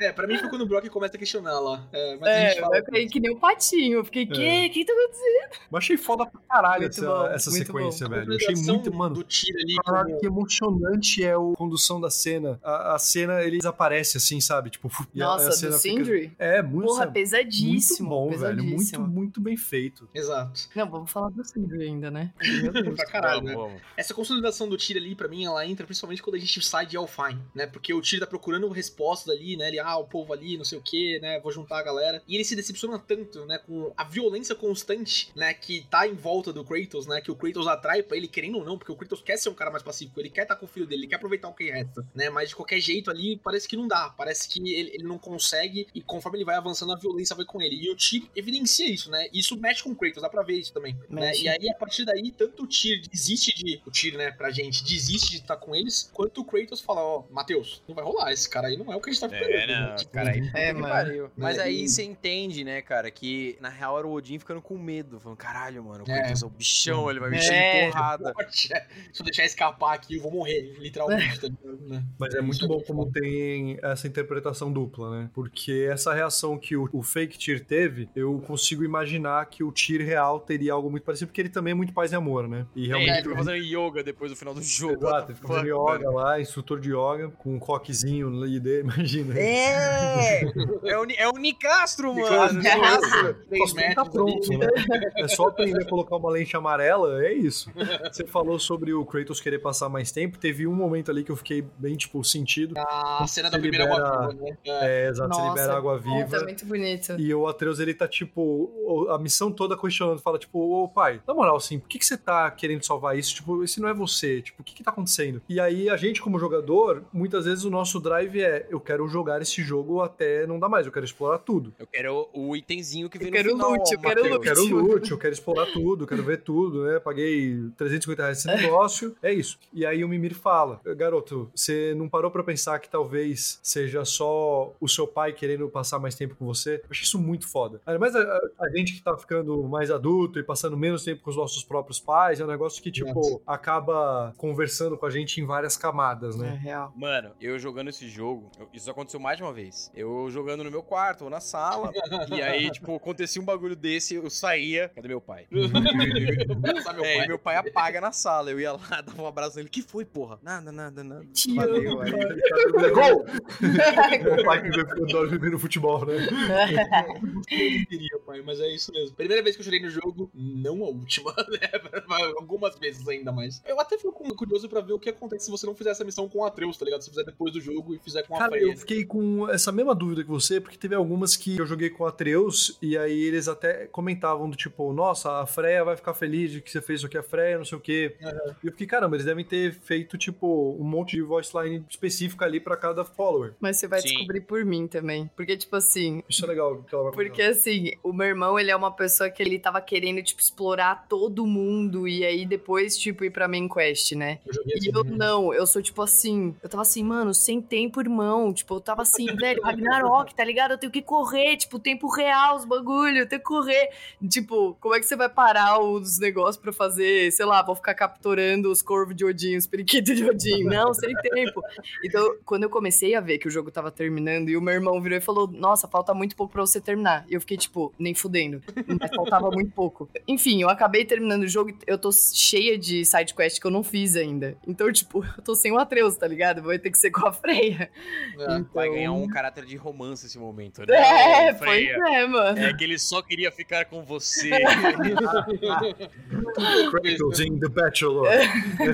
É, pra mim foi quando o Brock começa a questionar lá. É, mas a É, gente fala. eu fiquei que nem um patinho. Eu fiquei, que? Que tá acontecendo? Mas achei foda pra caralho Muito essa, bom, essa sequência, bom. velho. Eu achei muito, mano. do tiro ali. Caralho, como- que emocionante é a condução da cena. A, a cena, ele desaparece assim, sabe? Tipo, e a- a Nossa, cena do fica- Sindri? É, muito, Porra, sabe? pesadíssimo. muito bom, velho. Muito, pesadíssimo. muito bem feito. Exato. Não, vamos falar do Sindri ainda, né? Meu Deus. pra caralho, né? Vamos. Essa consolidação do Tyr ali, pra mim, ela entra principalmente quando a gente sai de Alfheim, né? Porque o Tyr tá procurando respostas ali, né? Ele, ah, o povo ali, não sei o que, né? Vou juntar a galera. E ele se decepciona tanto, né? Com a violência constante, né? Que tá em volta do Kratos, né? Que o Kratos atrai pra ele, querendo ou não, porque o Kratos quer ser um cara mais pacífico, ele quer estar com o filho dele, ele quer aproveitar o que resta, né? Mas de qualquer jeito ali, parece que não dá. Parece que ele, ele não consegue, e conforme ele vai avançando, a violência vai com ele. E o Tyr evidencia isso, né? Isso mexe com o Kratos, dá pra ver isso também. Né? E aí, a partir daí, tanto o Tyr desiste de. O Tyr, né, pra gente, desiste de estar com eles, quanto o Kratos fala, ó, Matheus, não vai rolar, esse cara aí não é o que a gente tá esperando. É, né? não, Tipo, cara, aí É, que mano. pariu. Mas Né, aí você entende, né, cara, que na real era o Odin ficando com medo, falando, caralho, mano, o É. Kratos é o bichão, ele vai me É. encher de porrada. É. Se eu deixar escapar aqui, eu vou morrer, literalmente, tá ligado, né? Mas é muito é bom como tem essa interpretação dupla, né? Porque essa reação que o, o fake Tyr teve, eu consigo imaginar que o Tyr real teria algo muito parecido, porque ele também é muito paz e amor, né? E É, realmente. ele fica fazendo yoga depois do final do jogo. Exato, ele fica fazendo yoga lá, instrutor de yoga, com um coquezinho ali dele, imagina. É! É o, Ni- é o Nicastro, mano. Nossa, Três tá pronto, ali. né? É só aprender a colocar uma lente amarela, é isso. Você falou sobre o Kratos querer passar mais tempo, teve um momento ali que eu fiquei bem, tipo, sentido. A cena da Você primeira libera- água viva, né? É. É, exato, você Nossa, libera água viva. muito bonito. E o Atreus, ele tá, tipo, a missão toda questionando, fala, tipo, ô pai, na moral, assim, por que, que você tá querendo salvar isso? Tipo, esse não é você, tipo, o que que tá acontecendo? E aí, a gente, como jogador, muitas vezes o nosso drive é, eu quero jogar esse jogo até não dar mais, eu quero explorar tudo. Eu quero o itemzinho que vem Eu no quero final. loot, eu quero Matheus. Eu loot. quero loot, eu quero explorar tudo, eu quero ver tudo, né? Paguei 350 reais nesse negócio, é isso. E aí o Mimir fala, garoto, você não parou pra pensar que talvez seja só o seu pai querendo passar mais tempo com você? Eu acho isso muito foda. Ainda mais a, a- a gente que tá ficando mais adulto e passando menos tempo com os nossos próprios pais, é um negócio que, tipo, acaba conversando com a gente em várias camadas, É né? real. Mano, eu jogando esse jogo, eu- isso aconteceu mais de uma vez. Eu jogando no meu quarto ou na sala, e aí, tipo, acontecia um bagulho desse, eu saía. Cadê meu pai? Meu é, pai? e meu pai apaga na sala. Eu ia lá, dava um abraço nele. que foi, porra? Nada, nada, nada. Tio. Valeu, aí. Gol! o pai que veio ficando vivendo futebol, né? Eu não queria, pai, mas é isso mesmo. Primeira vez que eu joguei no jogo, não a última, né? Algumas vezes ainda mais. Eu até fico curioso pra ver o que acontece se você não fizer essa missão com o Atreus, tá ligado? Se fizer depois do jogo e fizer com a Cara, Freya. eu fiquei com essa mesma dúvida que você, porque teve algumas que eu joguei com Atreus e aí eles até comentavam do tipo, nossa, a Freya vai ficar feliz de que você fez isso aqui a Freya, não sei o quê. E eu fiquei, caramba, eles devem ter feito, tipo, um monte de voice line específica ali pra cada follower. Mas você vai Sim. descobrir por mim também. Porque, tipo assim, Isso é legal que ela vai Porque assim, o meu irmão, ele é uma pessoa que ele tava querendo, tipo, explorar todo mundo e aí depois, tipo, ir pra main quest, né? Eu E assim. eu não, eu sou tipo assim, eu tava assim, mano, sem tempo, irmão. Tipo, eu tava assim, velho, Ragnarok, tá ligado? Eu tenho que correr, tipo, tempo real, os bagulho, eu tenho que correr. Tipo, como é que você vai parar os negócios pra fazer, sei lá, vou ficar explorando os corvos de Odin, os periquitos de Odin. Não, sem tempo. Então, quando eu comecei a ver que o jogo tava terminando e o meu irmão virou e falou: Nossa, falta muito pouco pra você terminar. E eu fiquei tipo, nem fudendo. Mas faltava muito pouco. Enfim, eu acabei terminando o jogo e eu tô cheia de sidequest que eu não fiz ainda. Então, tipo, eu tô sem o Atreus, tá ligado? Vai ter que ser com a Freia. Então... Vai ganhar um caráter de romance esse momento, né? É, pois Freya? é, mano. É que ele só queria ficar com você. Kratos in The Bachelor.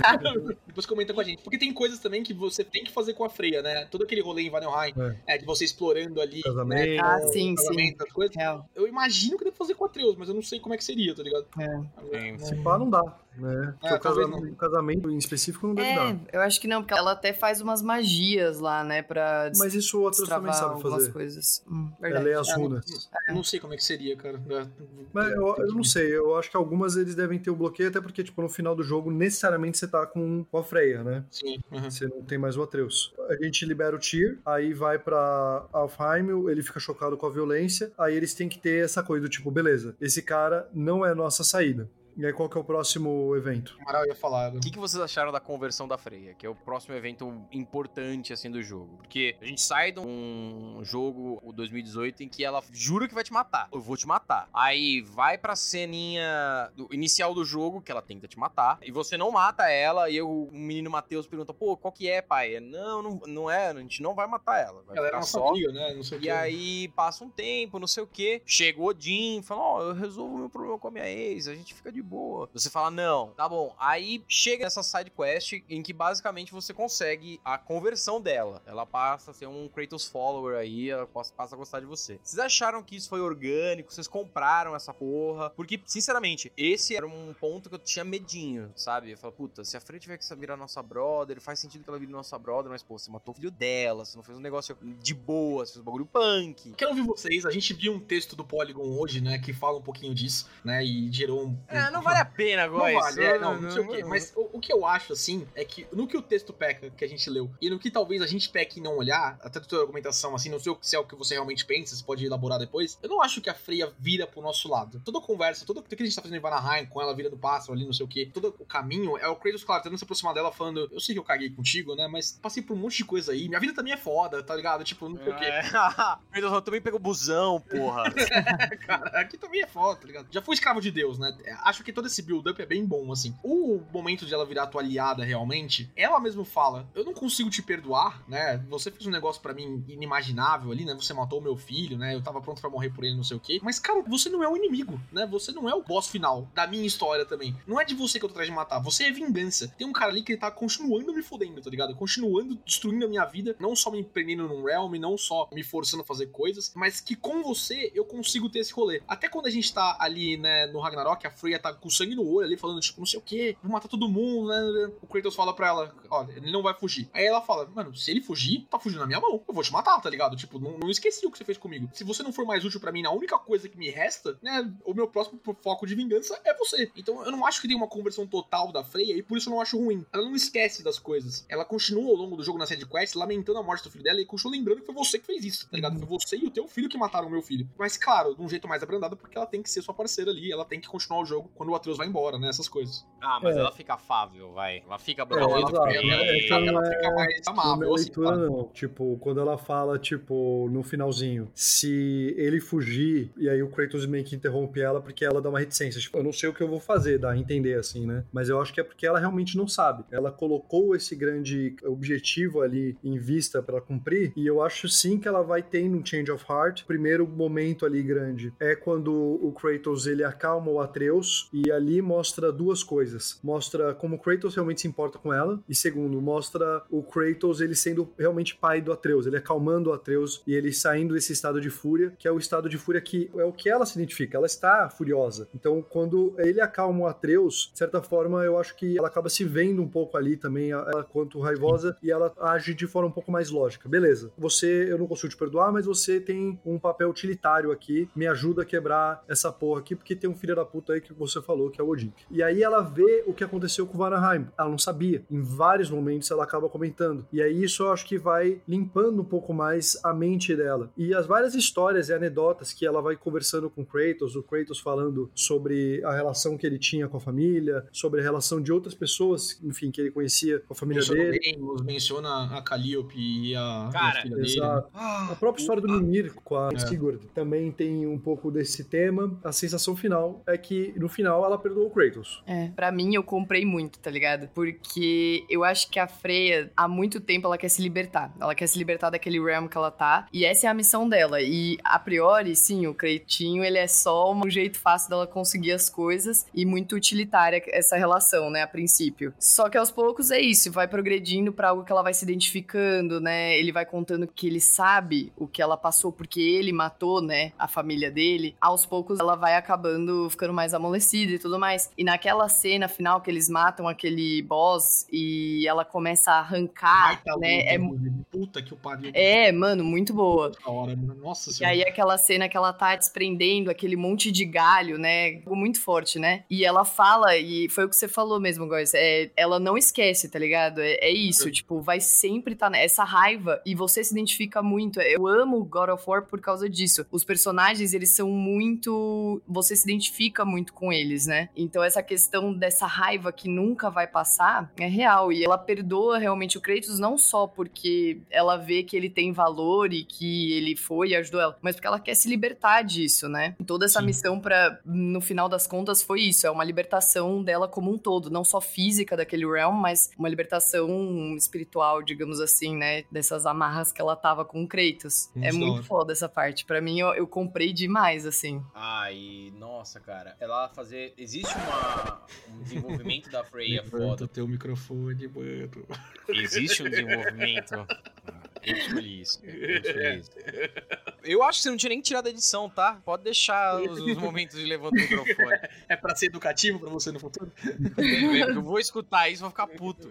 Depois comenta com a gente. Porque tem coisas também que você tem que fazer com a Freia, né? Todo aquele rolê em Valheim, é. de você explorando ali, Casamento. né? Ah, sim, sim. coisas. Eu imagino que deve fazer com a Atreus, mas eu não sei como é que seria, tá ligado? É. Se pá, não dá, né? Porque É, casamento, casamento em específico não deve É, dar. eu acho que não, porque ela até faz umas magias lá, né, pra Mas isso o Atreus também sabe fazer. coisas. Hum, Ela é as É, não- runas. Eu não sei como é que seria, cara. É. Mas eu, eu não sei, eu acho que algumas eles devem ter o bloqueio, até porque, tipo, no final do jogo, necessariamente você tá com, com a Freya, né? Sim. uhum. Você não tem mais o Atreus. A gente libera o Tyr, aí vai pra Alfheim, ele fica chocado com a violência, aí eles têm que ter essa coisa do tipo, beleza, esse cara não é a nossa saída. E aí, qual que é o próximo evento? O Amaral ia falar. né? O que, que vocês acharam da conversão da Freya? Que é o próximo evento importante, assim, do jogo. Porque a gente sai de um jogo, o 2018, em que ela jura que vai te matar. Eu vou te matar. Aí vai pra ceninha do- inicial do jogo, que ela tenta te matar. E você não mata ela. E eu- o menino Matheus pergunta, pô, qual que é, pai? É, Não, não, não é. A gente não vai matar ela. Vai Ela era ficar nossa só né? Não sei o e que. aí passa um tempo, não sei o que. Chegou o Jim, fala: Ó, eu resolvo meu problema com a minha ex, a gente fica de boa. Você fala: Não, tá bom. Aí chega nessa side quest em que basicamente você consegue a conversão dela. Ela passa a ser um Kratos follower aí, ela passa a gostar de você. Vocês acharam que isso foi orgânico? Vocês compraram essa porra? Porque, sinceramente, esse era um ponto que eu tinha medinho, sabe? Eu falo, puta, se a Frey tiver que virar nossa brother, faz sentido que ela vire nossa brother, mas, pô, você matou o filho dela, você não fez um negócio de boa, você fez um bagulho punk. Quero ouvir vocês. A gente viu um texto do Polygon hoje, né? Que fala um pouquinho disso, né? E gerou um. É, não vale a pena Não agora. vale, é, não, não sei o quê. Mas o, o que eu acho, assim, é que no que o texto peca, que a gente leu, e no que talvez a gente peque em não olhar, até da tua argumentação, assim, não sei se é o que você realmente pensa, você pode elaborar depois, eu não acho que a Freya vira pro nosso lado. Toda conversa, tudo que a gente tá fazendo em Vanaheim, com ela virando pássaro ali, não sei o quê, todo o caminho é o Kratos, claro, tentando se aproximar dela, falando, eu sei que eu caguei contigo, né, mas passei por um monte de coisa aí, minha vida também é foda, tá ligado? Tipo, não sei o quê. É. Eu também pego busão, porra. cara, aqui também é foda, tá ligado? Já fui escravo de Deus, né? Acho que todo esse build-up é bem bom, assim. O momento de ela virar tua aliada realmente, ela mesmo fala: Eu não consigo te perdoar, né? Você fez um negócio pra mim inimaginável ali, né? Você matou meu filho, né? Eu tava pronto pra morrer por ele, não sei o quê. Mas, cara, você não é o inimigo, né? Você não é o boss final da minha história também. Não é de você que eu tô atrás de matar, você é vingança. Tem um cara ali que ele tá continuando me fodendo, tá ligado? Continuando destruindo a minha vida, não só me prendendo num realm, não só me forçando a fazer coisas, mas que com você eu consigo ter esse rolê. Até quando a gente tá ali, né, no Ragnarok, a Freya tá com sangue no olho ali, falando, tipo, não sei o que, vou matar todo mundo, né? O Kratos fala pra ela, olha, ele não vai fugir. Aí ela fala, mano, se ele fugir, tá fugindo na minha mão, eu vou te matar, tá ligado? Tipo, não, não esqueci o que você fez comigo. Se você não for mais útil pra mim na única coisa que me resta, né, o meu próximo foco de vingança é você. Então eu não acho que tem uma conversão total da Freya e por isso eu não acho ruim. Ela não esquece das coisas. Ela continua ao longo do jogo na side quest lamentando a morte do filho dela e continua lembrando que foi você que fez isso, tá ligado? Foi você e o teu filho que mataram o meu filho. Mas claro, de um jeito mais abrandado porque ela tem que ser sua parceira ali, ela tem que continuar o jogo quando o Atreus vai embora, né, essas coisas. Ah, mas É. ela fica afável, vai. Ela fica É, brother. exato. Ela, É, ela, não ela é- fica mais Na amável, assim, leitura, não. Tipo, quando ela fala, tipo, no finalzinho, se ele fugir, e aí o Kratos meio que interrompe ela porque ela dá uma reticência. Tipo, eu não sei o que eu vou fazer, dá a entender, assim, né? Mas eu acho que é porque ela realmente não sabe. Ela colocou esse grande objetivo ali em vista pra cumprir, e eu acho sim que ela vai tendo um change of heart. Primeiro momento ali grande é quando o Kratos ele acalma o Atreus, e ali mostra duas coisas. Mostra como Kratos realmente se importa com ela, e segundo, mostra o Kratos ele sendo realmente pai do Atreus, ele acalmando o Atreus e ele saindo desse estado de fúria, que é o estado de fúria que é o que ela se identifica, ela está furiosa. Então, quando ele acalma o Atreus, de certa forma, eu acho que ela acaba se vendo um pouco ali também, ela quanto raivosa, e ela age de forma um pouco mais lógica. Beleza, você, eu não consigo te perdoar, mas você tem um papel utilitário aqui, me ajuda a quebrar essa porra aqui, porque tem um filho da puta aí que você você falou, que é o Odin. E aí ela vê o que aconteceu com o Vanaheim. Ela não sabia. Em vários momentos ela acaba comentando. E aí isso eu acho que vai limpando um pouco mais a mente dela. E as várias histórias e anedotas que ela vai conversando com o Kratos, o Kratos falando sobre a relação que ele tinha com a família, sobre a relação de outras pessoas, enfim, que ele conhecia com a família Menciona dele. bem, menciona a Calliope e a, Cara, a filha dele. Exato. A própria história do Mimir com a É. Sigurd também tem um pouco desse tema. A sensação final é que no final ela perdoou o Kratos. É, pra mim eu comprei muito, tá ligado? Porque eu acho que a Freya, há muito tempo, ela quer se libertar. Ela quer se libertar daquele realm que ela tá. E essa é a missão dela. E a priori, sim, o Kratinho, ele é só um jeito fácil dela conseguir as coisas e muito utilitária essa relação, né, a princípio. Só que aos poucos é isso, vai progredindo pra algo que ela vai se identificando, né? Ele vai contando que ele sabe o que ela passou porque ele matou, né, a família dele. Aos poucos ela vai acabando ficando mais amolecida e tudo mais. E naquela cena final que eles matam aquele boss e ela começa a arrancar, Baita né? É. Puta que o pariu. é, mano, muito boa. Da hora, mano. Nossa E senhora. aí aquela cena que ela tá desprendendo aquele monte de galho, né? Muito forte, né? E ela fala, e foi o que você falou mesmo, Góis, é, ela não esquece, tá ligado? É, é isso, tipo, vai sempre tá nessa raiva e você se identifica muito. Eu amo God of War por causa disso. Os personagens, eles são muito... Você se identifica muito com eles, né? Então essa questão dessa raiva que nunca vai passar é real. E ela perdoa realmente o Kratos não só porque ela vê que ele tem valor e que ele foi e ajudou ela, mas porque ela quer se libertar disso, né? Toda essa Sim. missão para no final das contas foi isso, é uma libertação dela como um todo, não só física daquele realm, mas uma libertação espiritual, digamos assim, né? Dessas amarras que ela tava com o Kratos. Muito é muito hora. foda essa parte. Pra mim, eu, eu comprei demais, assim. Ai, nossa, cara. Ela fazer. Existe uma, um desenvolvimento da Freya Levanta foda. o teu microfone, mano. Existe um desenvolvimento. Eu escolhi isso. Eu escolhi isso. Eu acho que você não tinha nem tirado a edição, tá? Pode deixar os, os momentos de levantar o microfone. É pra ser educativo pra você no futuro? Eu vou escutar isso e vou ficar puto.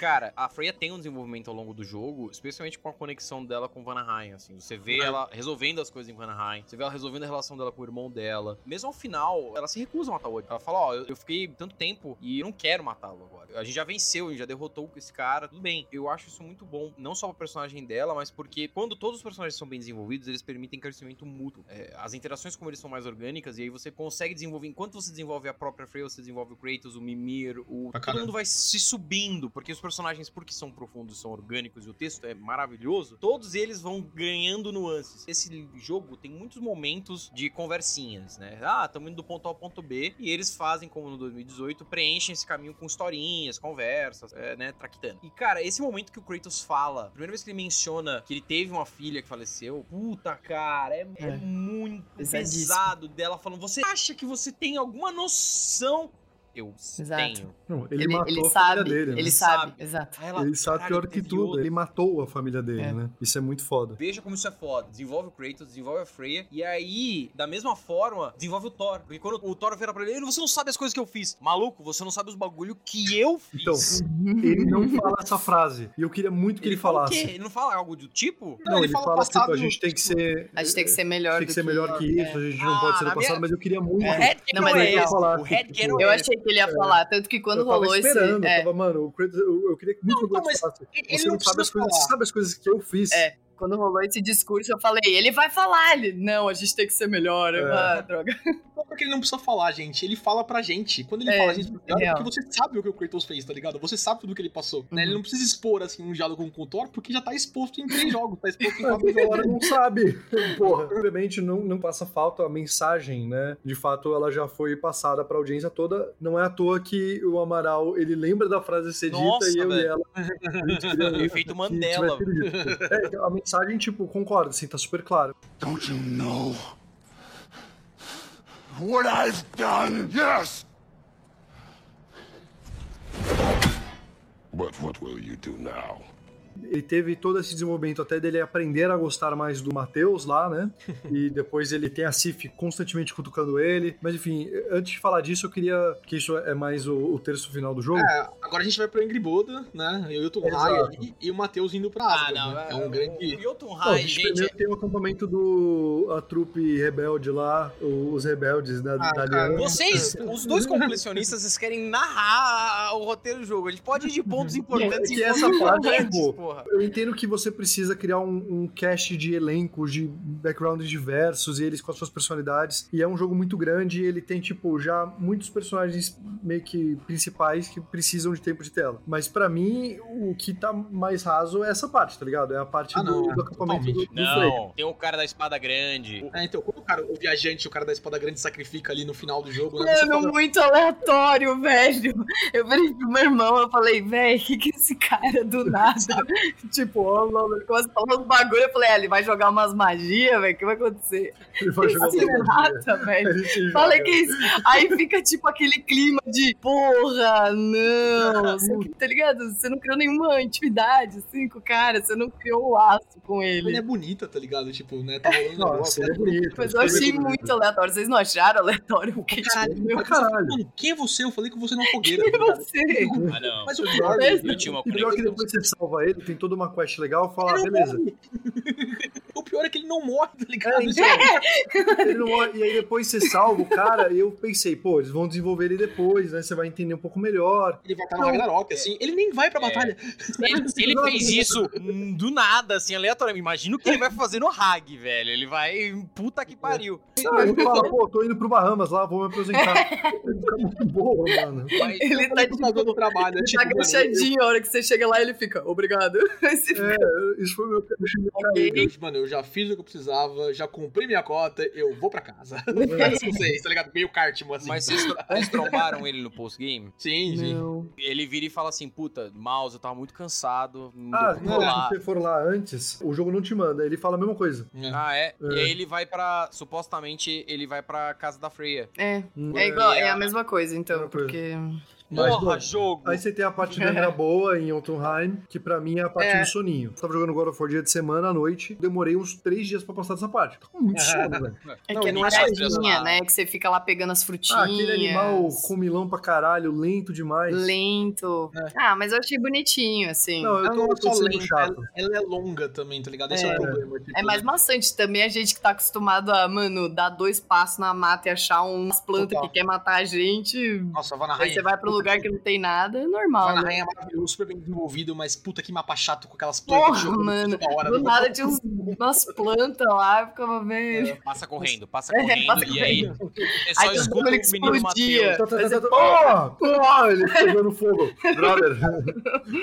Cara, a Freya tem um desenvolvimento ao longo do jogo, especialmente com a conexão dela com Vanaheim, assim. Você vê ela resolvendo as coisas em Vanaheim, você vê ela resolvendo a relação dela com o irmão dela. Mesmo ao final, ela se recusa a matar o Odin. Ela fala, ó, eu, eu fiquei tanto tempo e eu não quero matá-lo agora. A gente já venceu, a gente já derrotou esse cara, tudo bem. Eu acho isso muito bom, não só pro personagem dela, mas porque quando todos os personagens são bem desenvolvidos, eles permitem crescimento mútuo. É, as interações como eles são mais orgânicas, e aí você consegue desenvolver, enquanto você desenvolve a própria Freya, você desenvolve o Kratos, o Mimir, o... Todo mundo vai se subindo, porque os personagens, porque são profundos, são orgânicos e o texto é maravilhoso, todos eles vão ganhando nuances. Esse jogo tem muitos momentos de conversinhas, né? Ah, estamos indo do ponto A ao ponto B, e eles fazem, como no 2018, preenchem esse caminho com historinhas, conversas, é, né, traquitando. E, cara, esse momento que o Kratos fala, primeira vez que ele menciona que ele teve uma filha que faleceu, puta, cara, é, é É. muito pesado dela falando, você acha que você tem alguma noção? Eu Exato. tenho. Não, ele, Ele, matou ele a família sabe, dele, né? ele Sabe. exato. Ela, Ele sabe "Caralho, pior que tudo, outro." ele matou a família dele, É. né? Isso é muito foda. Veja como isso é foda. Desenvolve o Kratos, desenvolve a Freya. E aí, da mesma forma, desenvolve o Thor. Porque quando o Thor vira pra ele, você não sabe as coisas que eu fiz. Maluco, você não sabe os bagulho que eu fiz. Então, ele não fala essa frase. E eu queria muito que ele, fala o falasse. quê? Ele não fala algo do tipo? Não, ele, fala, tipo, a gente tem que ser. A gente tem que ser melhor tem que ser melhor que isso, a gente não Ah, pode ser do passado, minha- mas eu queria muito. O headcanon Não, mas é ele O tipo, headcanon Eu é achei que ele ia falar, tanto que quando eu tava rolou esse. esperando, é, eu tava, mano, eu, eu queria muito Não, que o mas falasse. ele Você não não sabe as coisas, falar. sabe as coisas que eu fiz. É. Quando rolou esse discurso, eu falei, ele vai falar. Ele, não, a gente tem que ser melhor. É. ah, droga. Não porque ele não precisa falar, gente. Ele fala pra gente. Quando ele É, fala, a gente real. porque você sabe o que o Kratos fez, tá ligado? Você sabe tudo o que ele passou. né? Uhum. Ele não precisa expor, assim, um diálogo com o Thor, porque já tá exposto em três jogos. Tá exposto em Mas quatro a galera jogos. não sabe. Porra. Obviamente não, não passa falta a mensagem, né? De fato, ela já foi passada pra audiência toda. Não é à toa que o Amaral, ele lembra da frase ser dita Nossa, e eu e velho. ela. a gente queria muito Efeito Mandela. É, então, a mensagem, tipo, concorda, assim, tá super claro. Don't you know what I've done? Yes! But what will you do now? Ele teve todo esse desenvolvimento até dele aprender a gostar mais do Matheus lá, né? e depois ele tem a Sif constantemente cutucando ele. Mas enfim, antes de falar disso, eu queria que isso é mais o, o terço final do jogo. É, agora a gente vai pro Angry Boda, né? Eu e o Tom. Rai ali, e o Matheus indo pra Ah, Asgard. não. né? É um grande. O a High, gente gente. primeiro tem o acampamento do a trupe rebelde lá, os rebeldes né, Ah, da Aliança. Vocês, os dois completionistas, vocês querem narrar o roteiro do jogo. A gente pode ir de pontos importantes É que pontos essa parte, importantes, tipo, porra. Eu entendo que você precisa criar um, um cast de elencos, de backgrounds diversos, e eles com as suas personalidades. E é um jogo muito grande, e ele tem, tipo, já muitos personagens meio que principais que precisam de tempo de tela. Mas pra mim, o que tá mais raso é essa parte, tá ligado? É a parte Ah, do, não, do é, acampamento do, do. Não, tem o cara da espada grande. É, então, quando o, cara, o viajante, o cara da espada grande sacrifica ali no final do jogo, né? Mano, fala, muito aleatório, velho. Eu virei pro meu irmão, eu falei, velho, que que esse cara do nada? tipo, ó, ó, ele começa a falar uns bagulho, eu falei, é, ele vai jogar umas magias, velho, o que vai acontecer? Ele vai jogar Esse uma nada, velho. Falei que isso. Aí fica tipo aquele clima de porra, não. Só que, tá ligado? Você não criou nenhuma intimidade assim com o cara, você não criou um laço com Ele ele. é bonita, tá ligado? Tipo, né? Tá rolando negócio. Nossa, ele é bonito. Mas eu achei muito aleatório. Vocês não acharam aleatório? Porque, tipo, Caralho, meu, Pra caralho. Mano, quem é você? Eu falei com você numa fogueira. quem é tá você? Ah, não. Mas o pior, Eu tinha uma E pior que conexão. depois você salva ele, tem toda uma quest legal, fala, ah, beleza. morre. O pior é que ele não morre, tá ligado? É, então, ele não morre, e aí depois você salva o cara, e eu pensei, pô, eles vão desenvolver ele depois, né? Você vai entender um pouco melhor. Ele vai estar no Ragnarok, assim. Ele nem vai pra É. batalha. Ele, ele fez isso hum, do nada, assim, aleatoriamente. Imagina o que ele vai fazer no Hag, velho. Ele vai. Puta que pariu. Não, ele fala, pô, tô indo pro Bahamas lá, vou me apresentar. Ele fica muito boa, mano. Ele tá, tá tipo, dando trabalho. ele tipo, tá mano, agachadinho, a hora que você chega lá, ele fica, obrigado. Fica, É, isso foi meu ok. Eu, mano, eu já fiz o que eu precisava, já comprei minha cota, eu vou pra casa. Não sei, tá ligado? Meio Cartman, assim. Mas vocês, vocês trombaram ele no postgame? Sim, sim. Não. Ele vira e fala assim: puta, mouse, eu tava muito cansado. Não Ah, não, se você for lá antes, o jogo não te manda, ele fala a mesma coisa. Ah, é? É. E aí ele vai pra. Supostamente ele vai pra casa da Freya. É, Hum. é igual, é a- a mesma coisa, então, Mesma coisa. Mas, Porra, bom, jogo! Aí você tem a parte da Angra boa em Jotunheim, que pra mim é a parte É. do soninho. Eu tava jogando God of War dia de semana à noite, demorei uns três dias pra passar dessa parte. Com muito sono, velho. É Não, que é não é estressar. né? Que você fica lá pegando as frutinhas. Ah, aquele animal comilão pra caralho, lento demais. Lento. Ah, mas eu achei bonitinho, assim. Não, eu tô, é tô sendo lenta, chato. ela, ela é longa também, tá ligado? Esse é, É. o problema. tipo, É mais maçante também a gente que tá acostumado a, mano, dar dois passos na mata e achar umas plantas Total. que quer matar a gente. Nossa, Vana Aí Rainha. você vai um lugar que não tem nada, é normal. Vana né? Rainha é maravilhoso, super bem desenvolvido, mas puta que mapa chato com aquelas plantas Porra, mano. toda hora. Do né? nada tinha uns, umas plantas lá, eu ficava vendo. Passa correndo, passa É, correndo. passa e aí correndo. você só Aí escuta o menino explodia. Matheus. Tá, tá, tá, é tá, tá. Oh, oh, ele pegando fogo. Brother.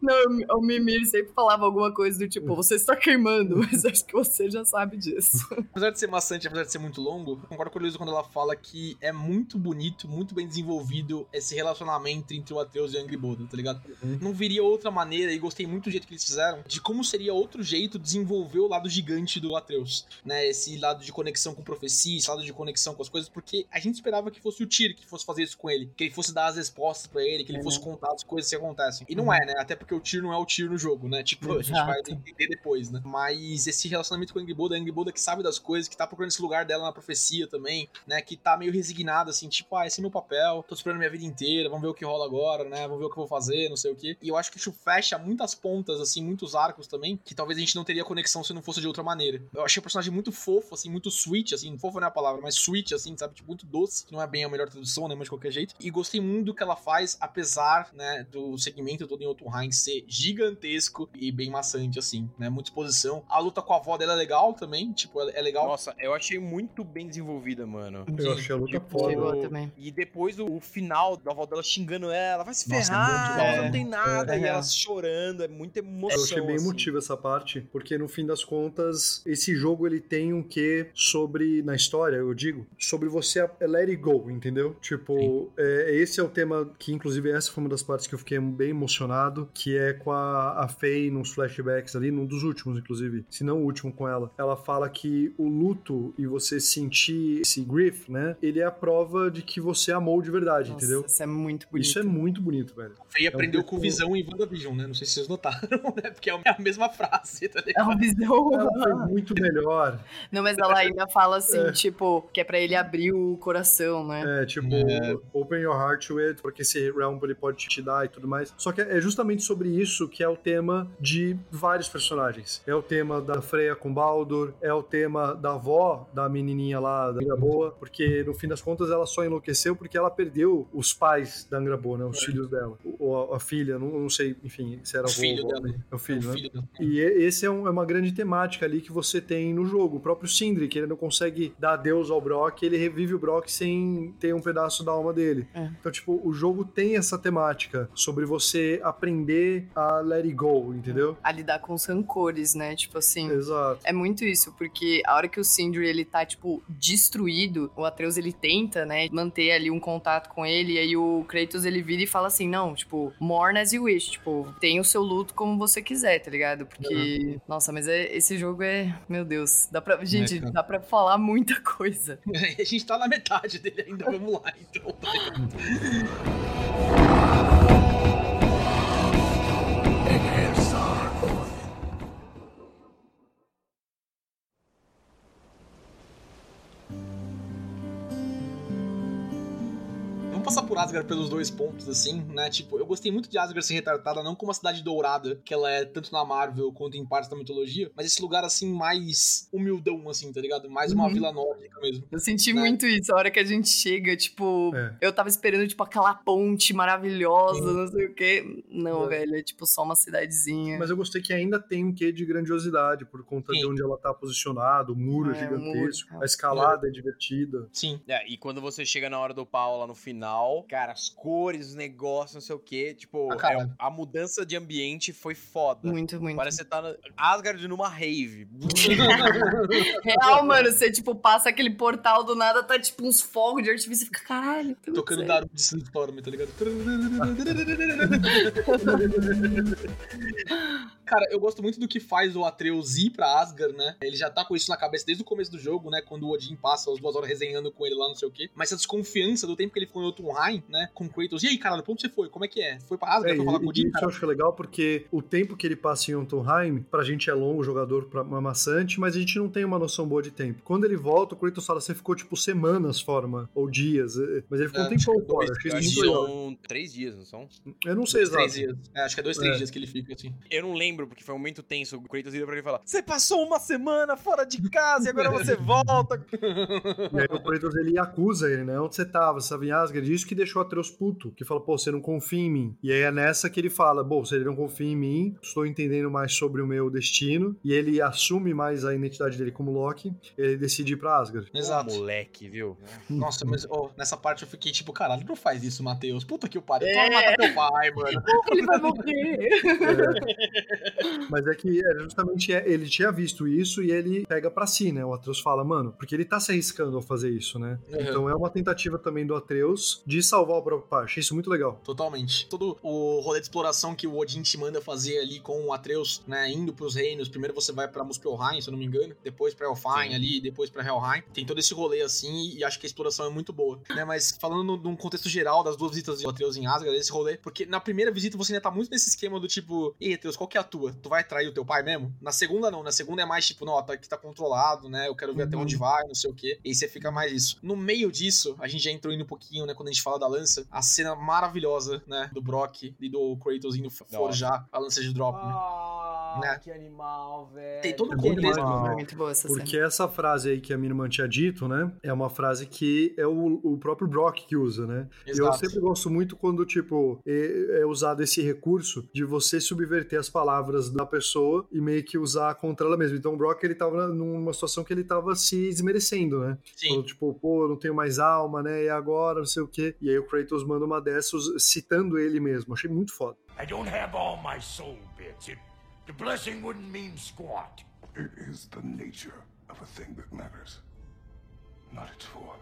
Não, o Mimir sempre falava alguma coisa do tipo, você está queimando, mas acho que você já sabe disso. Apesar de ser maçante, apesar de ser muito longo, eu concordo com a Luísa quando ela fala que é muito bonito, muito bem desenvolvido esse relacionamento entre o Atreus e o Angry Buddha, tá ligado? Não viria outra maneira, e gostei muito do jeito que eles fizeram, de como seria outro jeito desenvolver o lado gigante do Atreus, né? Esse lado de conexão com profecia, esse lado de conexão com as coisas, porque a gente esperava que fosse o Tyr que fosse fazer isso com ele, que ele fosse dar as respostas pra ele, que ele fosse contar as coisas que acontecem. E não é, né? Até porque o Tyr não é o Tyr no jogo, né? Tipo, a gente vai entender depois, né? Mas esse relacionamento com a Angry Buddha, a Angry Buddha que sabe das coisas, que tá procurando esse lugar dela na profecia também, né? Que tá meio resignada, assim, tipo, ah, esse é meu papel, tô esperando minha vida inteira, vamos ver o que rola agora, né? Vamos ver o que eu vou fazer, não sei o quê. E eu acho que isso fecha muitas pontas, assim, muitos arcos também, que talvez a gente não teria conexão se não fosse de outra maneira. Eu achei o personagem muito fofo, assim, muito sweet, assim, fofo não é a palavra, mas sweet, assim, sabe? Tipo, muito doce, que não é bem a melhor tradução, né? Mas de qualquer jeito. E gostei muito do que ela faz, apesar, né, do segmento todo em Jotunheim ser gigantesco e bem maçante, assim, né? Muita exposição. A luta com a avó dela é legal também, tipo, é é legal. Nossa, eu achei muito bem desenvolvida, mano. Eu achei a luta Tipo, foda. E depois o, o final da avó dela xingando ela, vai se Nossa, é ferrar, você bom. não tem nada. É. e ela chorando, é muita emoção. Eu achei bem assim. emotivo essa parte, porque no fim das contas, esse jogo ele tem um quê sobre, na história, eu digo, sobre você a- let it go, entendeu? Tipo, é, esse é o tema que, inclusive, essa foi uma das partes que eu fiquei bem emocionado, que é com a, a Faye nos flashbacks ali, num dos últimos, inclusive, se não o último com ela. Ela fala que o luto e você sentir esse grief, né, ele é a prova de que você amou de verdade, Nossa, entendeu? Isso é muito bonito. Isso é muito bonito, velho. Fei aprendeu um com visão em WandaVision, né? Não sei se vocês notaram, né? Porque é a mesma frase, tá É ligado? uma visão. Ela foi muito melhor. Não, mas ela ainda fala assim, É. tipo, que é pra ele abrir o coração, né? É, tipo, É. open your heart to it, porque esse realm ele pode te dar e tudo mais. Só que é justamente sobre isso que é o tema de vários personagens. É o tema da Freya com Baldur, é o tema da avó da menininha lá, da Boa, porque no fim das contas ela só enlouqueceu porque ela perdeu os pais da Angra Boa, né, os filhos dela. Ou a, a filha, não, não sei, enfim, se era O avô filho ou avó, dela. né? É o filho, O né? filho dela. E e- esse é, um- é uma grande temática ali que você tem no jogo. O próprio Sindri, que ele não consegue dar adeus ao Brock, ele revive o Brock sem ter um pedaço da alma dele. É. Então, tipo, o jogo tem essa temática sobre você aprender a let it go, entendeu? A lidar com os rancores, né? Tipo assim. Exato. É muito isso, porque a hora que o Sindri, ele tá, tipo, destruído, o Atreus, ele tenta, né, manter ali um contato com ele, e aí o Kratos, ele vira e fala assim, não, tipo, mourn as you wish, tipo, tem o seu luto como você quiser, tá ligado? Porque, nossa, mas é- esse jogo é, meu Deus, dá pra, gente, cara. dá pra falar muita coisa. A gente tá na metade dele ainda, vamos lá, então. Asgard pelos dois pontos, assim, né? Tipo, eu gostei muito de Asgard ser retratada não como uma cidade dourada, que ela é tanto na Marvel quanto em partes da mitologia, mas esse lugar, assim, mais humildão, assim, tá ligado? Mais uma Uhum. vila nórdica mesmo. Eu senti Né? muito isso, a hora que a gente chega, tipo, É. eu tava esperando, tipo, aquela ponte maravilhosa, Sim. não sei o quê. Não, É. velho, é tipo só uma cidadezinha. Mas eu gostei que ainda tem um quê de grandiosidade, por conta de Sim. onde ela tá posicionada, o muro É, o gigantesco, muro. a escalada é divertida. Sim. É, e quando você chega na hora do pau lá no final, cara, as cores, os negócios, não sei o quê, tipo, Ah, é- a mudança de ambiente foi foda. Muito, muito. Parece que você tá na Asgard numa rave. Real, mano, você, tipo, passa aquele portal do nada, tá, tipo, uns fogos de artifício e fica, caralho. Tocando certo. Darude de Sandstorm, tá ligado? Cara, eu gosto muito do que faz o Atreus ir pra Asgard, né? Ele já tá com isso na cabeça desde o começo do jogo, né? Quando o Odin passa as duas horas resenhando com ele lá, não sei o quê. Mas essa desconfiança do tempo que ele ficou em Jotunheim, né? Com Kratos. E aí, caralho, pra onde você foi? Como é que é? Foi pra Asgard É, pra falar com o Odin? isso eu acho legal porque o tempo que ele passa em Jotunheim, pra gente é longo, o jogador pra, é maçante, mas a gente não tem uma noção boa de tempo. Quando ele volta, o Kratos fala, você ficou tipo semanas fora, mano, ou dias, é, mas ele ficou É, um tempão acho que fora, dois, acho que são três dias, não são? Eu não sei exato. dias. É, acho que é dois, três É. dias que ele fica, assim. Eu não lembro, porque foi um momento tenso. O Kratos vira pra ele e fala: Você passou uma semana fora de casa e agora você volta. E aí o Kratos ele acusa ele, né? Onde você tava? Você tava em Asgard? Isso que deixou o Atreus puto. Que fala, pô, você não confia em mim. E aí é nessa que ele fala, bom, se ele não confia em mim, estou entendendo mais sobre o meu destino. E ele assume mais a identidade dele como Loki. Ele decide ir pra Asgard. Exato. moleque, viu? Nossa, mas ó, nessa parte eu fiquei tipo, caralho, não faz isso, Matheus. Puta que o pariu. É. Toma matar teu pai, mano. Ele vai morrer. Mas é que é, justamente é, ele tinha visto isso e ele pega pra si, né? O Atreus fala, mano, porque ele tá se arriscando ao fazer isso, né? Uhum. Então é uma tentativa também do Atreus de salvar o próprio pai. Achei isso muito legal. Totalmente. Todo o rolê de exploração que o Odin te manda fazer ali com o Atreus, né, indo pros reinos. Primeiro você vai pra Muspelheim, se eu não me engano, depois pra Elfheim ali, depois pra Helheim. Tem todo esse rolê assim e acho que a exploração é muito boa, né? Mas falando no- num contexto geral das duas visitas de Atreus em Asgard, esse rolê, porque na primeira visita você ainda tá muito nesse esquema do tipo, ei, Atreus, qual que é a tua? Tu vai trair o teu pai mesmo? Na segunda não, na segunda é mais tipo, não, tá aqui tá controlado, né? Eu quero ver até Uhum. onde vai, não sei o quê. E aí você fica mais isso. No meio disso, a gente já entrou indo um pouquinho, né, quando a gente fala da lança, a cena maravilhosa, né, do Brock e do Kratos indo forjar a lança de drop, né? Ah, Né? que animal, velho. Tem todo o contexto. É muito boa essa cena. Porque essa frase aí que a minha irmã tinha dito, né? É uma frase que é o, o próprio Brock que usa, né? E eu Exato. sempre gosto muito quando, tipo, é, é usado esse recurso de você subverter as palavras da pessoa e meio que usar contra ela mesma. Então o Brock, ele tava numa situação que ele tava se desmerecendo, né? Sim. Falou, tipo, pô, eu não tenho mais alma, né? E agora, não sei o quê. E aí o Kratos manda uma dessas citando ele mesmo. Achei muito foda. I don't have all my soul bits. It, the blessing wouldn't mean squat. It is the nature of a thing that matters, not its form.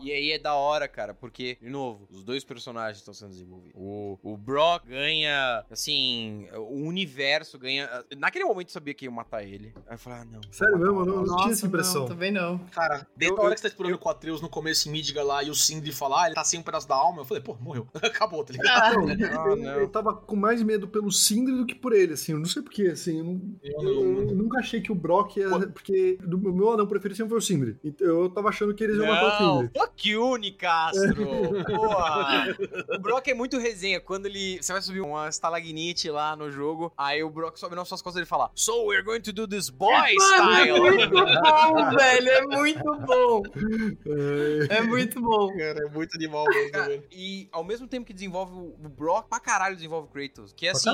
E aí é da hora, cara, porque, de novo, os dois personagens estão sendo desenvolvidos. O, o Brock ganha, assim, o universo ganha. Naquele momento eu sabia que ia matar ele. Aí eu falei, ah, não. Sério mesmo? Eu não, eu não tinha essa impressão. Não, também não. Cara, desde Eu- a hora eu- que você tá explorando com o Atreus no começo em Midgar lá e o Sindri falar, ah, ele tá sem um pedaço da alma, eu falei, pô, morreu. Acabou, tá ligado? Não, eu, não. eu tava com mais medo pelo Sindri do que por ele, assim. Eu não sei porquê, assim. Eu, não- Eu eu- não- eu nunca achei que o Brock ia. Porque do, o meu anão preferido sempre foi o Sindri. Então eu tava achando que eles iam matar o Sindri. Fuck you, Nicastro! Porra! O Brock é muito resenha. Quando ele. Você vai subir uma stalagnite lá no jogo, aí o Brock sobe nas suas costas e ele fala: So we're going to do this boy é style! muito bom, velho. É muito bom. É muito bom. Cara, é muito animal mesmo, velho. e ao mesmo tempo que desenvolve o Brock, pra caralho desenvolve o Kratos. Que é assim,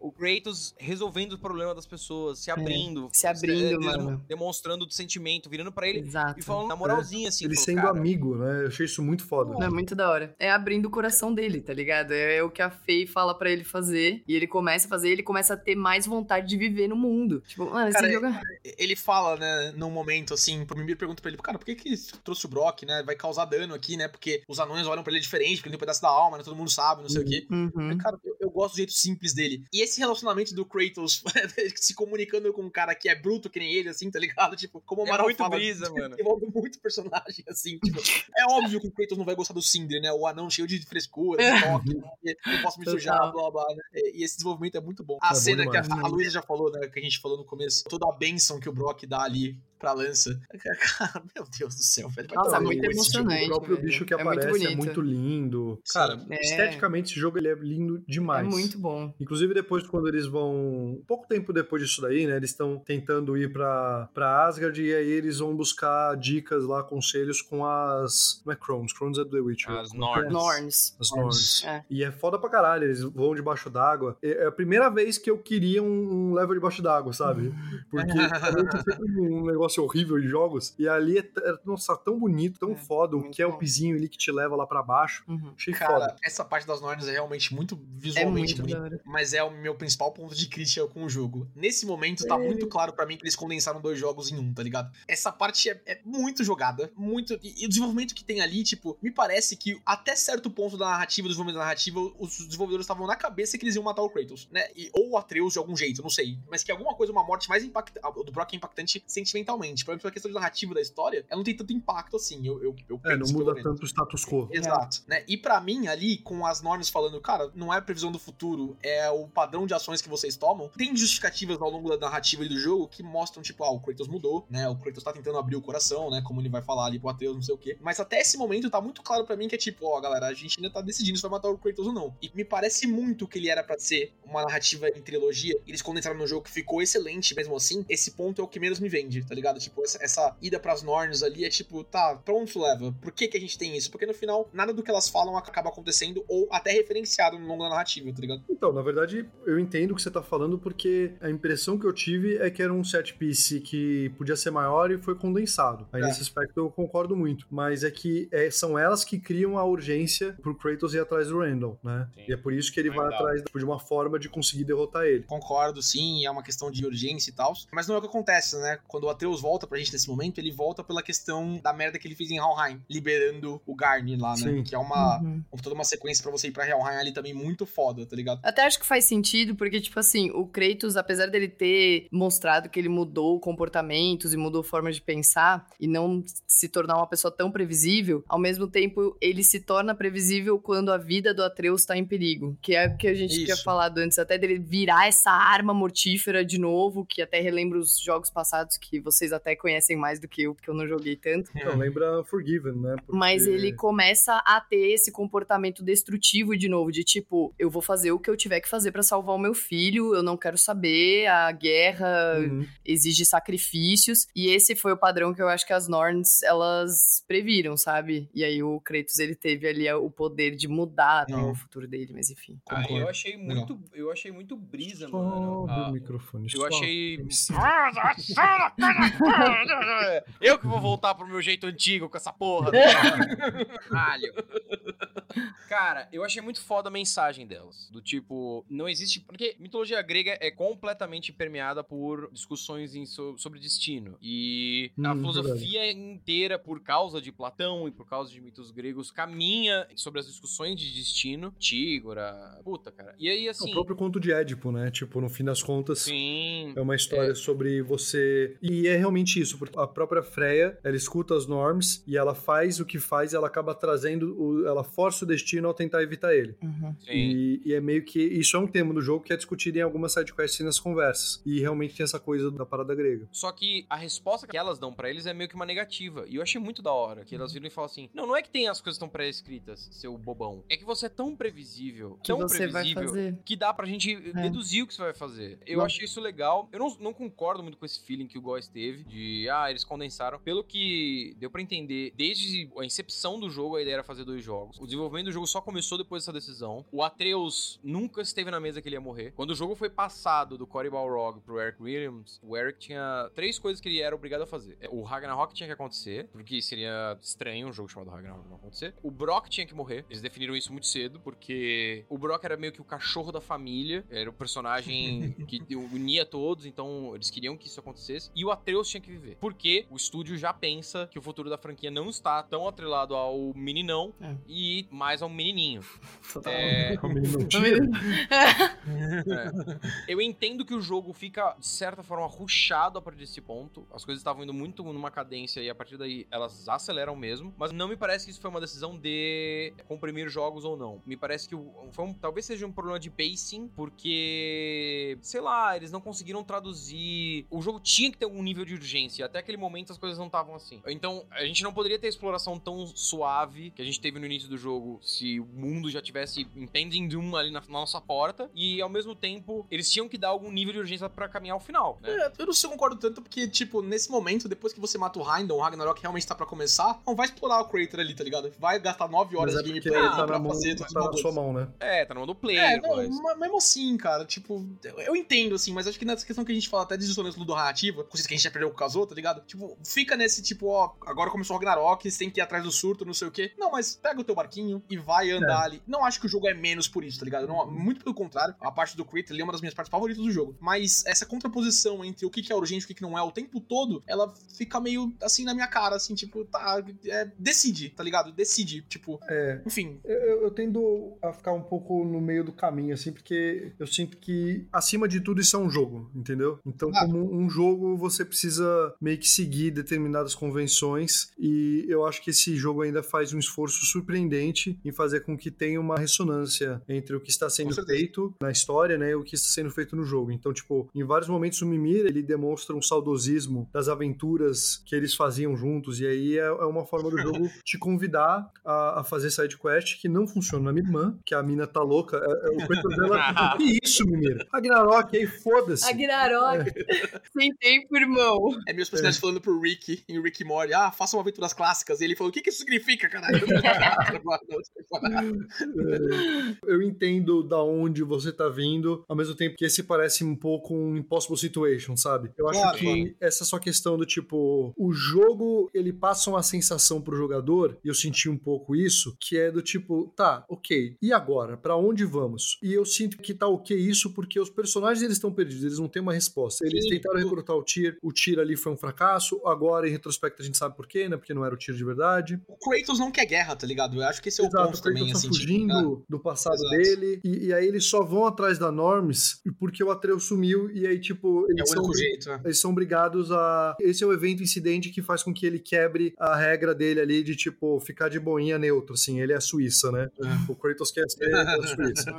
o Kratos resolvendo o problema das pessoas, se abrindo. É, se abrindo, de- mano. Demonstrando o sentimento, virando pra ele Exato. e falando na moralzinha, assim. Ele falou, sendo cara, amigo, né? Eu achei isso muito foda. Não, é muito da hora. É abrindo o coração dele, tá ligado? É, o que a Faye fala pra ele fazer. E ele começa a fazer, ele começa a ter mais vontade de viver no mundo. Tipo, mano, Cara, esse jogo é... Ele fala, né, num momento assim, pro Mimir pergunta pra ele, cara, por que que trouxe o Brock, né? Vai causar dano aqui, né? Porque os anões olham pra ele diferente, porque ele tem um pedaço da alma, né? Todo mundo sabe, não sei o quê. Uhum. Cara, eu, eu gosto do jeito simples dele. E esse relacionamento do Kratos se comunicando com um cara que é bruto que nem ele, assim, tá ligado? Tipo, como o É Amaral muito fala, brisa, mano. Envolve muito personagem, assim, tipo. É óbvio que o Kratos não vai gostar do Cinder, né? O anão cheio de frescura, de toque, né? eu posso me sujar, blá blá, né? E esse desenvolvimento é muito bom. A É bom cena que a, a Luísa já falou, né? Que a gente falou no começo, toda a benção que o Brock dá ali pra lança. Cara, meu Deus do céu, velho. Nossa, é muito emocionante. O próprio bicho que É muito aparece é bonito. muito lindo. Sim. Cara, É. esteticamente esse jogo ele é lindo demais. É muito bom. Inclusive depois quando eles vão, pouco tempo depois disso daí, né, eles estão tentando ir pra, pra Asgard e aí eles vão buscar dicas lá, conselhos com as, não é Crones, Crones é do The Witcher. As é é? Norns. Norns. As Norns. É. E é foda pra caralho, eles vão debaixo d'água. É é a primeira vez que eu queria um level debaixo d'água, sabe? Porque é sempre um negócio horrível de jogos. E ali é, é, nossa, tão bonito, tão É, foda, o que é o pizinho ali que te leva lá pra baixo. Uhum. Achei Cara, foda. essa parte das Norns é realmente muito É visualmente muito bonita. mas é o meu principal ponto de crítica com o jogo. Nesse momento, tá muito claro pra mim que eles condensaram dois jogos em um, tá ligado? Essa parte é, é muito jogada, muito. E, e o desenvolvimento que tem ali, tipo, me parece que até certo ponto da narrativa, do desenvolvimento da narrativa, os desenvolvedores estavam na cabeça que eles iam matar o Kratos, né? E, ou o Atreus de algum jeito, não sei. Mas que alguma coisa, uma morte mais impactante. Do Brock é impactante sentimentalmente. Por exemplo, a questão de narrativa da história, ela não tem tanto impacto assim. Eu, eu, eu É, não muda pelo tanto o status quo. Exato, né? E pra mim, ali, com as normas falando, cara, não é previsão do futuro, é o padrão de ações que vocês tomam, tem justificativas ao longo da narrativa e do jogo que mostram, tipo, ah, o Kratos mudou, né? O Kratos tá tentando abrir o coração, né? Como ele vai falar ali pro Atreus, não sei o quê. Mas até esse momento tá muito claro pra mim que é tipo, ó, galera, a gente ainda tá decidindo se vai matar o Kratos ou não. E me parece muito que ele era pra ser uma narrativa em trilogia, e eles condensaram no jogo que ficou excelente mesmo assim. Esse ponto é o que menos me vende, tá ligado? Tipo, essa, essa ida pras Norns ali é tipo, tá, pra onde isso leva? Por que que a gente tem isso? Porque no final, nada do que elas falam acaba acontecendo ou até referenciado no longo da narrativa, tá ligado? Então, na verdade, eu entendo o que você tá falando porque a impressão que eu tive é que era um set piece que podia ser maior e foi condensado. Aí É. nesse aspecto eu concordo muito. Mas é que é, são elas que criam a urgência pro Kratos ir atrás do Randall, né? Sim. E é por isso que ele vai Legal. atrás tipo, de uma forma de conseguir derrotar ele. Concordo, sim, é uma questão de urgência e tal. Mas não é o que acontece, né? Quando o Atreus volta pra gente nesse momento, ele volta pela questão da merda que ele fez em Helheim, liberando o Garni lá, né? Sim. Que é uma. Uhum. toda uma sequência pra você ir pra Helheim ali também muito foda, tá ligado? Até acho que faz sentido, porque, tipo assim, o Kratos, apesar dele ter mostrado que ele mudou comportamentos e mudou formas de pensar, e não se tornar uma pessoa tão previsível, ao mesmo tempo ele se torna previsível quando a vida do Atreus tá em perigo. Que é o que a gente Isso. tinha falado antes, até dele virar essa arma mortífera de novo, que até relembra os jogos passados que vocês até conhecem mais do que eu, porque eu não joguei tanto. Então, lembra Forgiven, né? Porque- Mas ele começa a ter esse comportamento destrutivo de novo, de tipo, eu vou fazer o que eu tiver que fazer pra salvar o meu filho, eu não quero saber, a guerra Uhum. exige sacrifícios, e esse foi o padrão que eu acho que as Norns, elas previram, sabe? E aí o Kratos, ele teve ali o poder de mudar né, Não. o futuro dele, mas enfim. Ah, eu achei muito, eu achei muito brisa, mano. Sobe Ah, o microfone. eu sobe. achei. Eu que vou voltar pro meu jeito antigo com essa porra. Caralho. Cara, eu achei muito foda a mensagem delas. Do tipo, não existe. Porque mitologia grega é completamente permeada por discussões em so- sobre destino. E a Hum, filosofia inteira, por causa de Platão e por causa de mitos gregos, caminha sobre as discussões de destino. Tígora. Puta, cara. E aí, É assim. o próprio conto de Édipo, né? Tipo, no fim das contas. Sim. É uma história sobre você. E é realmente isso, porque a própria Freya, ela escuta as norms e ela faz o que faz e ela acaba trazendo. O... Ela força o destino ao tentar evitar ele. Uhum. Sim. E, e é meio que. Isso é um tema do jogo que é discutido em algumas sidequests e nas conversas. E realmente tem essa coisa da parada grega. Só que a resposta que elas dão pra eles é meio que uma negativa. E eu achei muito da hora que elas viram e falam assim: Não, não é que tem as coisas tão pré-escritas, seu bobão. É que você é tão previsível, Que tão você vai previsível, fazer. que dá pra gente É. deduzir o que você vai fazer. Eu Não. achei isso legal. Eu não, não concordo muito com esse feeling que o Góis teve de, ah, eles condensaram. Pelo que deu pra entender, desde a incepção do jogo, a ideia era fazer dois jogos. O desenvolvimento do jogo só começou depois dessa decisão. O Atreus nunca esteve na mesa que ele ia morrer. Quando o jogo foi passado do Cory Balrog pro Eric Williams, o Eric tinha três coisas que ele era obrigado a fazer. O Ragnarok tinha que acontecer, porque seria estranho um jogo chamado Ragnarok não acontecer. O Brock tinha que morrer. Eles definiram isso muito cedo, porque o Brock era meio que o cachorro da família, era o personagem que unia todos, então eles queriam que isso acontecesse. E o Atreus tinha que viver. Porque o estúdio já pensa que o futuro da franquia não está tão atrelado ao meninão É. e mais ao menininho. É, é. Eu entendo que o jogo fica, de certa forma, ruchado a partir desse ponto. As coisas estavam indo muito numa cadência e a partir daí elas aceleram mesmo. Mas não me parece que isso foi uma decisão de comprimir jogos ou não. Me parece que foi um- talvez seja um problema de pacing, porque, sei lá, eles não conseguiram traduzir. O jogo tinha que ter um nível de urgência. Até aquele momento as coisas não estavam assim. Então, a gente não poderia ter exploração tão suave que a gente teve no início do jogo se o mundo já tivesse impending doom ali na, na nossa porta. E ao mesmo tempo, eles tinham que dar algum nível de urgência pra caminhar ao final, né? É, eu não sei, eu concordo tanto, porque, tipo, nesse momento, depois que você mata o Heimdall, o Ragnarok realmente tá pra começar, não vai explorar o Crater ali, tá ligado? Vai gastar 9 horas é de gameplay ele ali tá, pra na, mão, fazer tá todos os na sua mão, né? É, tá no mão do player, É, não, mas... ma- mesmo assim, cara, tipo, eu, entendo, assim, mas acho que nessa questão que a gente fala até de dissonância narrativa, coisas que a gente já perdeu Kazuo, tá ligado? Tipo, fica nesse tipo, ó, agora começou o Ragnarok, você tem que ir atrás do surto, não sei o quê. Não, mas pega o teu barquinho e vai andar ali. Não acho que o jogo é menos por isso, tá ligado? Não, muito pelo contrário, a parte do Crit ali é uma das minhas partes favoritas do jogo. Mas essa contraposição entre o que é urgente e o que que não é o tempo todo, ela fica meio assim na minha cara, assim, tipo, tá, é, decide, tá ligado? Decide, tipo, É. enfim. Eu, eu tendo a ficar um pouco no meio do caminho, assim, porque eu sinto que, acima de tudo, isso é um jogo, entendeu? Então, Ah. como um jogo, você precisa meio que seguir determinadas convenções, e eu acho que esse jogo ainda faz um esforço surpreendente em fazer com que tenha uma ressonância entre o que está sendo feito na história, né, e o que está sendo feito no jogo. Então, tipo, em vários momentos o Mimir, ele demonstra um saudosismo das aventuras que eles faziam juntos, e aí é, é uma forma do jogo te convidar a, a fazer side quest que não funciona na minha irmã, que a mina tá louca. É, é, o coitado dela, que isso, Mimir? Ragnarok, aí foda-se. Ragnarok. Sem tempo, irmão. É meus personagens falando pro Rick, em Rick Morty, ah, faça uma aventuras clássicas. E ele falou, o que que isso significa, caralho? Eu entendo da onde você tá vindo, ao mesmo tempo que esse parece um pouco um impossible situation, sabe? Eu acho Claro, que claro. essa só questão do tipo, o jogo, ele passa uma sensação pro jogador, e eu senti um pouco isso, que é do tipo, tá, ok, e agora? Pra onde vamos? E eu sinto que tá ok isso porque os personagens eles estão perdidos, eles não têm uma resposta. Eles Sim. tentaram recrutar o Tyr, o Tyr ali foi um fracasso, agora em retrospecto a gente sabe por quê, né? Porque não era o Tyr de verdade. o Kratos não quer guerra, tá ligado? Eu acho que esse é o Exato, ponto o Kratos também, tá assim. fugindo do passado Exato. dele, e, e aí eles só vão atrás da Norms porque o Atreus sumiu, e aí, tipo, é, é eles, o são, único jeito, né? eles são obrigados a. Esse é o evento incidente que faz com que ele quebre a regra dele ali de, tipo, ficar de boinha neutro, assim. Ele é a Suíça, né? O Kratos quer ser a Suíça.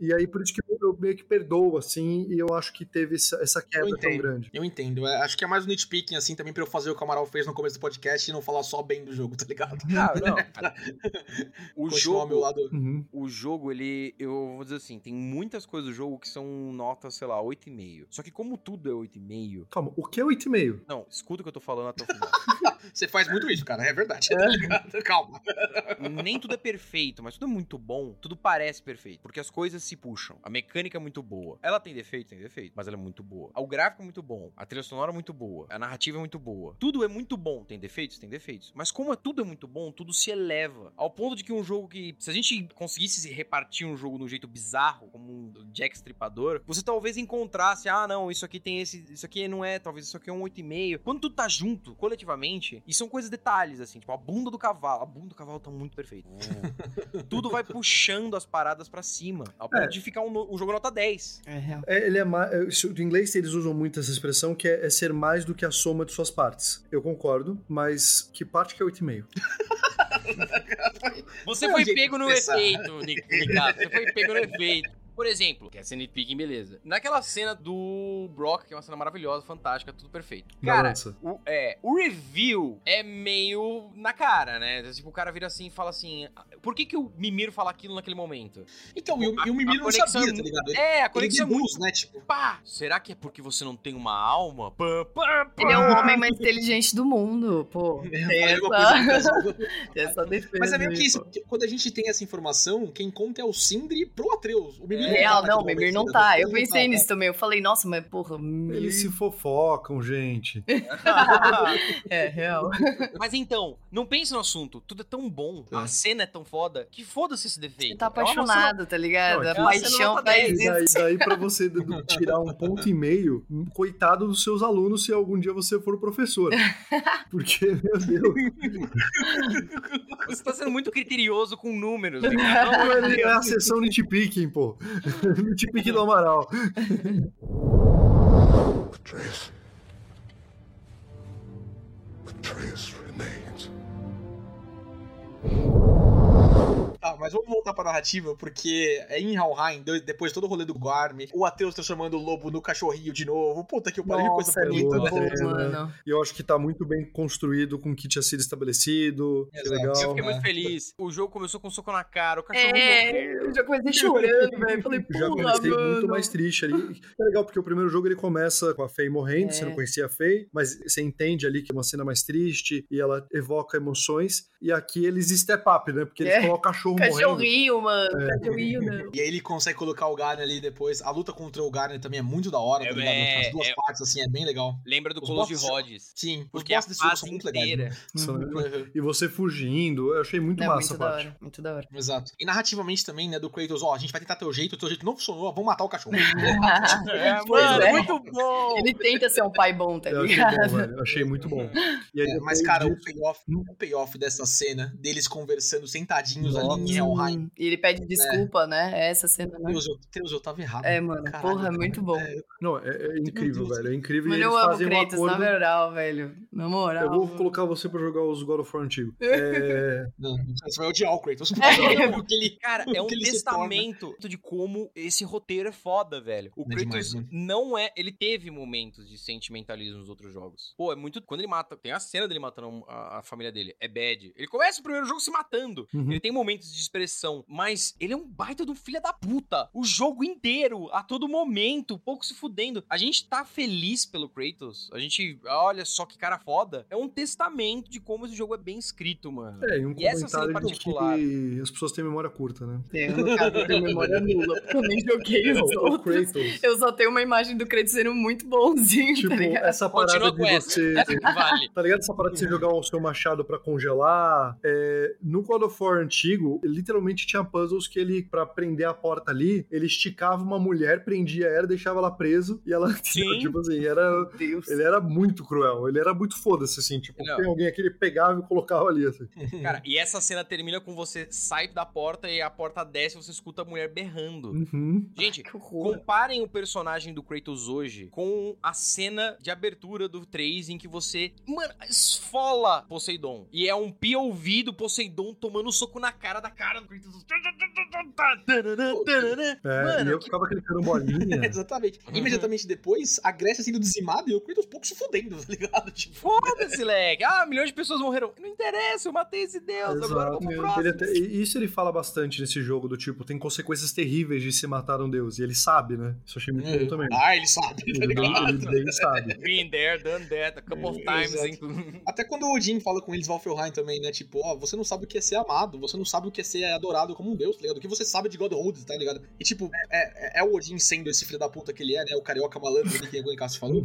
E aí, por isso que eu meio que perdoo, assim, e eu acho que teve essa, essa quebra tão grande. Eu entendo. É, acho que é mais um nitpicking, assim, também pra eu fazer o que o Amaral fez no começo do podcast e não falar só bem do jogo, tá ligado? Ah, não. O ao meu jogo, lado. Uhum. o jogo, ele, eu vou dizer assim, tem muitas coisas do jogo que são notas, sei lá, 8,5. Só que como tudo é 8,5, Calma, o que é 8,5? não, escuta o que eu tô falando até o final. Você faz muito isso, cara, é verdade. Tá ligado? Calma. Nem tudo é perfeito, mas tudo é muito bom. Tudo parece perfeito, porque as coisas se puxam. A mecânica é muito boa. Ela tem defeito, tem defeito, mas ela é muito boa. O gráfico é muito bom, a trilha sonora é muito boa, a narrativa é muito boa. Tudo é muito bom, tem defeitos, tem defeitos. Mas como é- tudo é muito bom, tudo se eleva ao ponto de que um jogo que se a gente conseguisse se repartir um jogo de um jeito bizarro, como um Jack Stripador, você talvez encontrasse, ah, não, isso aqui tem esse, isso aqui não é, talvez isso aqui é um 8,5. Quando tudo tá junto, coletivamente, e são coisas detalhes assim, tipo a bunda do cavalo, a bunda do cavalo tá muito perfeita. tudo vai puxando as paradas pra cima, ao ponto É. de ficar um, um jogo nota 10. É real. É, ele é mais. No inglês eles usam muito essa expressão que é, é ser mais do que a soma de suas partes. Eu concordo, mas que parte que é 8,5? Você foi pego no efeito, Nicato. Você foi pego no efeito. Por exemplo, que é cena nitpicking, beleza. Naquela cena do Brock, que é uma cena maravilhosa, fantástica, tudo perfeito. Cara, o, é, o review é meio na cara, né? Tipo, o cara vira assim e fala assim: por que, que o Mimir fala aquilo naquele momento? Então, e o, e o A- Mimir a não conexão sabia, é tá ligado? Ele, É, a ele conexão é muito. deduz, né? Tipo, Pá! Será que é porque você não tem uma alma? Pá, pá, pá. Ele é o homem mais inteligente do mundo, pô. No essa, tem essa defesa. Mas é meio que isso, quando a gente tem essa informação, quem conta é o Sindri pro Atreus. O Mimir Real, tá não, Mimir não tá. né? Eu pensei tá, nisso também. Eu falei, nossa, mas porra. Eles se fofocam, gente. É, real. Mas então, não pense no assunto. Tudo é tão bom, a cena é tão foda, que foda-se esse defeito. Você tá É apaixonado, tá ligado? A é paixão não faz E daí, isso. daí pra você tirar um ponto e meio, coitado dos seus alunos se algum dia você for professor. Porque, meu Deus, Você tá sendo muito criterioso com números, não, Ricardo. é a sessão nitpicking, pô. Nitpicking do Amaral. Atreus. Atreus remains. Tá, mas vamos voltar pra narrativa, porque é em Helheim, de- depois de todo o rolê do Garm, o Atreus transformando o lobo no cachorrinho de novo. Puta que pariu, que coisa é bonita, né? mano. E eu acho que tá muito bem construído com o que tinha sido estabelecido. Que legal. Eu fiquei né? muito feliz. O jogo começou com um soco na cara, o cachorro É, morreu. eu já comecei chorando, velho. Falei, Eu já porra, comecei mano. muito mais triste ali. É legal porque o primeiro jogo ele começa com a Faye morrendo, É. você não conhecia a Faye, mas você entende ali que é uma cena mais triste e ela evoca emoções. E aqui eles step up, né? Porque eles É. o cachorro morrendo. Cachorrinho, mano. É. Cachorrinho, não. E aí ele consegue colocar o Garner ali depois. A luta contra o Garner também é muito da hora, tá É, ligado? é, As duas é. partes, assim, é bem legal. Lembra do Os Colosso de Rhodes. Sim, os Porque a bosses desse jogo são muito legais. Uhum. E você fugindo, eu achei muito É massa muito a da parte. hora, muito da hora. Exato. E narrativamente também, né, do Kratos, ó, a gente vai tentar teu jeito, o teu jeito não funcionou, vamos matar o cachorro. É, mano, é. muito bom. Ele tenta ser um pai bom, tá Eu achei bom, ligado? velho. Eu achei muito bom. E aí, É, mas, cara, o payoff, o payoff dessa cena, deles conversando sentadinhos ali em Helheim. Hum, E ele pede desculpa, né? É essa cena, né? Deus, eu, Deus, eu tava errado. É, mano. Caralho, porra, é cara. muito bom. É, Não, é, é incrível, velho. É incrível. Mano, e eu amo fazem um Kratos, na acordo. moral, velho. Na moral. Eu vou colocar você pra jogar os God of War antigo. É, Não, você vai odiar o Kratos. É. Porque ele, Cara, é um testamento de como esse roteiro é foda, velho. O É Kratos demais, né? não é. Ele teve momentos de sentimentalismo nos outros jogos. Pô, é muito. Quando ele mata. Tem a cena dele matando a, a família dele. É bad. Ele começa o primeiro jogo se matando. Uhum. Ele tem momentos de expressão. Mas ele é um baita de um filho da puta. O jogo inteiro, a todo momento, pouco se fudendo. A gente tá feliz pelo Kratos. A gente. Olha só que cara foda. É um testamento de como esse jogo é bem escrito, mano. é, e um E essa cena particular? que as pessoas têm memória curta, né? Eu, no caso, eu tenho memória nula, porque eu nem joguei os O outros. Kratos. Eu só tenho uma imagem do Kratos sendo muito bonzinho, Tipo, tá ligado? essa parada Continua de você. Vale. Tá ligado essa parada de você jogar o seu machado pra congelar? É, no God of War antigo, literalmente tinha puzzles que ele, pra prender a porta ali, ele esticava uma mulher, prendia ela, deixava ela preso e ela, Sim. tipo assim, era. Meu Deus. Ele era muito cruel, ele era muito foda-se, assim, tipo, Não. tem alguém aqui, ele pegava e colocava ali, assim. Cara, e essa cena termina com você sai da porta e a porta desce e você escuta a mulher berrando. Uhum. Gente, Que horror. comparem o personagem do Kratos hoje com a cena de abertura do 3 em que você, mano, esfola Poseidon. E é um POV do Poseidon tomando soco na cara da cara do Kratos. É, Mano, e eu que ficava clicando bolinha. Exatamente. Uhum. Imediatamente depois, a Grécia sendo dizimada e o Kratos pouco se fudendo, tá ligado? Tipo, Foda-se, leque. Ah, milhões de pessoas morreram. Não interessa, eu matei esse deus. Agora Exato. vamos pro Ele próximo. até- e isso ele fala bastante nesse jogo, do tipo, tem consequências terríveis de se matar um deus. E ele sabe, né? Isso eu achei muito bom também. Ah, ele sabe, tá Ele ligado? ele bem sabe. Been there, done that, a couple of times. Exato. inclu- Até quando o Odin fala com eles Valfelheim também, né? Tipo, ó, você não sabe o que é ser amado, você não sabe o que é ser adorado como um deus, tá ligado? O que você sabe de Godhold, tá ligado? E tipo, é, é, é o Odin sendo esse filho da puta que ele é, né? O carioca malandro ali que o Cássio falou.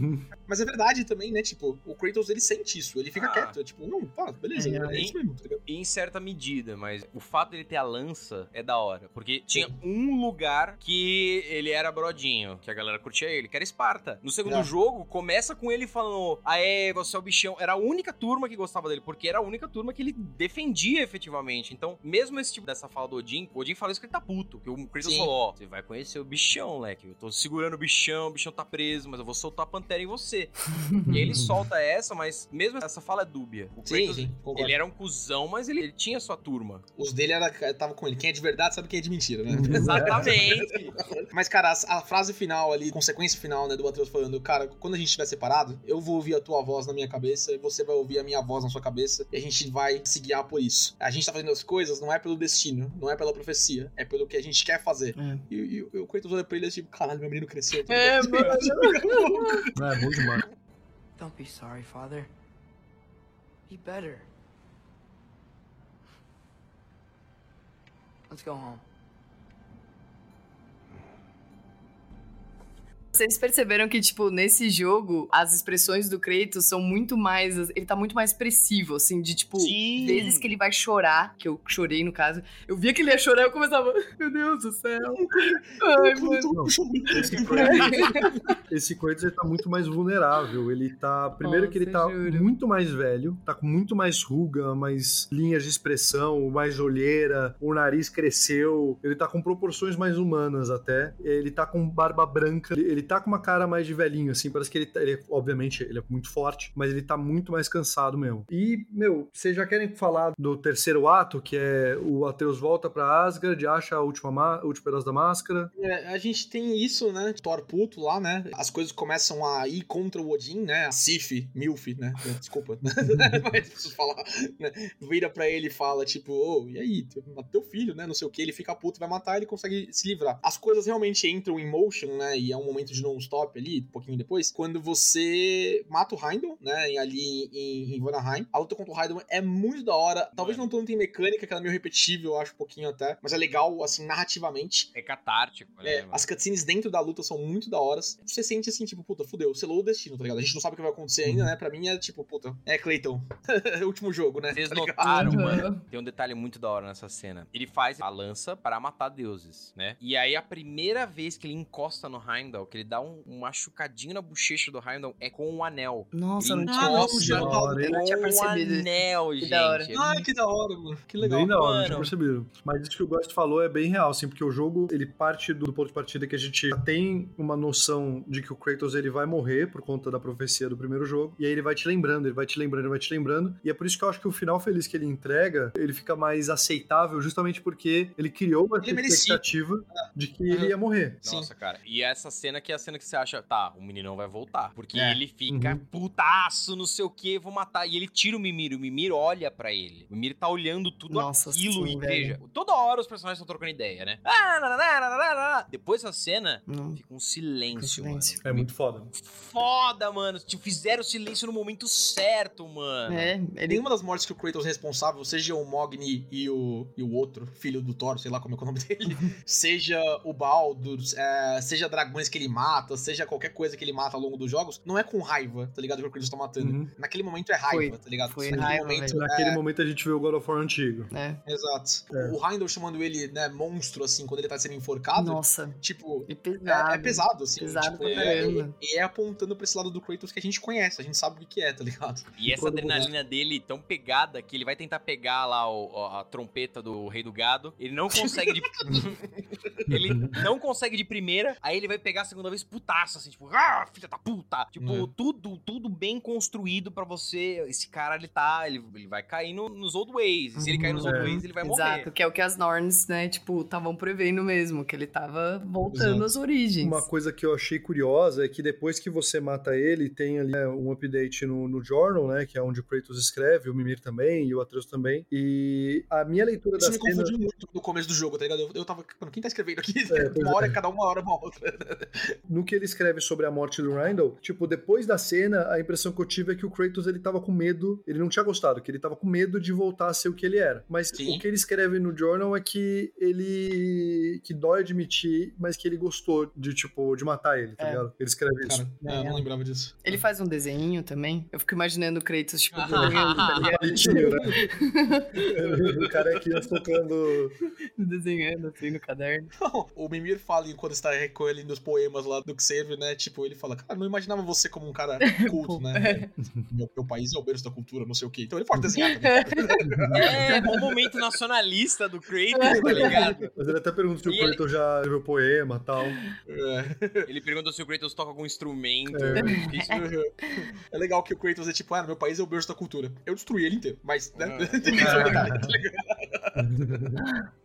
Mas é verdade também, né? Tipo, o Kratos ele sente isso, ele fica Ah. quieto. É tipo, não, pá, beleza, É, é, isso mesmo, tá ligado? Em certa medida, mas o fato dele ter a lança é da hora. Porque tinha um lugar que ele era brodinho, que a galera curtia ele, que era Esparta. No segundo É. jogo, começa com ele falando: Aê, você é o bichão. Era a única turma que gostava dele, porque era a única turma que ele defendia efetivamente. Então, mesmo esse tipo dessa fala do Odin, o Odin fala isso que ele tá puto. Que o Kratos Sim. falou: Ó, você vai conhecer o bichão, moleque. Eu tô segurando o bichão, o bichão tá preso, mas eu vou soltar a pantera em você. e aí ele solta essa, mas mesmo essa fala é dúbia. O Sim, Kratos, sim, ele era um cuzão, mas ele, ele tinha sua turma. Os dele era, tava com ele. Quem é de verdade sabe quem é de mentira, né? Exatamente. Mas, cara, a, a frase final ali, consequência final, né, do Atreus falando, cara, quando a gente estiver separado, eu vou ouvir a tua voz na minha cabeça e você vai ouvir a minha voz na sua cabeça e a gente vai se guiar por isso. A gente tá fazendo as coisas não é pelo destino, não é pela profecia, é pelo que a gente quer fazer. É. E, e, e o Kratos olha pra ele tipo, caralho, meu menino cresceu. tá É, ligado? É, bom demais. Don't be sorry, father. Be better. Let's go home. Vocês perceberam que, tipo, nesse jogo, as expressões do Kratos são muito mais. Ele tá muito mais expressivo, assim, de tipo, Sim. vezes que ele vai chorar, que eu chorei no caso. Eu via que ele ia chorar, eu começava, meu Deus do céu. Ai, mano. Esse Kratos, esse Kratos ele tá muito mais vulnerável. Ele tá. Primeiro que ele tá juro. muito mais velho, tá com muito mais ruga, mais linhas de expressão, mais olheira, o nariz cresceu, ele tá com proporções mais humanas até. Ele tá com barba branca, ele tá com uma cara mais de velhinho, assim. Parece que ele, tá- ele obviamente, ele é muito forte, mas ele tá muito mais cansado mesmo. E, meu, vocês já querem falar do terceiro ato, que é o Atreus volta pra Asgard, acha a última, ma- o último pedaço da máscara. É, a gente tem isso, né? Thor puto lá, né? As coisas começam a ir contra o Odin, né? A Sif, Milf, né? Desculpa. Mas preciso falar, né? Vira pra ele e fala, tipo, ô, e aí? Teu filho, né? Não sei o que. Ele fica puto, vai matar, ele consegue se livrar. As coisas realmente entram em motion, né? E é um momento de non-stop ali, um pouquinho depois, quando você mata o Heimdall, né? Ali em, em Vanaheim. A luta contra o Heimdall é muito da hora. Talvez não tanto em mecânica, que ela é meio repetitiva, eu acho, um pouquinho até. Mas é legal, assim, narrativamente. É catártico, né? É, mano? as cutscenes dentro da luta são muito da horas. Você sente assim, tipo, puta, fudeu, selou o destino, tá ligado? A gente não sabe o que vai acontecer ainda, né? Pra mim é tipo, puta, é Clayton. Último jogo, né? Vocês Tá notaram, Uhum. mano? Tem um detalhe muito da hora nessa cena. Ele faz a lança para matar deuses, né? E aí a primeira vez que ele encosta no Heimdall, que ele dá um, um machucadinho na bochecha do Heimdall, é com um anel. Nossa, não Ele tinha, eu não tinha um percebido. anel, Que gente. da hora. É Ai, que da hora, mano. Que legal. Bem da hora, não tinha percebido. Mas isso que o Ghost falou é bem real, assim, porque o jogo, ele parte do ponto de partida que a gente já tem uma noção de que o Kratos, ele vai morrer por conta da profecia do primeiro jogo, e aí ele vai te lembrando, ele vai te lembrando, ele vai te lembrando, e é por isso que eu acho que o final feliz que ele entrega, ele fica mais aceitável, justamente porque ele criou uma Ele merecia. expectativa de que ele ia morrer. Nossa, cara. E essa cena que é a cena que você acha, tá, o meninão vai voltar. Porque É. ele fica Uhum. putaço, não sei o que, vou matar. E ele tira o Mimir, o Mimir olha pra ele. O Mimir tá olhando tudo Nossa, aquilo. sim, e velho. veja, toda hora os personagens estão trocando ideia, né? Ah. Depois dessa cena, Não. fica um silêncio, silêncio. mano. É muito foda. Foda, mano. Tipo, fizeram silêncio no momento certo, mano. É, ele Nenhuma das mortes que o Kratos é responsável, seja o Mogni e o, e o outro, filho do Thor, sei lá como é, é o nome dele, seja o Baldur, é, seja dragões que ele mata, seja qualquer coisa que ele mata ao longo dos jogos, não é com raiva, tá ligado? Que o Kratos tá matando. Uhum. Naquele momento é raiva, Foi. tá ligado? Foi Naquele raiva, momento. Naquele momento a gente vê o God of War antigo. né? Exato. É. O Heimdall chamando ele, né, monstro, assim, quando ele tá sendo enforcado, Nossa, tipo, é é, pesado. é pesado, assim. Pesado tipo, pra é, e é apontando pra esse lado do Kratos que a gente conhece, a gente sabe o que que é, tá ligado? E essa adrenalina dele tão pegada que ele vai tentar pegar lá o- a trompeta do rei do gado. Ele não consegue de. ele não consegue de primeira. Aí ele vai pegar a segunda vez putaço, assim, tipo, ah, filha da puta. Tipo, É. tudo, tudo bem construído pra você. Esse cara, ele tá. Ele, ele vai cair no- nos old ways. E se ele cair nos Uhum, old é. ways, ele vai Exato, morrer. que é o que as Norns, né, tipo, estavam prevendo mesmo, que ele tava voltando Exato. às origens. Uma coisa que eu achei curiosa é que depois que você mata ele, tem ali né, um update no, no Journal, né? Que é onde o Kratos escreve, o Mimir também e o Atreus também. E a minha leitura Isso da me cena. confundiu muito no começo do jogo, tá ligado? Eu, eu tava, mano, quem tá escrevendo aqui? É, uma hora é. cada uma hora uma outra. No que ele escreve sobre a morte do Randall, tipo, depois da cena, a impressão que eu tive é que o Kratos ele tava com medo, ele não tinha gostado, que ele tava com medo de voltar a ser o que ele era. Mas Sim. o que ele escreve no journal é que ele que dói admitir, mas que ele gostou de tipo de matar ele, tá É. ligado? Ele escreve isso. Cara, eu não lembrava disso. Ele faz um desenho também. Eu fico imaginando o Kratos, tipo, Ah. desenhando, tá ligado? Bonitinho, né? o carequinha tocando. desenhando assim no caderno. o Mimir fala quando está recolhendo os poemas lá do Xavier, né? Tipo, ele fala, cara, não imaginava você como um cara culto, né? meu, meu país é o berço da cultura, não sei o quê. Então ele pode desenhar também. É, bom momento nacionalista do Kratos, tá ligado? Mas ele até pergunta se o E ele- Kratos já escreveu poema e tal. É. Ele perguntou se o Kratos toca algum instrumento. É. É legal que o Kratos é tipo, ah, meu país é o berço da cultura. Eu destruí ele inteiro, mas, né?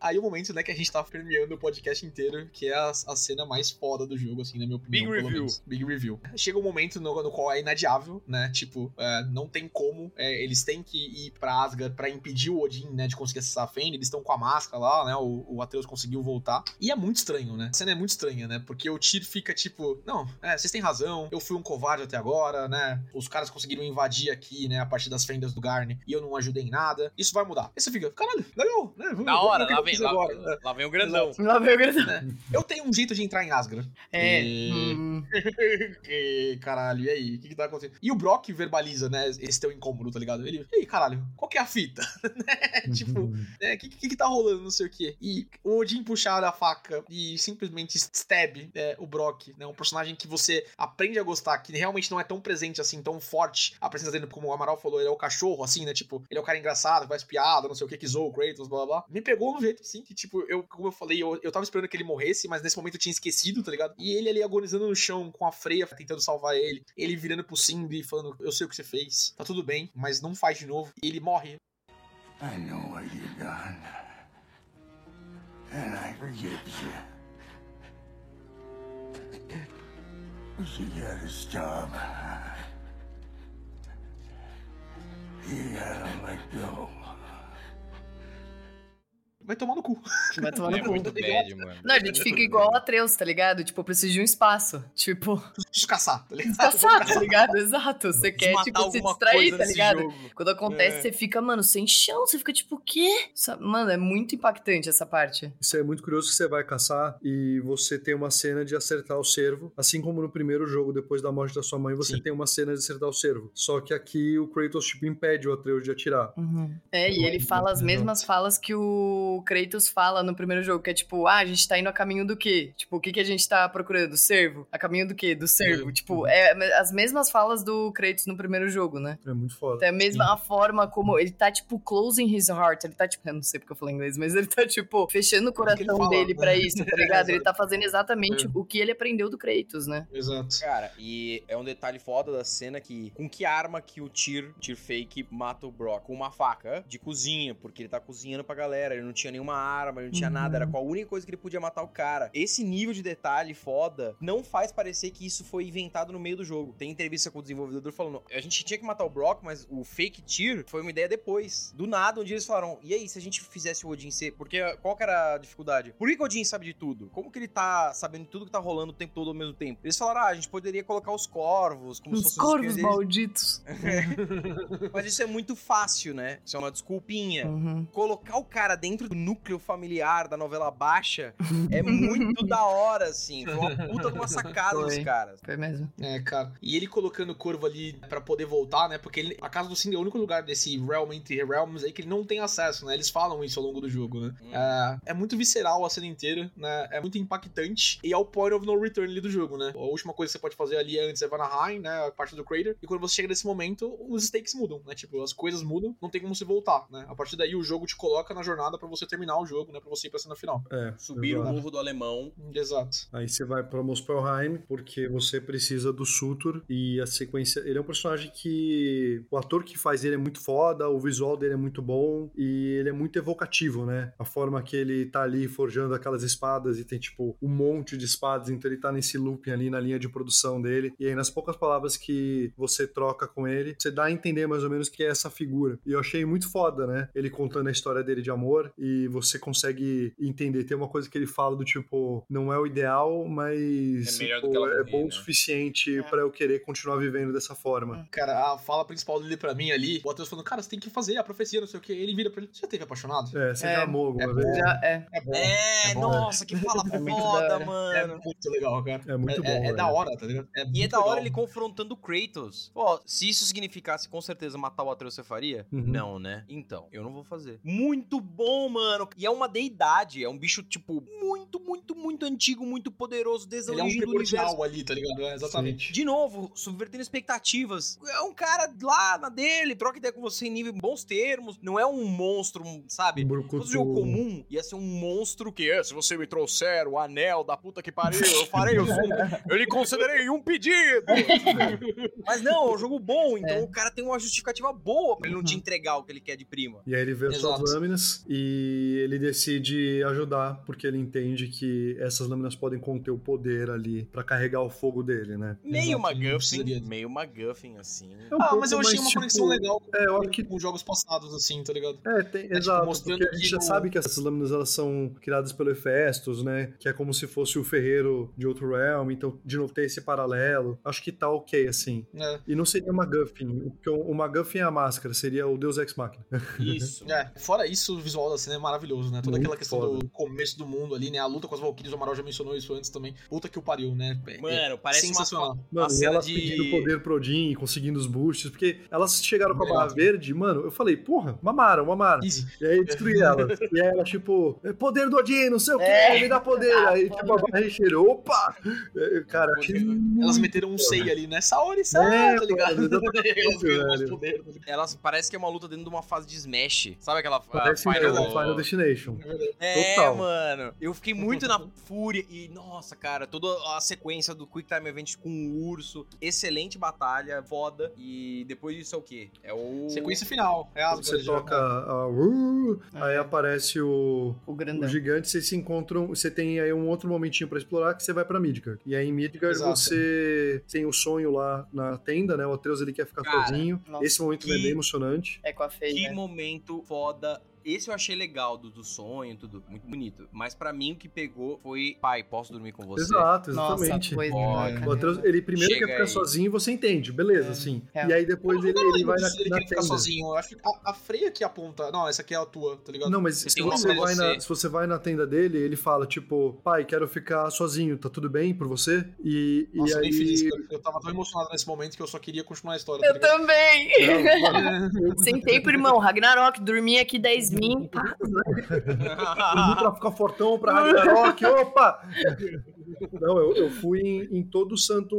Aí o momento, né, que a gente tá premiando o podcast inteiro, que é a, a cena mais foda do jogo, assim, na minha opinião. Big pelo review. menos. Big review. Chega um momento no, no qual é inadiável, né? Tipo, é, não tem como. é, eles têm que ir pra Asgard pra impedir o Odin, né, de conseguir acessar a Fane. Eles estão com a máscara lá, né? O, o Atreus conseguiu voltar. E é muito estranho, né? A cena é muito estranha, né? Porque o Tyr fica tipo, não, é, vocês têm razão, eu fui um covarde até agora, né? Os caras conseguiram invadir aqui, né, a partir das fendas do Garne, e eu não ajudei em nada. Isso vai mudar. Aí você fica, caralho, legal, né? Vamos- vamos hora, lá vai vem, lá, agora. lá vem o grandão. Lá veio o grandão. Eu tenho um jeito de entrar em Asgard. É. E- hum, E, caralho, e aí? O que, que tá acontecendo? E o Brock verbaliza, né, esse teu incômodo, tá ligado? Ele, e aí, caralho, qual que é a fita? né? Tipo, né, o que, que, que tá rolando, não sei o quê. E o Odin puxar a faca e simplesmente stab é, o Brock, né? Um personagem que você aprende a gostar, que realmente não é tão presente assim, tão forte. A presença dele, como o Amaral falou, ele é o cachorro, assim, né? Tipo, ele é o cara engraçado, que faz piada, não sei o que, que zoou o Kratos, blá blá blá. Me pegou no jeito, assim, que tipo, eu, como eu falei, eu, eu tava esperando que ele morresse, mas nesse momento eu tinha esquecido, tá ligado? E ele ali agonizando no chão com a freia, tentando salvar ele. Ele virando pro Cindy falando: Eu sei o que você fez, tá tudo bem, mas não faz de novo. E ele morre. I know what you've done. And I forgive you. He got his job. He had to let go. Vai tomar no cu. vai tomar no É cu. muito bad, mano. Não, a gente fica igual a Atreus, tá ligado? Tipo, eu preciso de um espaço. Tipo, Preciso caçar, tá ligado? descansar, tá ligado? Exato. Você quer, tipo, se distrair, tá ligado? jogo. Quando acontece, É. você fica, mano, sem chão. Você fica tipo, o quê? Mano, é muito impactante essa parte. Isso é muito curioso que você vai caçar e você tem uma cena de acertar o cervo. Assim como no primeiro jogo, depois da morte da sua mãe, você Sim. tem uma cena de acertar o cervo. Só que aqui o Kratos, tipo, impede o Atreus de atirar. É, e ele fala as mesmas falas que o Kratos fala no primeiro jogo, que é tipo, ah, a gente tá indo a caminho do quê? Tipo, o que, que a gente tá procurando? Servo? A caminho do quê? Do servo. Tipo, é as mesmas falas do Kratos no primeiro jogo, né? É muito foda. É a mesma a forma como ele tá, tipo, closing his heart. Ele tá, tipo, eu não sei porque eu falei inglês, mas ele tá, tipo, fechando o ele coração fala, dele né? pra isso, tá ligado? Ele tá fazendo É. exatamente o que ele aprendeu do Kratos, né? Exato. Cara, e é um detalhe foda da cena que com que arma que o Tyr, Tyr fake, mata o Brock? Com uma faca de cozinha, porque ele tá cozinhando pra galera, ele não tinha nenhuma arma, não tinha nada, era com a única coisa que ele podia matar o cara. Esse nível de detalhe foda não faz parecer que isso foi inventado no meio do jogo. Tem entrevista com o desenvolvedor falando, a gente tinha que matar o Brock, mas o fake Tyr foi uma ideia depois. Do nada, um dia eles falaram, e aí, se a gente fizesse o Odin ser... Porque qual que era a dificuldade? Por que, que o Odin sabe de tudo? Como que ele tá sabendo de tudo que tá rolando o tempo todo ao mesmo tempo? Eles falaram, ah, a gente poderia colocar os corvos, como se Os fossem os corvos deles. malditos. Mas isso é muito fácil, né? Isso é uma desculpinha. Uhum. Colocar o cara dentro do núcleo familiar da novela baixa é muito da hora, assim. Foi uma puta de uma sacada dos caras. Foi mesmo. É, cara. E ele colocando o corvo ali pra poder voltar, né? Porque ele- a casa do Cindy é o único lugar desse realm entre realms aí que ele não tem acesso, né? Eles falam isso ao longo do jogo, né? Hum. É, é muito visceral a cena inteira, né? É muito impactante. E é o point of no return ali do jogo, né? A última coisa que você pode fazer ali é antes é Vanaheim, né? A parte do crater. E quando você chega nesse momento, os stakes mudam, né? Tipo, as coisas mudam, não tem como você voltar, né? A partir daí o jogo te coloca na jornada pra você terminar o jogo, né? Pra você ir pra cena final. É. Subir o exato. morro do alemão. Exato. Aí você vai pra Muspelheim, porque você precisa do Sutur e a sequência. Ele é um personagem que. O ator que faz ele é muito foda, o visual dele é muito bom e ele é muito evocativo, né? A forma que ele tá ali forjando aquelas espadas e tem, tipo, um monte de espadas, então ele tá nesse looping ali na linha de produção dele. E aí, nas poucas palavras que você troca com ele, você dá a entender mais ou menos que é essa figura. E eu achei muito foda, né? Ele contando a história dele de amor e você consegue entender. Tem uma coisa que ele fala do tipo, não é o ideal, mas É tipo, é morrer, bom o né? suficiente É. pra eu querer continuar vivendo dessa forma. Cara, a fala principal dele pra mim ali, o Atreus falando, cara, você tem que fazer a profecia, não sei o que. Ele vira pra ele, você já teve apaixonado? É, você É. já amou alguma É vez? Já, é. É bom. É, É bom. nossa, que fala É muito da foda, hora. É mano. muito legal, cara. É muito bom. É, é velho. da hora, tá ligado? É E é da hora legal. ele confrontando o Kratos. Pô, se isso significasse com certeza matar o Atreus, você faria? Uhum. Não, né? Então, eu não vou fazer. Muito bom, mano. E é uma deidade. É um bicho, tipo, muito, muito, muito antigo, muito poderoso desde a Ele é um do universo. ali, tá ligado? É, exatamente. De novo, subvertendo expectativas. É um cara lá na dele, troca ideia com você em nível bons termos. Não é um monstro, sabe? Um jogo comum, ia ser um monstro que é, se você me trouxer o anel da puta que pariu, eu farei o som. Eu lhe concederei um pedido. Mas não, é um jogo bom, então É. o cara tem uma justificativa boa pra ele não te entregar o que ele quer de prima. E aí ele vê as suas lâminas e ele decide ajudar, porque ele entende que essas lâminas podem conter o poder ali pra carregar o fogo dele, né? Meio MacGuffin, seria- meio MacGuffin, assim. É um Ah, pouco mas eu achei mais, uma tipo, conexão legal É, eu acho que com jogos passados, assim, tá ligado? É, tem, tipo, exato, mostrando porque a gente que já no- sabe que essas lâminas elas são criadas pelo Hefestos, né? Que é como se fosse o ferreiro de outro realm, então, de novo, tem esse paralelo. Acho que tá ok, assim. É. E não seria MacGuffin, porque o o MacGuffin é a máscara, seria o Deus Ex Machina. Isso. É, fora isso, o visual da cena é maravilhoso, né? Toda Muito aquela questão foda. do começo do mundo ali, né? A luta com as Valkyries, o Amaral já mencionou isso antes também. Puta que o pariu, né? É- Mano, parece uma, sensacional. uma Mano, e cena elas de... pedindo poder pro Odin, conseguindo os boosts, porque elas chegaram com a barra verde, mano, eu falei, porra, mamaram, mamaram. Easy. E aí destruí elas. e aí ela, tipo, "É poder do Odin, não sei o que, É. me dá poder. Aí, tipo, a barra recheirou, opa! É, Cara, achei Elas meteram um sei ali, né? Saori, Saori, É, tá ligado? Elas? Elas parece que é uma luta dentro de uma fase de Smash. Sabe aquela Parece a Final, Final, Destination. É, Total. mano. Eu fiquei muito na fúria e, nossa, cara, toda a sequência do Quick Time Event com o urso. Excelente batalha, foda. E depois disso é o quê? É o. Sequência final. É Você toca a uh, aí aparece o, O o grandão. gigante, vocês se encontram, você tem aí um outro momentinho pra explorar que você vai pra Midgard. E aí em Midgard Exato. você tem o sonho lá na tenda, né? O Atreus ele quer ficar Cara, sozinho. nossa, Esse momento que- é bem emocionante. É com a Fei, Que né? momento foda. Esse eu achei legal do, do sonho, tudo muito bonito. Mas pra mim o que pegou foi, pai, posso dormir com você? Exato, Nossa, exatamente. Olha. Atreus, ele primeiro Chega quer ficar aí. sozinho, você entende, beleza, assim. É. E aí depois Eu ele, ele vai na, dele na tenda. sozinho. Eu acho que a, a Freya que aponta. Não, essa aqui é a tua, tá ligado? Não, mas se você, vai você. na, se você vai na tenda dele, ele fala, tipo, pai, quero ficar sozinho, tá tudo bem por você? E, Nossa, e eu aí... cara. Eu tava tão emocionado nesse momento que eu só queria continuar a história. tá Eu também! Não, Sentei pro irmão, Ragnarok, dormi aqui 10 pá. dormi pra ficar fortão pra Ragnarok, opa! Não, eu, eu fui em, em todo santo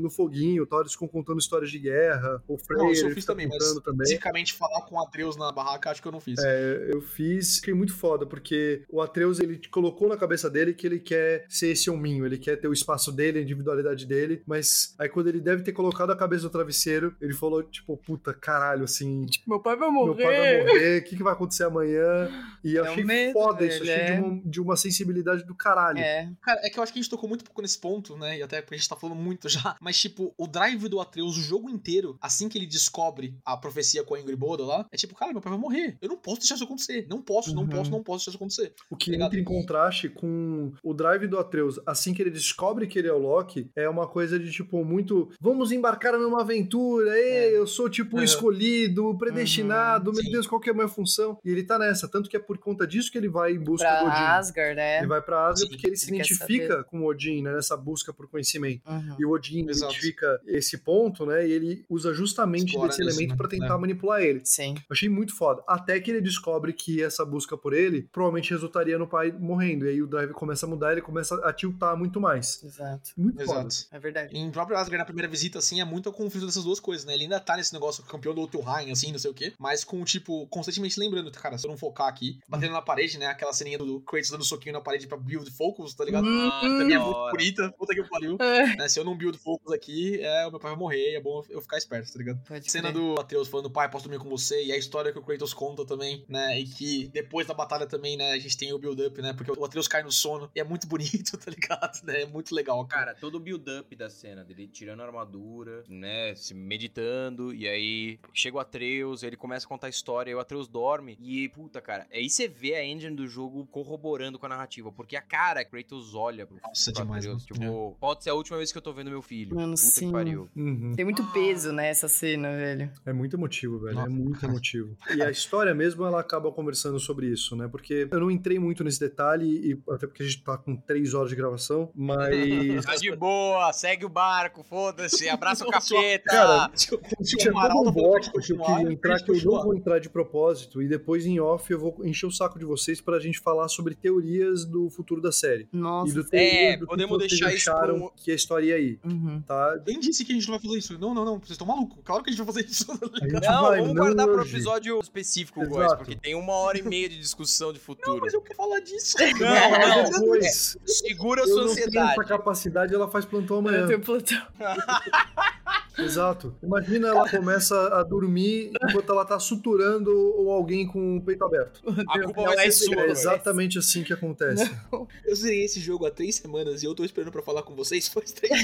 no foguinho, tal, eles ficam contando histórias de guerra, o Freyr Não, isso eu fiz também, mas também. especificamente falar com o Atreus na barraca, acho que eu não fiz. É, eu fiz, fiquei muito foda, porque o Atreus, ele colocou na cabeça dele que ele quer ser esse hominho, ele quer ter o espaço dele, a individualidade dele, mas aí quando ele deve ter colocado a cabeça no travesseiro, ele falou, tipo, puta, caralho, assim, Tipo, meu pai vai meu morrer. pai vai morrer, o que, que vai acontecer amanhã? E eu É um achei medo, foda isso, achei de é. uma, de uma sensibilidade do caralho. É, Cara, é que eu acho que a gente tocou muito pouco nesse ponto, né? E até porque a gente tá falando muito já. Mas, tipo, o drive do Atreus, o jogo inteiro, assim que ele descobre a profecia com a Ingrid Boda lá, é tipo, cara, meu pai vai morrer. Eu não posso deixar isso acontecer. Não posso, não Uhum. posso, não posso deixar isso acontecer. O que Obrigado. entra em contraste com o drive do Atreus, assim que ele descobre que ele é o Loki, é uma coisa de tipo muito. Vamos embarcar numa aventura, ei, eu sou tipo Uhum. escolhido, predestinado, meu sim. Deus, qual que é a minha função? E ele tá nessa, tanto que é por conta disso que ele vai em busca pra do Odin. Asgard, é. Ele vai pra Asgard Sim, porque ele se ele quer identifica com o Odin, né? Nessa busca por conhecimento. Uhum. E o Odin Exato. identifica esse ponto, né? E ele usa justamente Explora desse isso, elemento né? pra tentar É. manipular ele. Sim. Eu Achei muito foda. Até que ele descobre que essa busca por ele provavelmente resultaria no pai morrendo. E aí o drive começa a mudar, ele começa a tiltar muito mais. Exato. Muito foda. Exato. É verdade. Em próprio Asgard, na primeira visita, assim, é muito o conflito dessas duas coisas, né? Ele ainda tá nesse negócio campeão do Jotunheim, assim, não sei o quê, mas com, tipo, constantemente lembrando, cara, se eu não focar aqui, batendo na parede, né? Aquela ceninha do Kratos dando soquinho na parede pra build focus, tá ligado? Uhum. Também é muito bonita, puta que pariu. É. né? Se eu não build focos aqui, é, o meu pai vai morrer, e é bom eu ficar esperto, tá ligado? Pode Cena do Atreus falando, pai, posso dormir com você, e a história que o Kratos conta também, né? E que depois da batalha também, né, a gente tem o build-up, né? Porque o Atreus cai no sono, e é muito bonito, tá ligado? Né? É muito legal, cara. Cara, todo o build-up da cena dele tirando a armadura, né? Se meditando, e aí chega o Atreus, ele começa a contar a história, e o Atreus dorme. E, puta, cara, aí você vê a engine do jogo corroborando com a narrativa, porque a cara que Kratos olha pro, Nossa, demais, mano. tipo, pode ser a última vez que eu tô vendo meu filho. Mano, puta sim. que pariu. Uhum. Tem muito peso nessa cena, velho. É muito emotivo, velho. É Nossa. muito emotivo. E a história mesmo, ela acaba conversando sobre isso, né? Porque eu não entrei muito nesse detalhe, e até porque a gente tá com três horas de gravação, mas. Tá de boa, segue o barco, foda-se, abraça o capeta. Cara, Tinha um todo um bloco que eu queria entrar, que eu não vou entrar de propósito, e depois em off eu vou encher o saco de vocês pra gente falar sobre teorias do futuro da série. Nossa. e do É, que podemos vocês deixar isso acharam que a história ia aí, Uhum. tá? Quem disse que a gente não vai fazer isso? Não, não, não. Vocês estão malucos. Claro que a gente vai fazer isso. tá Não, vai, vamos não guardar pro hoje. episódio específico, Góis, porque tem uma hora e meia de discussão de futuro. Mas eu quero falar disso. Não, Mas não, depois, segura a eu sua não tenho essa capacidade, ela faz plantão Eu amanhã. tenho plantão. Exato. Imagina ela começa a dormir enquanto ela tá suturando ou alguém com o peito aberto. A culpa Não, vai é ser sua. É exatamente assim que acontece. Eu zerei esse jogo há três semanas e eu tô esperando pra falar com vocês faz três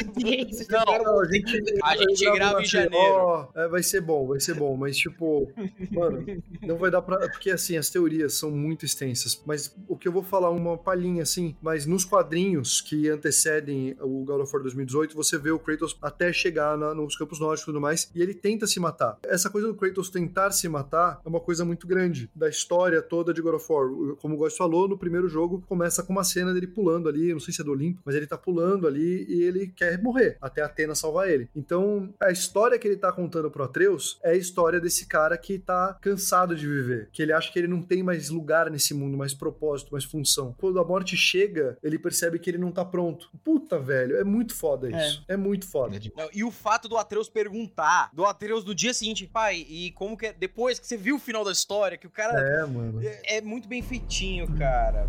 semanas. Não, Não, a gente, A gente grava na em Ó, é, vai ser bom, vai ser bom, mas tipo, mano, não vai dar pra. Porque assim, as teorias são muito extensas. Mas o que eu vou falar, uma palhinha assim, mas nos quadrinhos que antecedem o God of War 2018, você vê o Kratos até chegar na- nos campos nórdicos e tudo mais, e ele tenta se matar. Essa coisa do Kratos tentar se matar é uma coisa muito grande da história toda de God of War. Como o Góis falou, no primeiro jogo começa com uma cena dele pulando ali, não sei se é do Olimpo, mas ele tá pulando ali e ele quer morrer, até Atena salvar ele. Então, a história que ele tá contando pro Atreus é a história desse cara que tá cansado de viver, que ele acha que ele não tem mais lugar nesse mundo, mais propósito, mais função. Quando a morte chega, ele percebe que ele não tá pronto. Puta, velho, é muito foda isso. É, muito foda. Não, e o fato do Atreus perguntar, do Atreus no dia seguinte, pai, e como que é, depois que você viu o final da história, que o cara É, mano. é, é muito bem feitinho, cara.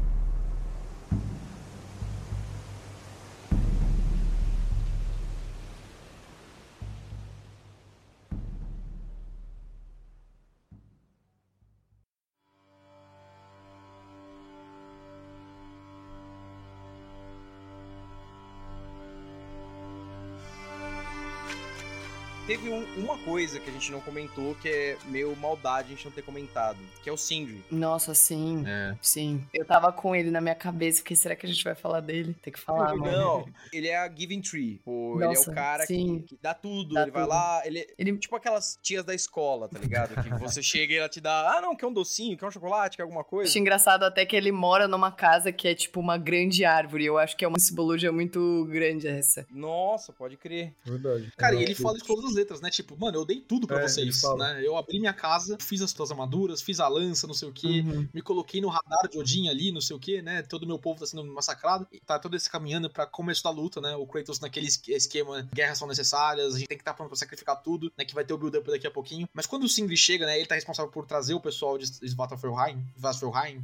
Coisa que a gente não comentou, que é meio maldade a gente não ter comentado, que é o Sindri. Nossa, sim. É. Sim. Eu tava com ele na minha cabeça. Fiquei, será que a gente vai falar dele? Tem que falar, mano. Não, ele é a Giving Tree. Pô, ele é Nossa, o cara que, que dá tudo. Dá ele vai tudo. lá, ele é Ele- tipo aquelas tias da escola, tá ligado? Que você chega e ela te dá, ah, não, quer um docinho, quer um chocolate, quer alguma coisa. Acho engraçado até que ele mora numa casa que é tipo uma grande árvore. Eu acho que é uma simbologia muito grande essa. Nossa, pode crer. Verdade. Cara, e É, ele fala de todas as letras, né? Tipo, mano, eu dei tudo pra É, vocês, né? Eu abri minha casa, fiz as tuas armaduras, fiz a lança, não sei o quê, Uhum. me coloquei no radar de Odin ali, não sei o quê, né? Todo meu povo tá sendo massacrado. E tá todo esse caminhando pra começo da luta, né? O Kratos naquele es- esquema, guerras são necessárias, a gente tem que estar pronto pra sacrificar tudo, né? Que vai ter o build-up daqui a pouquinho. Mas quando o Sindri chega, né? Ele tá responsável por trazer o pessoal de Svartalfheim, Svartalfheim.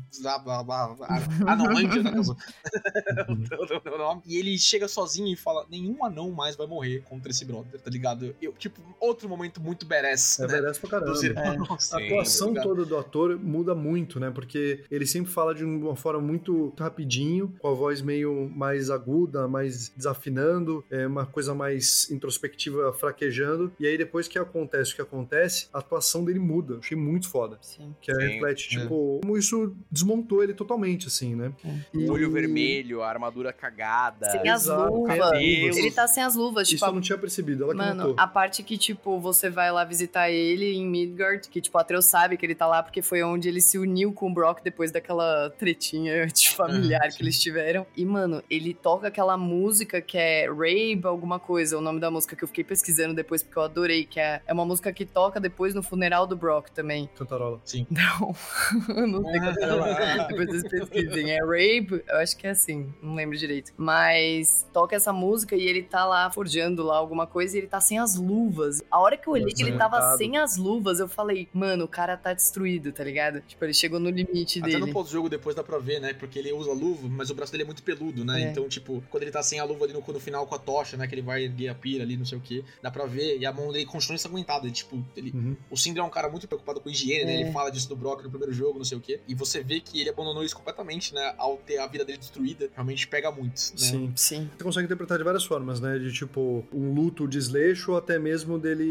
Ah, não, né? E ele chega sozinho e fala: nenhum anão mais vai morrer contra esse brother, tá ligado? Eu, tipo, outro momento muito badass, É né? merece pra caramba. Dos irmãos. A atuação toda do ator muda muito, né? Porque ele sempre fala de uma forma muito rapidinho, com a voz meio mais aguda, mais desafinando, é uma coisa mais introspectiva, fraquejando. E aí, depois que acontece o que acontece, a atuação dele muda. Achei muito foda. Sim. Que é, Sim, reflete, é. tipo, como isso desmontou ele totalmente, assim, né? E- O olho vermelho, a armadura cagada. Sem as Exato, luvas. Ele tá sem as luvas, Isso tipo, eu não tinha percebido, ela que Mano, notou. a parte que, tipo, você vai lá visitar ele em Midgard, que, tipo, Atreus sabe que ele tá lá porque foi onde ele se uniu com o Brock depois daquela tretinha de familiar que eles tiveram. E, mano, ele toca aquela música que é Rabe, alguma coisa, o nome da música que eu fiquei pesquisando depois porque eu adorei, que é, é uma música que toca depois no funeral do Brock também. Cantarola. Não, não sei qual é lá. Depois vocês pesquisem. É Rape, eu acho que é assim, não lembro direito. Mas toca essa música e ele tá lá forjando lá alguma coisa e ele tá sem as luvas. A hora que eu olhei que ele tava sem as luvas, eu falei, mano, o cara tá destruído, tá ligado? Tipo, ele chegou no limite Até dele. no pós-jogo depois dá pra ver, né? Porque ele usa luva, mas o braço dele é muito peludo, né? É. Então, tipo, quando ele tá sem a luva ali no, no final com a tocha, né? Que ele vai erguer a pira ali, não sei o que, dá pra ver. E a mão dele continua ensanguentada. Tipo, ele, Uhum. o Sindri é um cara muito preocupado com higiene, né? É. Ele fala disso do Brock no primeiro jogo, não sei o que. E você vê que ele abandonou isso completamente, né? Ao ter a vida dele destruída, realmente pega muito, né? Sim. Sim. Você consegue interpretar de várias formas, né? De tipo, um luto, desleixo, ou até mesmo dele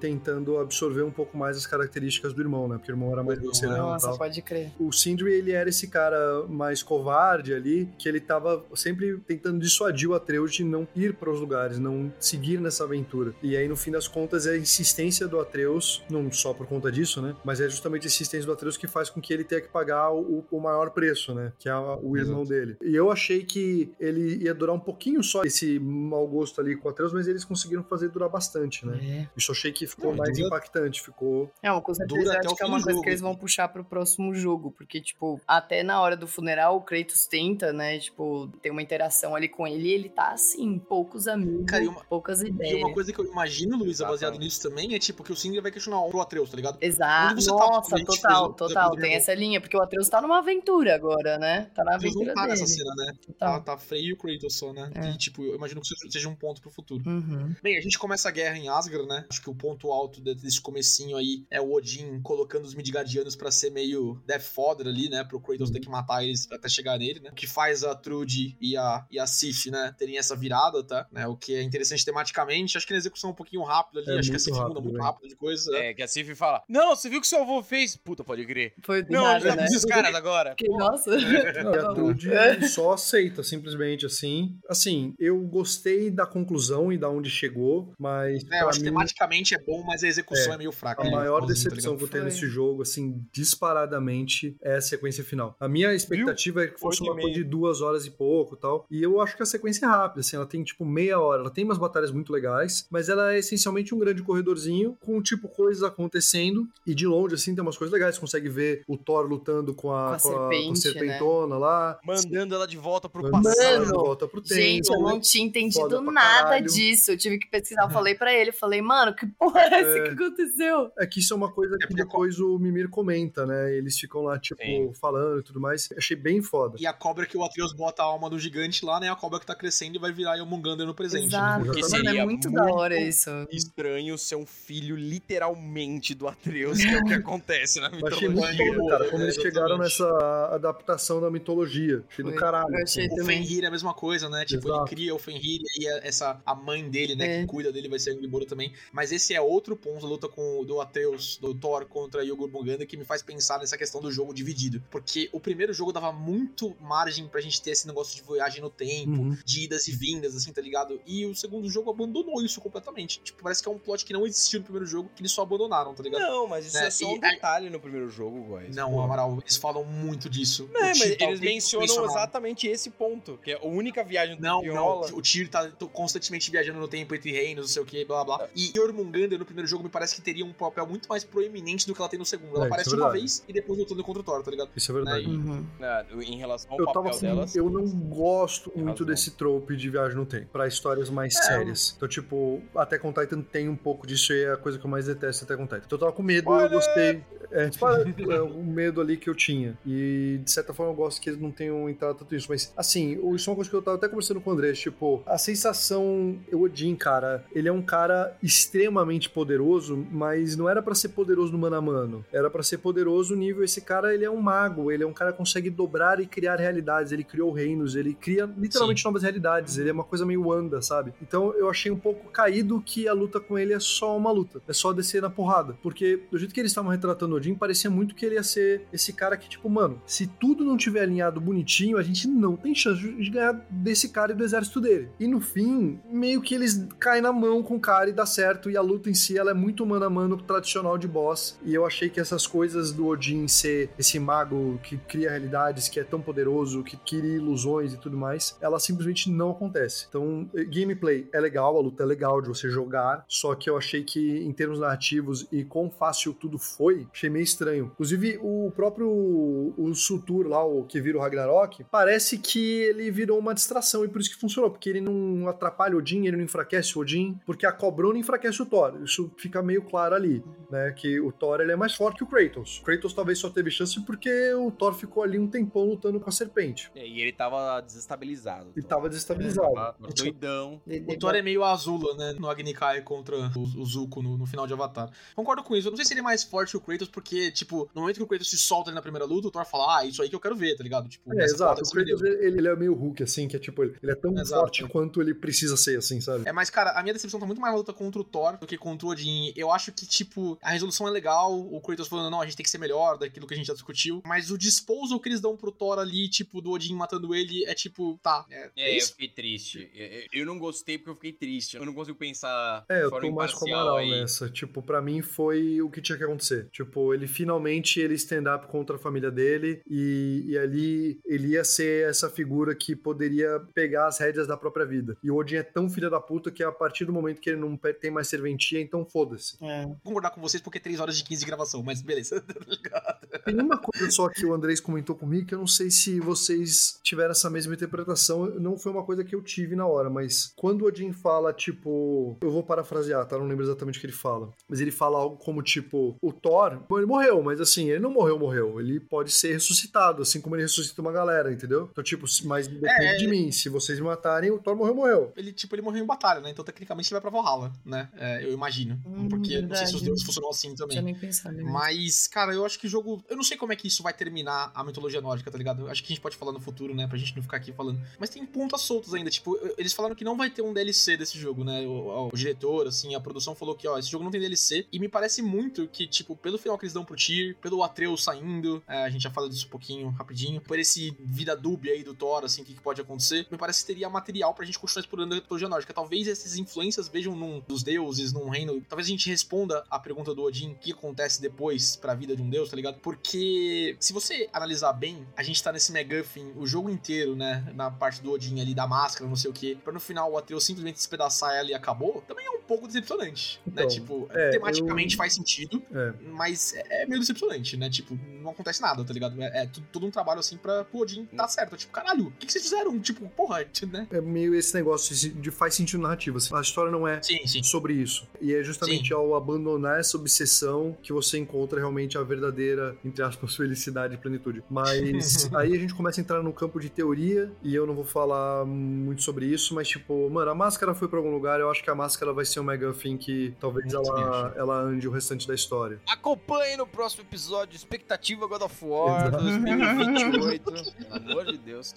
tentando absorver um pouco mais as características do irmão, né? Porque o irmão era mais Irmão, grosseirão e Nossa, tal. pode crer. O Sindri, ele era esse cara mais covarde ali, que ele tava sempre tentando dissuadir o Atreus de não ir para os lugares, não seguir nessa aventura. E aí, no fim das contas, é a insistência do Atreus, não só por conta disso, né? Mas é justamente a insistência do Atreus que faz com que ele tenha que pagar o, o maior preço, né? Que é o irmão dele. E eu achei que ele ia durar um pouquinho só esse mau gosto ali com o Atreus, mas eles conseguiram fazer durar bastante, né? É. Isso eu achei que ficou Não, mais dura- impactante, ficou... É uma coisa Dura até acho o que é uma coisa jogo. que eles vão puxar pro próximo jogo, porque, tipo, até na hora do funeral, o Kratos tenta, né, tipo, ter uma interação ali com ele e ele tá, assim, poucos amigos, Cara, e uma- poucas E ideias. uma coisa que eu imagino, Luísa, Exatamente. baseado nisso também, é tipo que o Sindri vai questionar pro Atreus, tá ligado? Exato. Tá? Nossa, fez total, o- total. Tem essa linha, porque o Atreus tá numa aventura agora, né? Tá na aventura não tá dele. nessa cena, né? Tá, tá freio e o Kratos só, né? É. E, tipo, eu imagino que seja- seja um ponto pro futuro. Uhum. Bem, a gente começa a guerra em Asgard, né? Acho que o ponto alto de- desse comecinho aí é o Odin colocando os Midgardianos pra ser meio Death Fodder ali, né? Pro Kratos ter que matar eles até chegar nele, né? O que faz a Trude e a, e a Sif, né? Terem essa virada, tá? Né? O que é interessante tematicamente. Acho que na execução é um pouquinho rápido ali. É Acho que a Sif muda muito velho. rápido de coisa. É, que a Sif fala: Não, você viu o que seu avô fez? Puta, pode crer. Foi Não, nada, né? esses caras agora. Que, nossa. Não, e a. Trude só aceita, simplesmente assim. Assim, eu gostei da conclusão e da onde chegou, mas É, eu acho que mim, tematicamente é bom, mas a execução é, É, meio fraca. a maior tá decepção que eu tenho nesse jogo, assim, disparadamente, é a sequência final. A minha expectativa é que fosse uma coisa de duas horas e pouco e tal. E eu acho que a sequência é rápida, assim, ela tem tipo meia hora. Ela tem umas batalhas muito legais, mas ela é essencialmente um grande corredorzinho com tipo coisas acontecendo. E de longe, assim, tem umas coisas legais. Você consegue ver o Thor lutando com a, Com a com a- com a serpente, né? serpentona lá. Mandando ela de volta pro Mandando passado. ela de volta pro templo. Gente, eu não tinha entendido nada caralho. disso. Eu tive que pesquisar. Eu falei pra ele, falei, mano, que porra é essa É. que aconteceu? É que isso é uma coisa É que depois o Mimir comenta, né? Eles ficam lá, tipo, Sim. falando e tudo mais. Achei bem foda. E a cobra que o Atreus bota a alma do gigante lá, né? A cobra que tá crescendo e vai virar Yomungander no presente. Exato. Né? Que Mano, seria é muito, muito da hora isso. Estranho ser um filho literalmente do Atreus, que é o que acontece na Eu achei muito mitologia. foda, cara, como É, eles chegaram nessa adaptação da mitologia. Achei do caralho. Eu achei O. Fenrir é a mesma coisa, né? Tipo, Exato. ele cria o Fenrir e aí a- essa, a mãe dele, né, É. que cuida dele, vai ser a Angrboda também. Mas esse é outro ponto da luta com, do Atreus, do Thor contra Yogur Muganda, que me faz pensar nessa questão do jogo dividido. Porque o primeiro jogo dava muito margem pra gente ter esse negócio de viagem no tempo, Uhum. de idas e vindas, assim, tá ligado? E o segundo jogo abandonou isso completamente. Tipo, parece que é um plot que não existiu no primeiro jogo, que eles só abandonaram, tá ligado? Não, mas isso É, é só e um aí- detalhe no primeiro jogo, guys. Não, Pô. Amaral, eles falam muito disso. É, O mas eles mencionam exatamente esse ponto, que é a única viagem Não, que não. rola. O Tyr tá constantemente viajando no tempo entre reinos, não sei o que, blá blá blá. E Jormungandr no primeiro jogo me parece que teria um papel muito mais proeminente do que ela tem no segundo. Ela É, aparece isso é uma vez e depois lutando contra o Thor, tá ligado? Isso é verdade. Né, Uhum. né, em relação ao Eu papel assim, delas. eu não gosto muito razão. desse trope de viagem no tempo, pra histórias mais É, sérias. Então, tipo, Attack on Titan tem um pouco disso e é a coisa que eu mais detesto Attack on Titan. Então eu tava com medo, eu Spoiler! gostei. É, é o medo ali que eu tinha. E, de certa forma, eu gosto que eles não tenham entrado tanto isso. Mas, assim, isso é uma coisa que eu tava até conversando com o André. Tipo, a sensação... O Odin, cara, ele é um cara extremamente poderoso, mas não era pra ser poderoso no mano a mano. Era pra ser poderoso nível... Esse cara, ele é um mago. Ele é um cara que consegue dobrar e criar realidades. Ele criou reinos. Ele cria, literalmente, novas realidades. Ele é uma coisa meio Wanda, sabe? Então, eu achei um pouco caído que a luta com ele é só uma luta. É só descer na porrada. Porque, do jeito que eles estavam retratando o Odin, parecia muito que ele ia ser esse cara que, tipo, mano, se tudo não tiver alinhado bonitinho, a gente não tem chance de ganhar desse cara e do exército dele. E no fim, meio que eles caem na mão com o cara e dá certo. E a luta em si, ela é muito mano a mano tradicional de boss. E eu achei que essas coisas do Odin ser esse mago que cria realidades, que é tão poderoso, que cria ilusões e tudo mais, ela simplesmente não acontece. Então, eh, gameplay é legal, a luta é legal de você jogar, só que eu achei que em termos narrativos e quão fácil tudo foi, achei meio estranho. Inclusive, o próprio o Sutur lá, o que vira o Ragnarok, parece que ele virou uma distração e por isso que funcionou, porque ele não atrapalha o Odin, ele não enfraquece o Odin, porque a Brony enfraquece o Thor. Isso fica meio claro ali, né? Que o Thor ele é mais forte que o Kratos. O Kratos talvez só teve chance porque o Thor ficou ali um tempão lutando com a serpente. E ele tava desestabilizado. Ele tava desestabilizado. Tava doidão. O Thor é meio azula, né? No Agni Kai contra o, o Zuko no, no final de Avatar. Concordo com isso. Eu não sei se ele é mais forte que o Kratos, porque, tipo, no momento que o Kratos se solta ali na primeira luta, o Thor fala, ah, isso aí que eu quero ver, tá ligado? Tipo, É, exato. O assim, Kratos, ele, ele é meio Hulk, assim, que é tipo, ele, ele é tão Exato. forte quanto ele precisa ser, assim, sabe? É, mas, cara, a minha decepção tá muito mais na luta contra o Thor do que contra o Odin. Eu acho que, tipo, a resolução é legal, o Kratos falando, não, a gente tem que ser melhor daquilo que a gente já discutiu, mas o disposal que eles dão pro Thor ali, tipo, do Odin matando ele, é tipo, tá, é, É, eu isso. fiquei triste. Eu- Eu, eu não gostei porque eu fiquei triste. Eu não consigo pensar É, de eu tô mais com a moral aí. nessa. Tipo, pra mim foi o que tinha que acontecer. Tipo, ele finalmente ele stand-up contra a família dele e, e ali ele ia ser essa figura que poderia pegar as rédeas da própria vida. E o Odin é tão filha da puta que a partir do momento que ele não tem mais serventia, então foda-se. Vou concordar com vocês porque é 3 horas de 15 de gravação, mas beleza. Tem uma coisa só que o Andrés comentou comigo que eu não sei se vocês tiveram essa mesma interpretação. Não foi uma coisa que eu tive na hora, mas quando o Odin fala, tipo. Eu vou parafrasear, tá? Não lembro exatamente o que ele fala. Mas ele fala algo como, tipo, o Thor, bom, ele morreu, mas assim, ele não morreu, morreu. Ele pode ser ressuscitado, assim como ele ressuscita uma galera, entendeu? Então, tipo, mas depende É, de mim. Se vocês me matarem, o Thor morreu, morreu. ele, tipo, ele morreu em batalha, né? Então, tecnicamente, ele vai pra Valhalla, né? É, eu imagino. Hum, porque não sei se os verdade. deuses funcionam assim também. nem pensado nisso. Mas, cara, eu acho que o jogo. Eu não sei como é que isso vai terminar a mitologia nórdica, tá ligado? Eu acho que a gente pode falar no futuro, né? Pra gente não ficar aqui falando. Mas tem pontas soltas ainda. Tipo, eles falaram que não vai ter um DLC desse jogo, né? O, o diretor, assim, a produção falou que, ó, esse jogo não tem DLC. E me parece muito que, tipo, pelo final que eles dão pro Tyr, pelo Atreus saindo, é, a gente já fala disso um pouquinho rapidinho, por esse vida dúbia aí do Thor, assim, o que, que pode acontecer, me parece que teria material pra gente continuar explorando a mitologia nórdica. Talvez essas influências vejam num dos deuses, num reino. Talvez a gente responda a pergunta do Odin, o que acontece depois pra vida de um deus, tá ligado? Porque se você analisar bem, a gente tá nesse MacGuffin o jogo inteiro, né? Na parte do Odin ali, da máscara, não sei o que, pra no final o Atreus simplesmente despedaçar ela e acabou, também é um pouco decepcionante, né? Então, Tipo, é, tematicamente eu- faz sentido, É. mas é é meio decepcionante, né? Tipo, não acontece nada, tá ligado? É, é tudo, todo um trabalho assim pra o Odin tá certo. Tipo, caralho, o que, que vocês fizeram? Tipo, porra, né? É meio esse negócio de- de faz sentido narrativo. assim. A história não é Sim, sim. sobre isso. E é justamente Sim. ao abandonar essa obsessão que você encontra realmente a verdadeira, entre aspas, felicidade e plenitude. Mas aí a gente começa a entrar no campo de teoria, e eu não vou falar muito sobre isso, mas tipo, mano, a máscara foi pra algum lugar, eu acho que a máscara vai ser um megafin que talvez ela, ela ande o restante da história. Acompanhe no próximo episódio Expectativa God of War 2028. Pelo amor de Deus.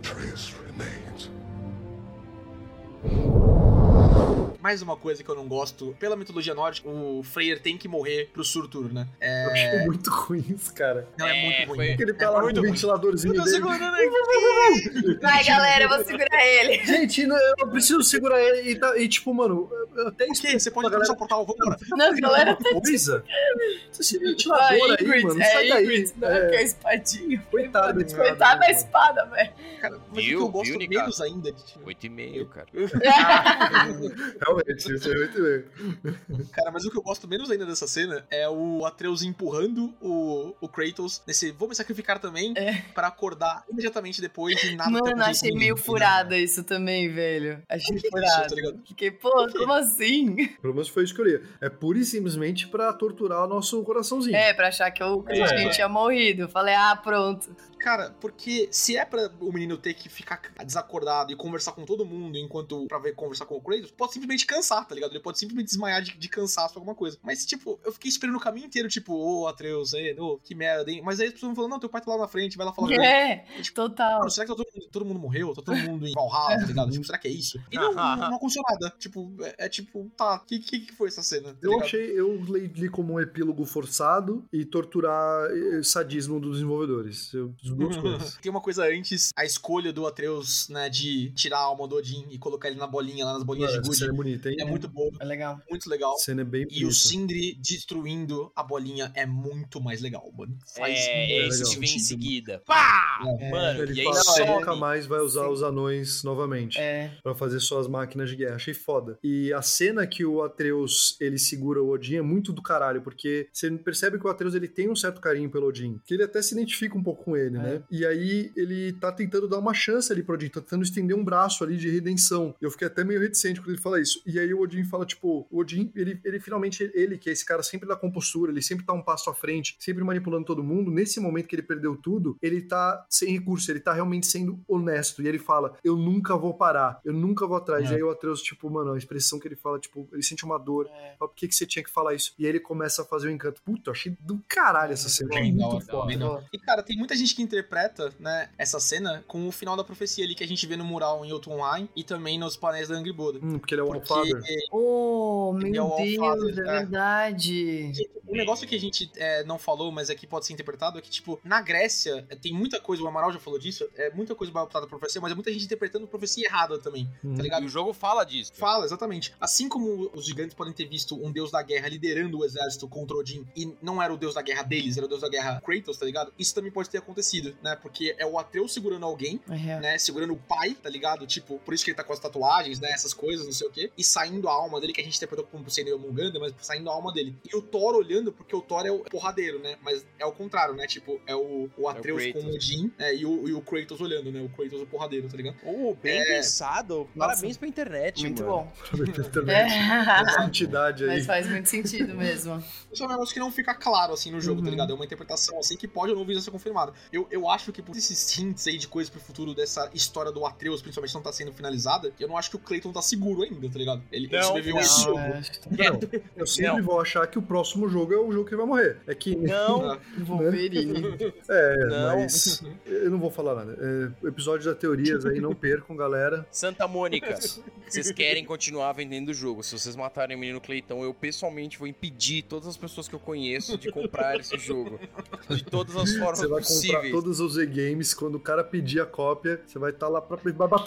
Atreus remains. Mais uma coisa que eu não gosto, pela mitologia nórdica, o Freyr tem que morrer pro Surtur, né? É... Eu achei muito ruim isso, cara. Não, é, É, muito ruim. foi- Porque ele tá É lá com o ventiladorzinho Eu tô dele. segurando aqui. Vai, galera, eu vou segurar ele. Gente, eu preciso segurar ele e, tá- e, tipo, mano, eu até? Você pode seu portal, vamos embora. Não, galera, uma coisa. Esse Ah, ventilador aí, Ingrid, mano, é sai daí. Ingrid, não é que é espadinha. Coitado cara, Coitado da mano. espada, velho. Cara, mas Viu? o que eu gosto Viu, menos ainda de... 8,5, cara. Realmente, isso é muito bem. Cara, mas o que eu gosto menos ainda dessa cena é o Atreus empurrando o, o Kratos nesse vou me sacrificar também É. pra acordar imediatamente depois e nada Mano, achei comigo, meio furada isso também, velho. Achei furada. tá ligado? Fiquei, pô, como assim? Pelo menos foi isso que eu li. É pura e simplesmente pra torturar o nosso coraçãozinho. É, pra achar que o Christian É. tinha morrido. Eu falei, ah, pronto. Cara, porque se é pra o menino ter que ficar desacordado e conversar com todo mundo enquanto pra ver conversar com o Kratos, pode simplesmente cansar, tá ligado? Ele pode simplesmente desmaiar de, de cansaço ou alguma coisa. Mas, tipo, eu fiquei esperando o caminho inteiro, tipo, ô, Atreus, é, ô, que merda, hein? Mas aí as pessoas vão falando, não, teu pai tá lá na frente, vai lá falar com ele. É, Tipo, total. Será que tá todo, mundo- todo mundo morreu? Tá todo mundo em Valhalla, tá ligado? Tipo, será que é isso? E não, não, não aconteceu nada. Tipo, é, é tipo, tá, o que, que, que foi essa cena? Tá Eu achei, eu li, li como um epílogo forçado e torturar eh, sadismo dos desenvolvedores. Eu, duas coisas. Tem uma coisa antes, a escolha do Atreus, né, de tirar a alma do Odin e colocar ele na bolinha, lá nas bolinhas Mano, de gude. cena é bonita, hein? É muito boa, É legal. muito legal. A cena é bem E o. Sindri destruindo a bolinha é muito mais legal, mano. Faz É, muito esse legal. que vem em seguida. Pá! É. Mano, Ele e aí fala nunca mais vai usar os anões novamente É. pra fazer suas máquinas de guerra. Achei foda. E a cena que o Atreus ele segura o Odin é muito do caralho, porque você percebe que o Atreus ele tem um certo carinho pelo Odin, que ele até se identifica um pouco com ele, né? E aí ele tá tentando dar uma chance ali pro Odin, tá tentando estender um braço ali de redenção. Eu fiquei até meio reticente quando ele fala isso. E aí o Odin fala, tipo, o Odin, ele, ele finalmente, ele, que é esse cara sempre da compostura, ele sempre tá um passo à frente, sempre manipulando todo mundo, nesse momento que ele perdeu tudo, ele tá sem recurso, ele tá realmente sendo honesto. E ele fala, eu nunca vou parar, eu nunca vou atrás. É. E aí o Atreus, tipo, mano, a expressão que ele fala, tipo, ele sente uma dor. Fala, por que, que você tinha que falar isso? E aí ele começa a fazer o encanto. Puta, achei do caralho essa cena. Bem da muito hora, foda. E, cara, tem muita gente que interpreta, né, essa cena com o final da profecia ali que a gente vê no mural em Jotunheim e também nos painéis da Angry Buda. Hum, porque ele é o Porque Allfather. Oh, meu é o Deus, Allfather, é é. verdade. um negócio que a gente é, não falou, mas aqui pode ser interpretado, é que, tipo, na Grécia é, tem muita coisa, o Amaral já falou disso, é muita coisa batalha da profecia, mas é muita gente interpretando profecia errada também, Hum. tá E ligado? o jogo fala disso. Fala, exatamente. Assim como os gigantes podem ter visto um deus da guerra liderando o exército contra Odin e não era o deus da guerra deles, era o deus da guerra Kratos, tá ligado? Isso também pode ter acontecido, né? Porque é o Atreus segurando alguém, É real. né? Segurando o pai, tá ligado? Tipo, por isso que ele tá com as tatuagens, né? Essas coisas, não sei o quê. E saindo a alma dele, que a gente interpretou como sendo o Munganda, mas saindo a alma dele. E o Thor olhando, porque o Thor é o porradeiro, né? Mas é o contrário, né? Tipo, é o, o Atreus com Kratos. o Odin é, e, o, e o Kratos olhando, né? O Kratos o porradeiro, tá ligado? Oh, bem É. pensado. Parabéns pra internet, Muito mano. bom. também. Essa É. entidade aí. Mas faz muito sentido mesmo. Isso é um negócio que não fica claro, assim, no jogo, Uhum. tá ligado? É uma interpretação, assim, que pode ou não vir a ser confirmada. Eu, eu acho que por esses hints aí de coisas pro futuro dessa história do Atreus, principalmente, não tá sendo finalizada, eu não acho que o Clayton tá seguro ainda, tá ligado? Ele, ele Não, sobreviveu a esse Não, jogo. é, Não, eu sempre vou achar que o próximo jogo é o jogo que ele vai morrer. É que. Não, Wolverine. É, Não. mas. Eu não vou falar nada. É, episódio da teorias aí, não percam, galera. Santa Mônica, vocês querem continuar vendendo o jogo. Se vocês matarem o menino Cleitão, eu pessoalmente vou impedir todas as pessoas que eu conheço de comprar esse jogo. De todas as formas possíveis. Todos os E-Games, quando o cara pedir a cópia, você vai estar lá pra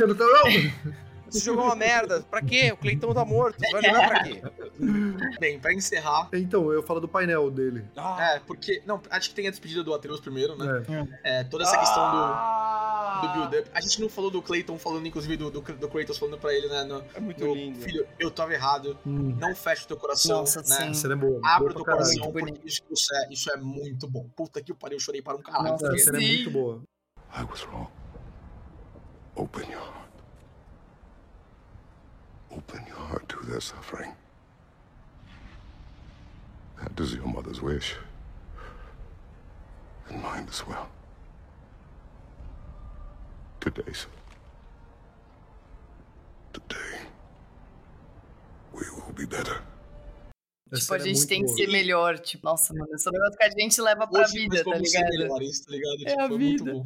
no telão. Esse jogo é uma merda. Pra quê? O Cleitão tá morto. Vai jogar pra quê? Bem, pra encerrar. Então, eu falo do painel dele. Ah, É, porque. Não, acho que tem a despedida do Atreus primeiro, né? É. É, toda essa questão do. Ah! Do build-up. A gente não falou do Clayton falando, inclusive, do, do, do Kratos falando pra ele, né? No, É muito lindo. Filho, eu tava errado. Hum, Não fecha o teu coração, Nossa, né? sim. é boa. Abre boa o teu caralho. coração, porque isso, isso é, isso é muito bom. Puta que pariu, eu chorei para um caralho. Nossa, Essa é Sim. muito boa. I was wrong. Open your heart. Open your heart to their suffering. That is your mother's wish. And mine as well. Today, sir. Today, we will be better. Essa Tipo, a é gente tem que ser melhor. Tipo, nossa, mano, esse é um negócio que a gente leva pra Hoje vida, tá ligado? melhores, tá ligado? É a muito vida. bom.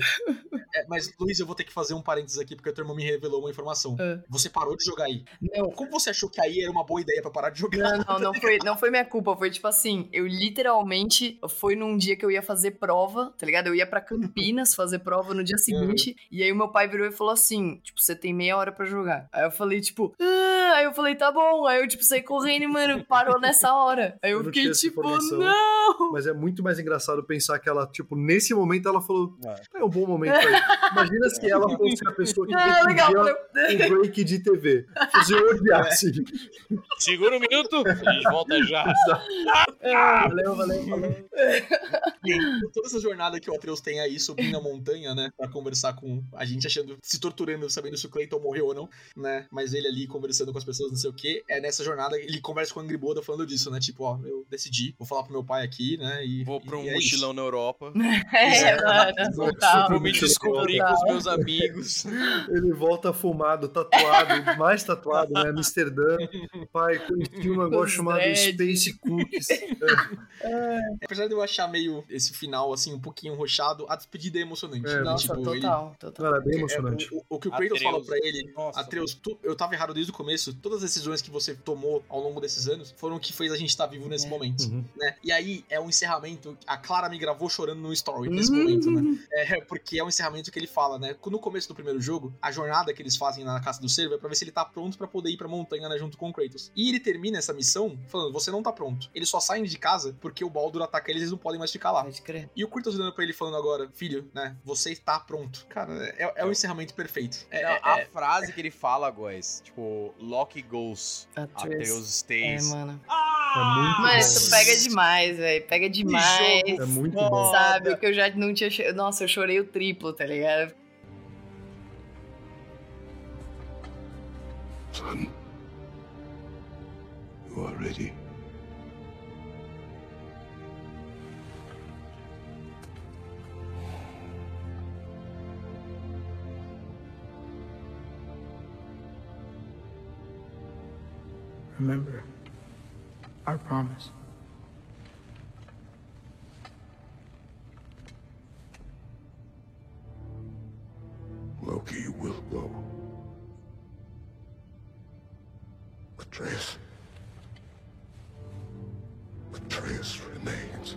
É, mas, Luiz, eu vou ter que fazer um parênteses aqui, porque a tua irmã me revelou uma informação. Ah. Você parou de jogar aí. Não, Como você achou que aí era uma boa ideia pra parar de jogar? Não, não, não foi, não foi minha culpa. Foi tipo assim, eu literalmente foi num dia que eu ia fazer prova, tá ligado? Eu ia pra Campinas fazer prova no dia seguinte. E aí o meu pai virou e falou assim: tipo, você tem meia hora pra jogar. Aí eu falei, tipo, ah! aí eu falei, tá bom. Aí eu, tipo, saí correndo e, mano, parou nessa hora. Aí eu, Eu fiquei tipo, não! Mas é muito mais engraçado pensar que ela, tipo, nesse momento ela falou: É. é um bom momento aí. Imagina se ela fosse a pessoa que Ah, legal. um break de TV. Se eu odiasse. Segura um minuto. A gente volta já. Ah, valeu, valeu, valeu. E toda essa jornada que o Atreus tem aí subindo a montanha, né? Pra conversar com a gente, achando, se torturando, sabendo se o Clayton morreu ou não, né? Mas ele ali conversando com as pessoas, não sei o quê. É nessa jornada, ele conversa com a Angry Boda falando disso, né? Tipo, ó, eu decidi, vou falar pro meu pai aqui, né? E, Vou pra um e é mochilão na Europa. É, mano, total. Vou me descobrir com Total. os meus amigos. Ele volta fumado, tatuado, mais tatuado, né? Amsterdã. Pai, conheci um negócio chamado. Space Cookies. Apesar de eu achar meio esse final, assim, um pouquinho rochado, a despedida é emocionante. É, né? Nossa, Tipo, ele- total, total. Cara, bem É, emocionante. o, o que o Kratos fala pra ele, Nossa, Atreus, tu- eu tava errado desde o começo, todas as decisões que você tomou ao longo desses anos foram o que fez a gente estar vivo nesse É. momento, Uhum. né? E aí, é o encerramento. A Clara me gravou chorando no story nesse momento, né? É, porque é o encerramento que ele fala, né? No começo do primeiro jogo, a jornada que eles fazem na casa do servo é pra ver se ele tá pronto pra poder ir pra montanha, né, junto com o Kratos. E ele termina essa missão falando: você não tá pronto. Eles só saem de casa porque o Baldur ataca eles e eles não podem mais ficar lá. Pode crer. E o Kratos olhando pra ele falando agora, filho, né? Você está pronto. Cara, é, é o encerramento perfeito. É, Não, é- a é- frase que ele fala, guys, tipo, Loki goes, Atreus. Atreus É, stays. mano. É muito Mano, isso pega demais, velho. Pega demais. É muito bom. Sabe, o que eu já não tinha. Nossa, eu chorei o triplo, tá ligado? Son, you are ready. Remember our promise. Loki will go. Atreus. Atreus remains.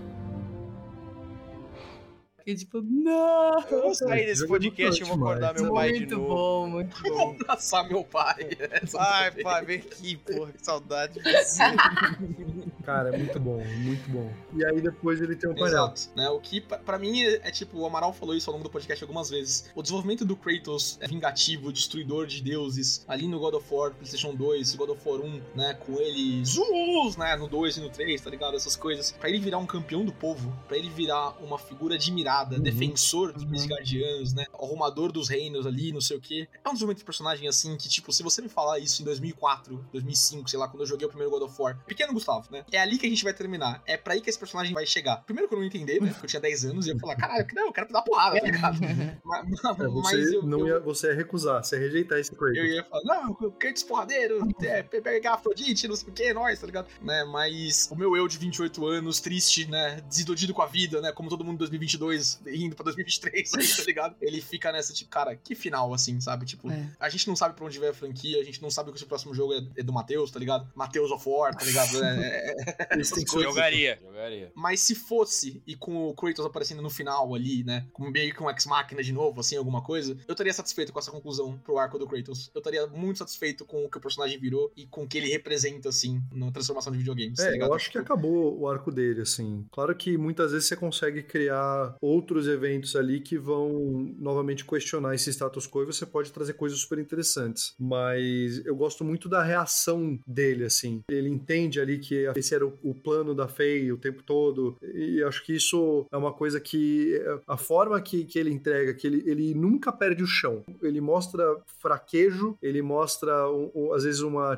E tipo, não! Eu vou sair desse podcast e vou acordar meu pai de Muito novo. bom, muito bom. abraçar meu pai. Ai, pai, vem aqui, porra, que saudade de você. Cara, é muito bom, muito bom. E aí depois ele tem um painel. Exato. Né? O que, pra- pra mim, é, é tipo, o Amaral falou isso ao longo do podcast algumas vezes. O desenvolvimento do Kratos é vingativo, destruidor de deuses, ali no God of War, PlayStation 2, God of War 1, né? Com ele, Zeus, né? No 2 e no 3, tá ligado? Essas coisas. Pra ele virar um campeão do povo, pra ele virar uma figura admirada, Uhum. defensor dos Midgardianos, né? Arrumador dos reinos ali, não sei o quê. É um desenvolvimento de personagem assim que, tipo, se você me falar isso em 2004, 2005, sei lá, quando eu joguei o primeiro God of War, pequeno Gustavo, né? É ali que a gente vai terminar. É pra aí que esse personagem vai chegar. Primeiro que eu não ia entender, né? Porque eu tinha 10 anos e eu ia falar, caralho, não, eu quero dar porrada, tá ligado? mas, É, você, mas eu, não eu- ia, você ia recusar, você ia rejeitar esse Kratos. eu ia falar, não, Kratos porradeiro, é, pegar Afrodite, não sei o que, nós, tá ligado? Né, mas o meu eu de 28 anos, triste, né, desiludido com a vida, né, como todo mundo em 2022, indo pra 2023, aí, tá ligado? Ele fica nessa, tipo, cara, que final, assim, sabe? Tipo, É. a gente não sabe pra onde vai a franquia, a gente não sabe que o próximo jogo é, é do Matheus, tá ligado? Matheus of War, tá ligado? É, Jogaria. Jogaria. mas se fosse, e com o Kratos aparecendo no final ali, né? Como meio que um ex-máquina de novo, assim, alguma coisa, eu estaria satisfeito com essa conclusão pro arco do Kratos. Eu estaria muito satisfeito com o que o personagem virou e com o que ele representa, assim, na transformação de videogames. tá É, ligado? eu acho que acabou o arco dele, assim. Claro que muitas vezes você consegue criar outros eventos ali que vão novamente questionar esse status quo e você pode trazer coisas super interessantes. Mas eu gosto muito da reação dele, assim. Ele entende ali que esse era o, o plano da Faye o tempo todo. E acho que isso é uma coisa que. A forma que, que ele entrega, que ele, ele nunca perde o chão. Ele mostra fraquejo, ele mostra, um- um- às vezes, uma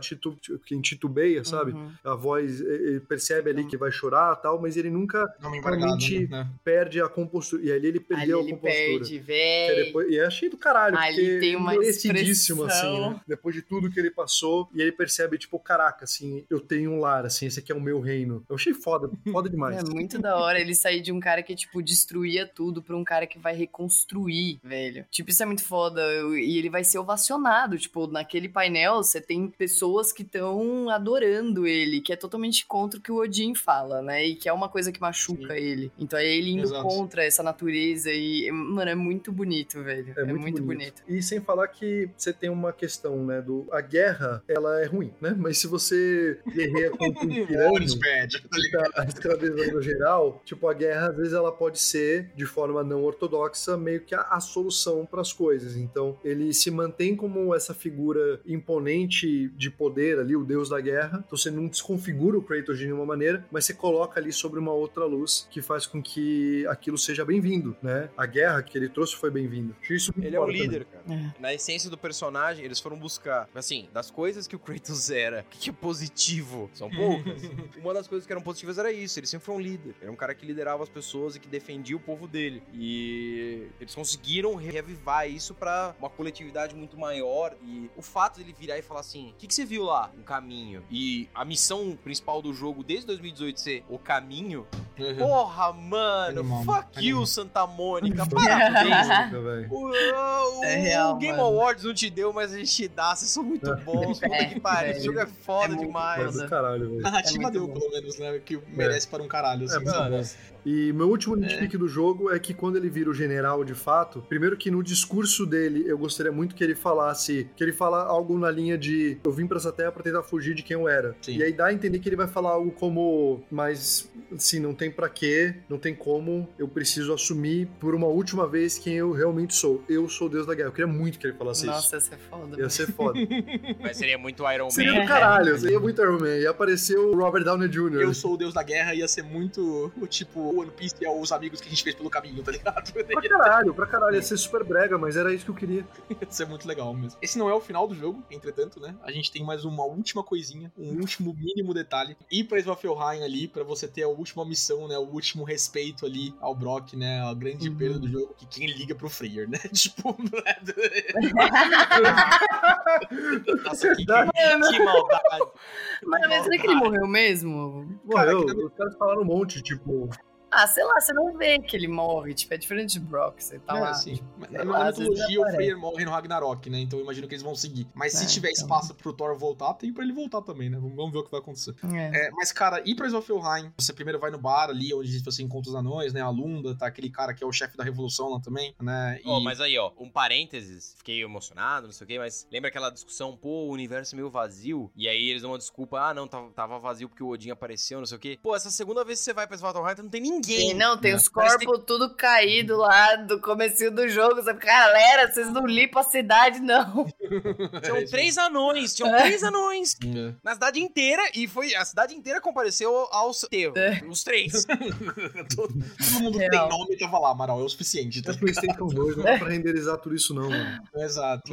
quem titubeia, sabe? Uhum. a voz, ele percebe ali que vai chorar tal, mas ele nunca realmente né? perde a compostura. E ali ele Ali perdeu ele a compostura. perde, Que é velho. depois- e é cheio do caralho, Ali porque tem uma merecidíssimo, expressão. assim, né? Depois de tudo que ele passou, e ele percebe, tipo, caraca, assim, eu tenho um lar, assim, esse aqui é o meu reino. Eu achei foda, foda demais. É muito da hora ele sair de um cara que, tipo, destruía tudo pra um cara que vai reconstruir, velho. Tipo, isso é muito foda. E ele vai ser ovacionado. Tipo, naquele painel, você tem pessoas que estão adorando ele, que é totalmente contra o que o Odin fala, né? E que é uma coisa que machuca ele. Então é ele indo Exato. contra essa natureza e, mano, é muito bonito, velho. É, muito, bonito. E sem falar que você tem uma questão, né, do... A guerra, ela é ruim, né? Mas se você guerreia contra um Horus tirano... bad, tá ligado? a escravidão geral, tipo, a guerra, às vezes, ela pode ser, de forma não ortodoxa, meio que a, a solução para as coisas. Então, ele se mantém como essa figura imponente de poder ali, o deus da guerra. Então, você não desconfigura o Kratos de nenhuma maneira, mas você coloca ali sobre uma outra luz que faz com que aquilo seja bem-vindo, né? A guerra que ele trouxe foi bem-vinda. Isso Ele é o líder, também. cara. Na essência do personagem, eles foram buscar, assim, das coisas que o Kratos era, o que, que é positivo? São poucas. Uma das coisas que eram positivas era isso, ele sempre foi um líder. Era um cara que liderava as pessoas e que defendia o povo dele. E eles conseguiram reavivar isso pra uma coletividade muito maior. E o fato dele virar e falar assim: o que, que você viu lá? Um caminho. E a missão principal do jogo desde 2018 ser o caminho. Uhum. Porra, mano, Animal, fuck you. Santa Mônica. Parabéns. O, o- É real, o Game mano. Awards não te deu, mas a gente te dá. Vocês são muito bons. Puta É, que pariu. Esse velho. jogo é foda É muito demais. É do caralho, velho. A narrativa muito deu, bom. pelo menos, né? Que merece para um caralho, assim. É, mano, E meu último nitpick do jogo é que quando ele vira o general de fato, primeiro que no discurso dele, eu gostaria muito que ele falasse, que ele fala algo na linha de eu vim pra essa terra pra tentar fugir de quem eu era. Sim. E aí dá a entender que ele vai falar algo como, mas assim, não tem pra quê, não tem como, eu preciso assumir por uma última vez quem eu realmente sou. Eu sou o Deus da Guerra. Eu queria muito que ele falasse Nossa, isso. ia ser foda. Ia ser foda. Mas seria muito Iron Seria Man. do caralho, seria muito Iron Man. Ia aparecer o Robert Downey Jr. Eu sou o deus da guerra ia ser muito o One Piece e é os amigos que a gente fez pelo caminho, tá ligado? Pra caralho, pra caralho. Ia ser super brega, mas era isso que eu queria. Ia ser muito legal mesmo. Esse não é o final do jogo, entretanto, né? A gente tem mais uma última coisinha, um último mínimo detalhe. Ir pra Svartalfheim ali, pra você ter a última missão, né? O último respeito ali ao Brock, né? A grande Uhum. perda do jogo. Que quem liga pro Freyr, né? Tipo... Nossa, que, Que maldade. Mas, será que ele morreu mesmo? Cara, Morreu. que na- Os caras falaram um monte, tipo. Ah, sei lá, você não vê que ele morre. Tipo, é diferente de Brock. Você tá é, lá. assim, tipo, na lá, mitologia, o. Freyr morre no Ragnarok, né? Então eu imagino que eles vão seguir. Mas se É, tiver então. espaço pro Thor voltar, tem pra ele voltar também, né? Vamos ver o que vai acontecer. É. É, mas, cara, ir pra Svartalfheim, você primeiro vai no bar ali, onde você encontra os anões, né? A Lunda, tá aquele cara que é o chefe da revolução lá também, né? E... Ó, mas aí, ó, um parênteses, fiquei emocionado, não sei o quê, mas lembra aquela discussão, pô, o universo é meio vazio, e aí eles dão uma desculpa, ah, não, tava, tava vazio porque o Odin apareceu, não sei o quê. Pô, essa segunda vez que você vai pra Svartalfheim, não tem ninguém. E não, tem né? os Parece corpos tudo caído lá do comecinho do jogo. Você fica, galera, vocês não limpam a cidade, não. Tinham três anões, tinham É. três anões. É. Na cidade inteira, e foi a cidade inteira compareceu aos teus, É. os três. todo, todo mundo que Real. tem nome tava lá, Amaral, é o suficiente. Tá? É PlayStation 2, não dá pra renderizar tudo isso, não, mano. Exato.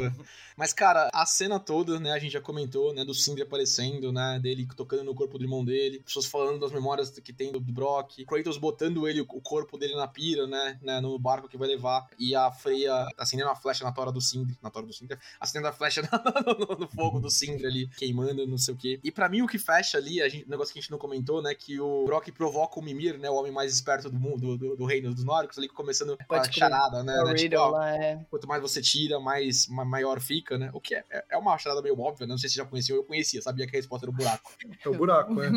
Mas, cara, a cena toda, né, a gente já comentou, né, do Sindri aparecendo, né, dele tocando no corpo do irmão dele, pessoas falando das memórias que tem do, do Brock, Kratos botando ele, o corpo dele na pira, né, né, no barco que vai levar, e a Freya acendendo a flecha na tora do Sindri, na tora do Sindri, acendendo a flecha no, no- no fogo do Sindri ali, queimando, não sei o quê. E pra mim o que fecha ali, a gente, um negócio que a gente não comentou, né, que o Brock provoca o Mimir, né, o homem mais esperto do mundo, do, do reino dos nórdicos, ali começando com a charada, né, o né, tipo, ó, é. quanto mais você tira, mais ma- maior fica, né? O que é, é- é uma charada meio óbvia, né? Não sei se já conheciam, eu conhecia, sabia que a resposta era o buraco. É o buraco, né?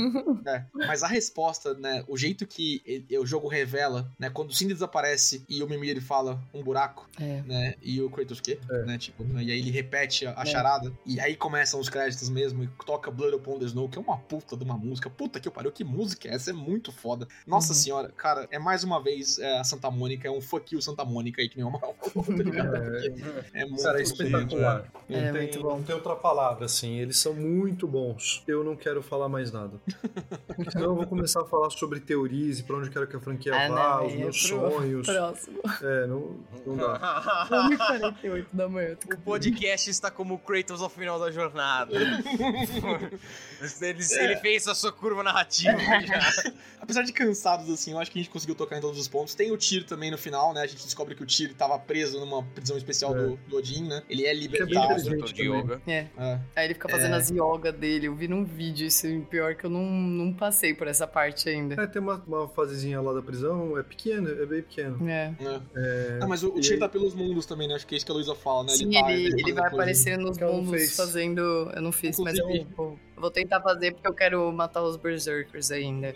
né? Mas a resposta, né? O jeito que ele- o jogo revela, né? Quando o Cindy desaparece e o Mimir fala um buraco, É. né? E o Kratos quê? É. Né? Tipo, né? e aí ele repete a, a É. charada. E aí começam os créditos mesmo e toca Blood Upon the Snow, que é uma puta de uma música. Puta que pariu, que música é essa? É muito foda. Nossa Uhum. senhora, cara, é mais uma vez é, a Santa Mônica, é um fuck you Santa Mônica aí, que nem falou, tá ligado? É, muito Cara, é bonito, espetacular. né? É, Não tem, muito bom. não tem outra palavra, assim. Eles são muito bons. Eu não quero falar mais nada. Senão eu vou começar a falar sobre teorias e pra onde eu quero que a franquia Ah, vá, não, os aí é meus sonhos. Próximo. É, não, não dá. 1h48 da manhã. O podcast está como o Kratos ao final da jornada. ele, ele fez a sua curva narrativa já. Apesar de cansados, assim, eu acho que a gente conseguiu tocar em todos os pontos. Tem o Tyr também no final, né? A gente descobre que o Tyr tava preso numa prisão especial É. do, do Odin, né? Ele é bem libertado. inteligente. Instrutor de yoga. É. É. Aí ele fica fazendo É. as yoga dele. Eu vi num vídeo isso. Pior que eu não, não passei por essa parte ainda. É, tem uma, uma fasezinha lá da prisão, é pequena, é bem pequeno. É. né? É, Ah, mas o, o tá pelos mundos também, né? Acho que é isso que a Luísa fala, né? Sim, tá- ele, faz ele vai depois, né? aparecer nos mundos fazendo. Eu não fiz, mas eu, Inclusive- vou- eu vou tentar fazer porque eu quero matar os Berserkers ainda.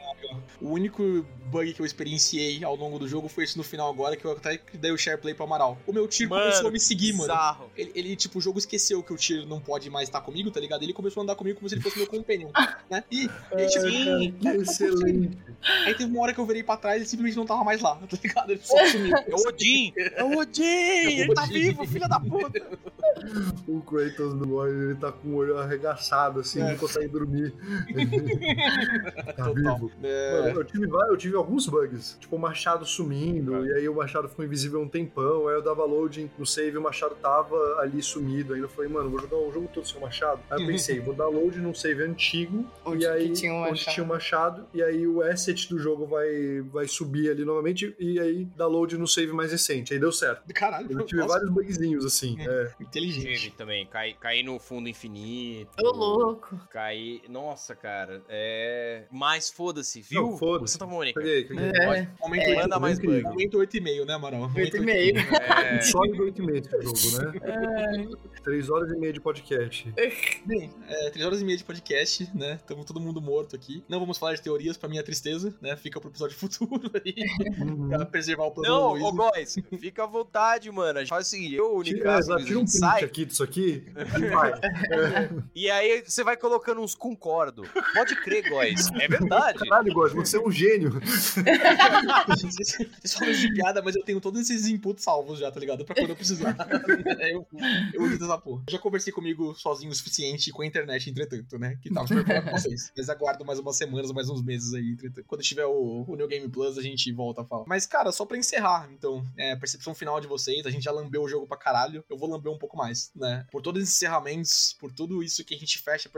O único bug que eu experienciei ao longo do jogo foi esse no final agora, que eu até dei o share play pro Amaral. O meu Tyr Mano, começou a me seguir, mano. Bizarro. Ele, ele, tipo, o jogo esqueceu que o Tyr não pode mais estar comigo, tá ligado? Ele começou a andar comigo como se ele fosse meu companion, né? E, e aí, tipo, Sim. que excelente. aí teve uma hora que eu virei pra trás e ele simplesmente não tava mais lá, tá ligado? Ele só sumiu. É o Odin! É o Odin! Ele tá vivo, filha da puta! O Kratos do War, ele tá com o olho arregaçado, assim, não consegue dormir. tá Total. vivo. É, Mano, eu tive, eu tive alguns bugs. Tipo, o machado sumindo, e aí o machado ficou invisível um tempão. Aí eu dava loading no save e o machado tava ali sumido. Aí eu falei, mano, vou jogar o jogo todo sem o machado. Aí eu pensei, vou dar load num save antigo. Onde e aí, tinha um onde tinha o machado. E aí o asset do jogo vai, vai subir ali novamente. E aí dá load no save mais recente. Aí deu certo. Caralho, Eu tive nossa, vários bugzinhos assim. É. inteligente. inteligente. Teve também. Cair cair no fundo infinito. Ô, louco. Cair. Nossa, cara. É. Mas foda-se, viu? Não, foda-se. Santa Mônica. Caguei, caguei. É, Momento, É. Manda mais bug. momento 8,5, né, Amaral? Momento 8,5. É. Sólido 8 meses esse jogo, né? 3 horas e meia de podcast. Bem, é, 3 horas e meia de podcast, né? Tamo todo mundo morto aqui. Não vamos falar de teorias pra minha tristeza, né? Fica pro episódio futuro aí, Uhum. pra preservar o plano Não, ô Góis, fica à vontade, mano. A gente faz o seguinte, eu, o Tira, Nicasso, exato, tira um print sai, aqui disso aqui e vai. e aí você vai colocando uns concordo. Pode crer, Góis. É verdade. Caralho, Góis, você é um gênio. Vocês falam de piada, mas eu tenho todos esses inputs salvos já, tá ligado? Pra quando eu precisar. Eu, eu uso dessa porra. Já conversei comigo sozinho o suficiente com a internet, entretanto, né? Que tava super com vocês. Mas aguardo mais umas semanas, mais uns meses aí, entretanto. Quando tiver o, o New Game Plus, a gente volta a falar. Mas, cara, só pra encerrar, então, é, percepção final de vocês, a gente já lambeu o jogo pra caralho. Eu vou lamber um pouco mais, né? Por todos esses encerramentos, por tudo isso que a gente fecha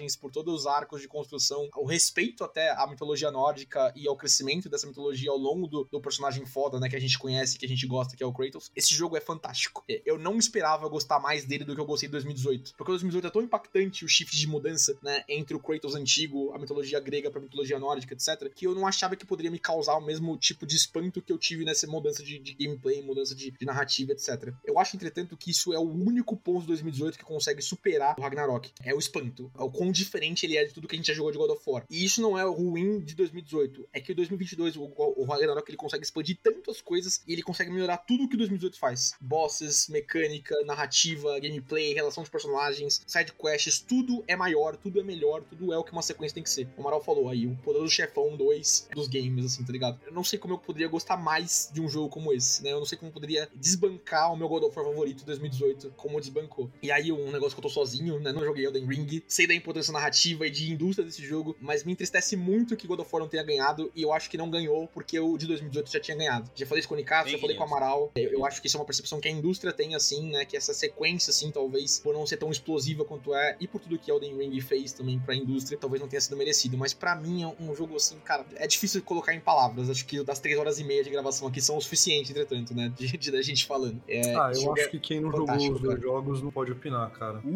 personagens, por todos os arcos de construção, o respeito até à mitologia nórdica e ao crescimento dessa mitologia ao longo do, do personagem foda, né? Que a gente conhece, que a gente gosta, que é o Kratos. Esse jogo é fantástico. É, Eu não esperava gostar mais dele do que eu gostei de 2018. Porque o 2018 é tão impactante o shift de mudança, né? Entre o Kratos antigo, a mitologia grega pra mitologia nórdica, etc. Que eu não achava que poderia me causar o mesmo tipo de espanto que eu tive nessa mudança de, de gameplay, mudança de, de narrativa, etc. Eu acho, entretanto, que isso é o único ponto de 2018 que consegue superar o Ragnarok. É o espanto. É o quão diferente ele é de tudo que a gente já jogou de God of War. E isso não é o ruim de 2018. É que o 2022, o, o Ragnarok, ele consegue expandir tanto as coisas e ele consegue melhorar tudo o que o 2018 faz. Bosses, mecânica, narrativa, gameplay, relação de personagens, side quests, tudo é maior, tudo é melhor, tudo é o que uma sequência tem que ser. O Amaral falou aí, o poder do chefão 2 dos games, assim, tá ligado? Eu não sei como eu poderia gostar mais de um jogo como esse, né? Eu não sei como eu poderia desbancar o meu God of War favorito de 2018, como desbancou. E aí, um negócio que eu tô sozinho, né? Não joguei Elden Ring, sei da importância narrativa e de indústria desse jogo, mas me entristece muito que God of War não tenha ganhado, e eu acho que não ganhou porque o de 2018 já tinha ganhado. Já falei isso com o Nicasso, já falei com o. Amaral. Eu, eu acho que isso é uma percepção que a indústria tem, assim, né? Que essa sequência, assim, talvez, por não ser tão explosiva quanto é, e por tudo que Elden Ring fez também pra indústria, talvez não tenha sido merecido. Mas pra mim é um jogo, assim, cara, é difícil colocar em palavras. Acho que das três horas e meia de gravação aqui são o suficiente, entretanto, né? De, de da gente falando. É, Ah, eu acho que quem não jogou os dois jogos não pode opinar, cara.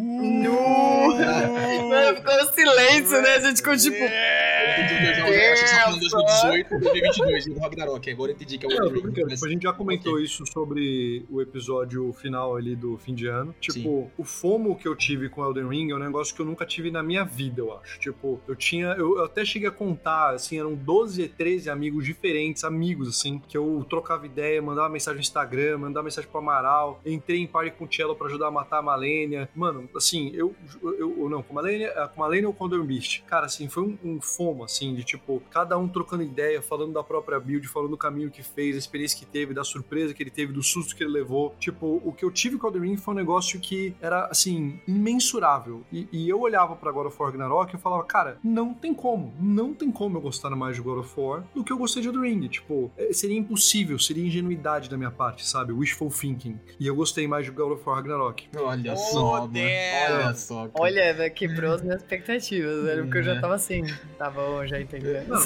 Ficou um silêncio, né? A gente ficou tipo. Eu entendi o que você falando 2018, 2022, do Ragnarok. Agora eu entendi que é o Elden Ring. Tipo, a gente já comentou isso sobre o episódio final ali do fim de ano. Tipo, Sim. o FOMO que eu tive com Elden Ring é um negócio que eu nunca tive na minha vida, eu acho. Tipo, eu tinha. Eu, eu até cheguei a contar, assim, eram 12, 13 amigos diferentes, amigos, assim, que eu trocava ideia, mandava mensagem no Instagram, mandava mensagem pro Amaral, entrei em party com o Cello pra ajudar a matar a Malenia. Mano, assim, eu. eu, eu não, com a Malenia, com a Malenia ou com o Elden Beast. Cara, assim, foi um, um FOMO, assim, de tipo, cada um trocando ideia, falando da própria build, falando do caminho que fez, a experiência que teve, da surpresa que ele teve, do susto que ele levou. Tipo, o que eu tive com o Elden Ring foi um negócio que era, assim, imensurável. E, e eu olhava pra God of War Ragnarok e eu falava, cara, não tem como, não tem como eu gostar mais de God of War do que eu gostei de Elden Ring. Tipo, é, seria impossível, seria ingenuidade da minha parte, sabe? Wishful thinking. E eu gostei mais de God of War Ragnarok. Olha Oh, só, damn. Olha só. cara. Olha, velho, quebrou as minhas expectativas, velho, porque eu já É. tava assim. Tá bom, já entendi. Não,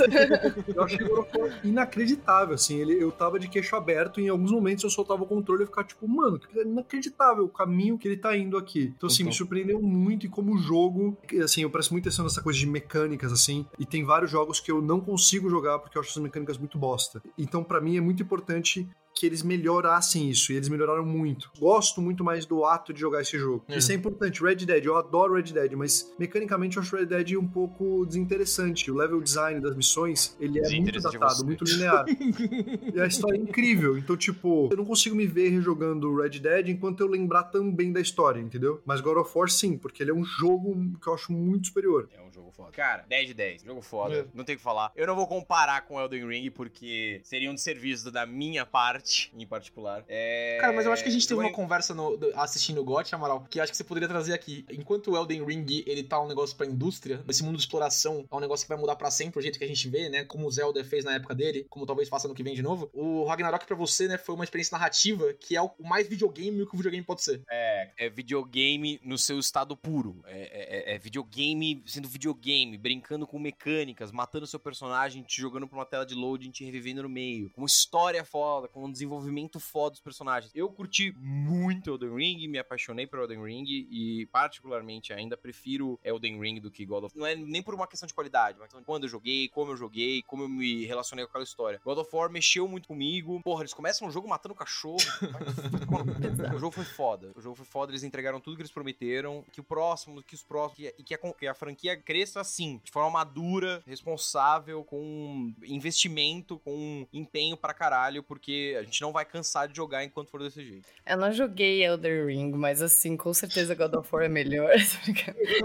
eu achei o God of War inacreditável, assim. Ele, eu tava de queixo aberto e em alguns momentos eu soltava o controle e ficava tipo, mano, que inacreditável o caminho que ele tá indo aqui. Então, assim, Total. me surpreendeu muito e como jogo, assim, eu presto muita atenção nessa coisa de mecânicas, assim, e tem vários jogos que eu não consigo jogar porque eu acho as mecânicas muito bosta. Então, pra mim, é muito importante que eles melhorassem isso, e eles melhoraram muito. Gosto muito mais do ato de jogar esse jogo. É. Isso é importante. Red Dead, eu adoro Red Dead, mas mecanicamente eu acho Red Dead um pouco desinteressante. O level design das missões, ele é muito datado, muito linear. e a história é incrível. Então, tipo, eu não consigo me ver rejogando Red Dead enquanto eu lembrar também da história, entendeu? Mas God of War, sim, porque ele é um jogo que eu acho muito superior. É um jogo foda. Cara, 10 de 10. Jogo foda. É. Não tem o que falar. Eu não vou comparar com Elden Ring, porque seria um desserviço da minha parte, em particular. É... Cara, mas eu acho que a gente teve uma conversa no- do- assistindo o GOT, Amaral, que acho que você poderia trazer aqui. Enquanto o Elden Ring, ele tá um negócio pra indústria, esse mundo de exploração é um negócio que vai mudar pra sempre o jeito que a gente vê, né? Como o Zelda fez na época dele, como talvez faça no que vem de novo. O Ragnarok pra você, né, foi uma experiência narrativa que é o mais videogame que o videogame pode ser. É, é videogame no seu estado puro. É, é- é videogame sendo videogame, brincando com mecânicas, matando seu personagem, te jogando pra uma tela de loading, te revivendo no meio. Com história foda, com um desenvolvimento foda dos personagens. Eu curti muito Elden Ring, me apaixonei por Elden Ring e particularmente ainda prefiro Elden Ring do que God of War. Não é nem por uma questão de qualidade, mas quando eu joguei, como eu joguei, como eu me relacionei com aquela história. God of War mexeu muito comigo. Porra, eles começam o jogo matando cachorro. o jogo foi foda. O jogo foi foda, eles entregaram tudo que eles prometeram. Que o próximo, que os próximos, que, e que a, que a franquia cresça assim, de forma madura, responsável, com investimento, com empenho pra caralho, porque a gente não vai cansar de jogar enquanto for desse jeito. Eu não joguei Elder Ring, mas assim, com certeza God of War é melhor.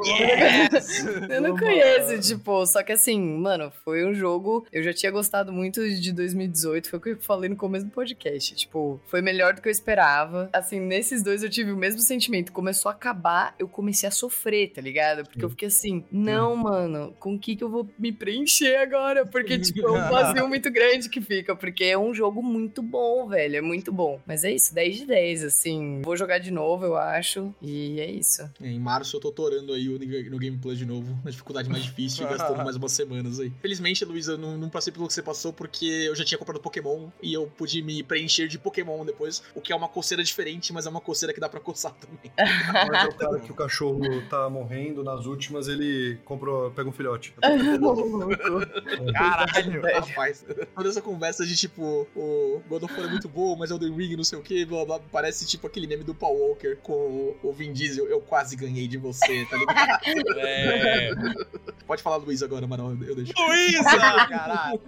Yes! eu não conheço, tipo, só que assim, mano, foi um jogo. Eu já tinha gostado muito de 2018, foi o que eu falei no começo do podcast. Tipo, foi melhor do que eu esperava. Assim, nesses dois eu tive o mesmo sentimento. Começou a acabar, eu comecei a sofrer, tá ligado? Porque eu fiquei assim, não, mano, com o que que eu vou me preencher agora? Porque, tipo, é um vazio muito grande que fica. Porque é um jogo muito bom, velho. É muito bom. Mas é isso, 10 de 10, assim. Vou jogar de novo, eu acho. E é isso. Em março eu tô torando aí o- no Game Plus de novo, na dificuldade mais difícil, gastando mais umas semanas aí. Felizmente, Luísa, eu não, não passei pelo que você passou, porque eu já tinha comprado Pokémon e eu pude me preencher de Pokémon depois, o que é uma coceira diferente, mas é uma coceira que dá pra coçar também. Mas é o cara que o cachorro tá morrendo, nas últimas ele compra, pega um filhote. Caralho! Rapaz, toda essa conversa de tipo, o God of É muito bom, mas Elden Ring não sei o que, blá blá, parece tipo aquele meme do Paul Walker com o- Vin Diesel, eu quase ganhei de você, tá ligado? É. Pode falar Luiz agora, mano, eu deixo. Luísa! Caralho!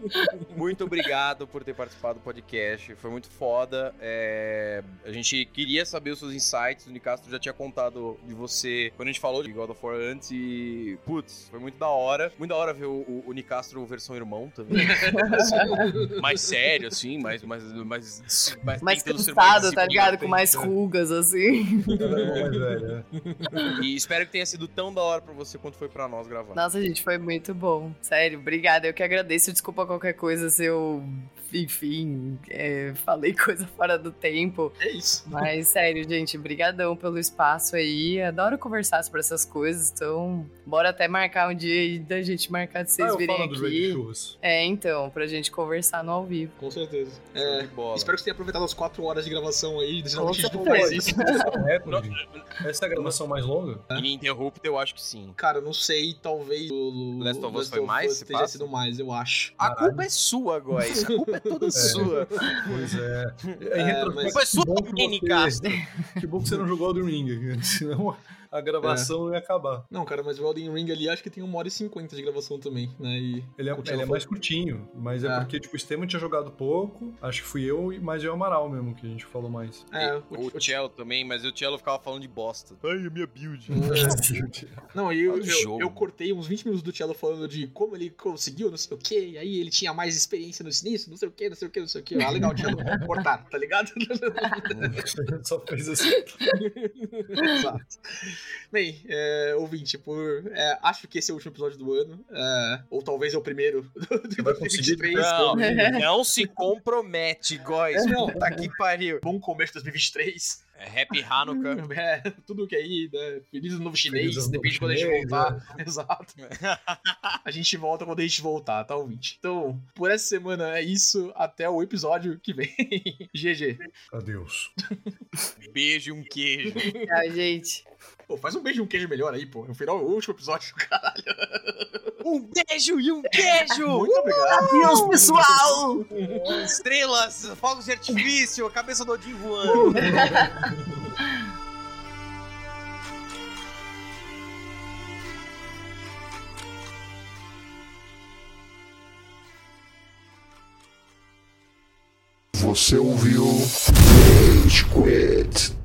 Muito obrigado por ter participado do podcast. Foi muito foda. É, A gente queria saber os seus insights. O Nicastro já tinha contado de você quando a gente falou de God of War antes. E, putz, foi muito da hora. Muito da hora ver o, o, o Nicastro versão irmão também. Assim, mais sério, assim, mais. mais, mais, mais, Mais ser cansado, tá ligado? Com mais rugas, assim. mais velho, é. E espero que tenha sido tão da hora pra você quanto foi pra nós gravar. Nossa, gente, foi muito bom. Sério, obrigada. Eu que agradeço. Desculpa qualquer coisa se eu, enfim, é, falei coisa fora do tempo. É isso. Mas, sério, gente, brigadão pelo espaço aí. Adoro conversar sobre essas coisas, então bora até marcar um dia aí da gente marcar de vocês Ah, eu virem do aqui. Churras. É, então, pra gente conversar no ao vivo. Com certeza. É, espero que você tenha aproveitado as 4 horas de gravação aí. Geralmente a gente não certeza. faz isso. É. Essa é a gravação mais longa? Ininterrupto, eu acho que sim. Cara, eu não sei, talvez o Last of Us foi mais, passa? sido mais, eu acho. A culpa é sua, Góis. A culpa é toda sua. Pois é. É, retrospecto, mas- é sua que bom que você- bom que você não jogou Elden Ring, senão a gravação ia acabar. Não, cara, mas o Elden Ring ali acho que tem uma hora e cinquenta de gravação também, né? E Ele é, o ele é mais curtinho, mas é, É. porque, tipo, o Estevam tinha jogado pouco, acho que fui eu, e mais eu e o Amaral mesmo, que a gente falou mais. É, O Cello também, mas o Cello ficava falando de bosta. Ai, a minha build. Não, e eu, o eu, eu cortei uns 20 minutos do Cello falando de como ele conseguiu, não sei o que, e aí ele tinha mais experiência no nisso, não sei o que, não sei o que, não sei o que. Ah, legal, Cello, cortar, tá ligado? Só fez assim. Exato. Bem, é, ouvinte, por. é, acho que esse é o último episódio do ano. é, ou talvez é o primeiro do, do vai conseguir 2023. Não, não se compromete, Góis. Não. Puta que pariu. Bom começo de 2023. É Happy Hanukkah. É, tudo que aí, né? Feliz ano novo chinês, Feliz ano depende de quando a gente voltar. Exato. A gente volta quando a gente voltar, tá, ouvinte? Então, por essa semana é isso. Até o episódio que vem. GG. Adeus. Beijo e um queijo. Tchau, gente. Pô, faz um beijo e um queijo melhor aí, pô. No final, o último episódio, caralho. Um beijo e um queijo. Muito obrigado. Adeus, pessoal! Estrelas, fogos de artifício, a cabeça do Odin voando. Você ouviu Rage Quit.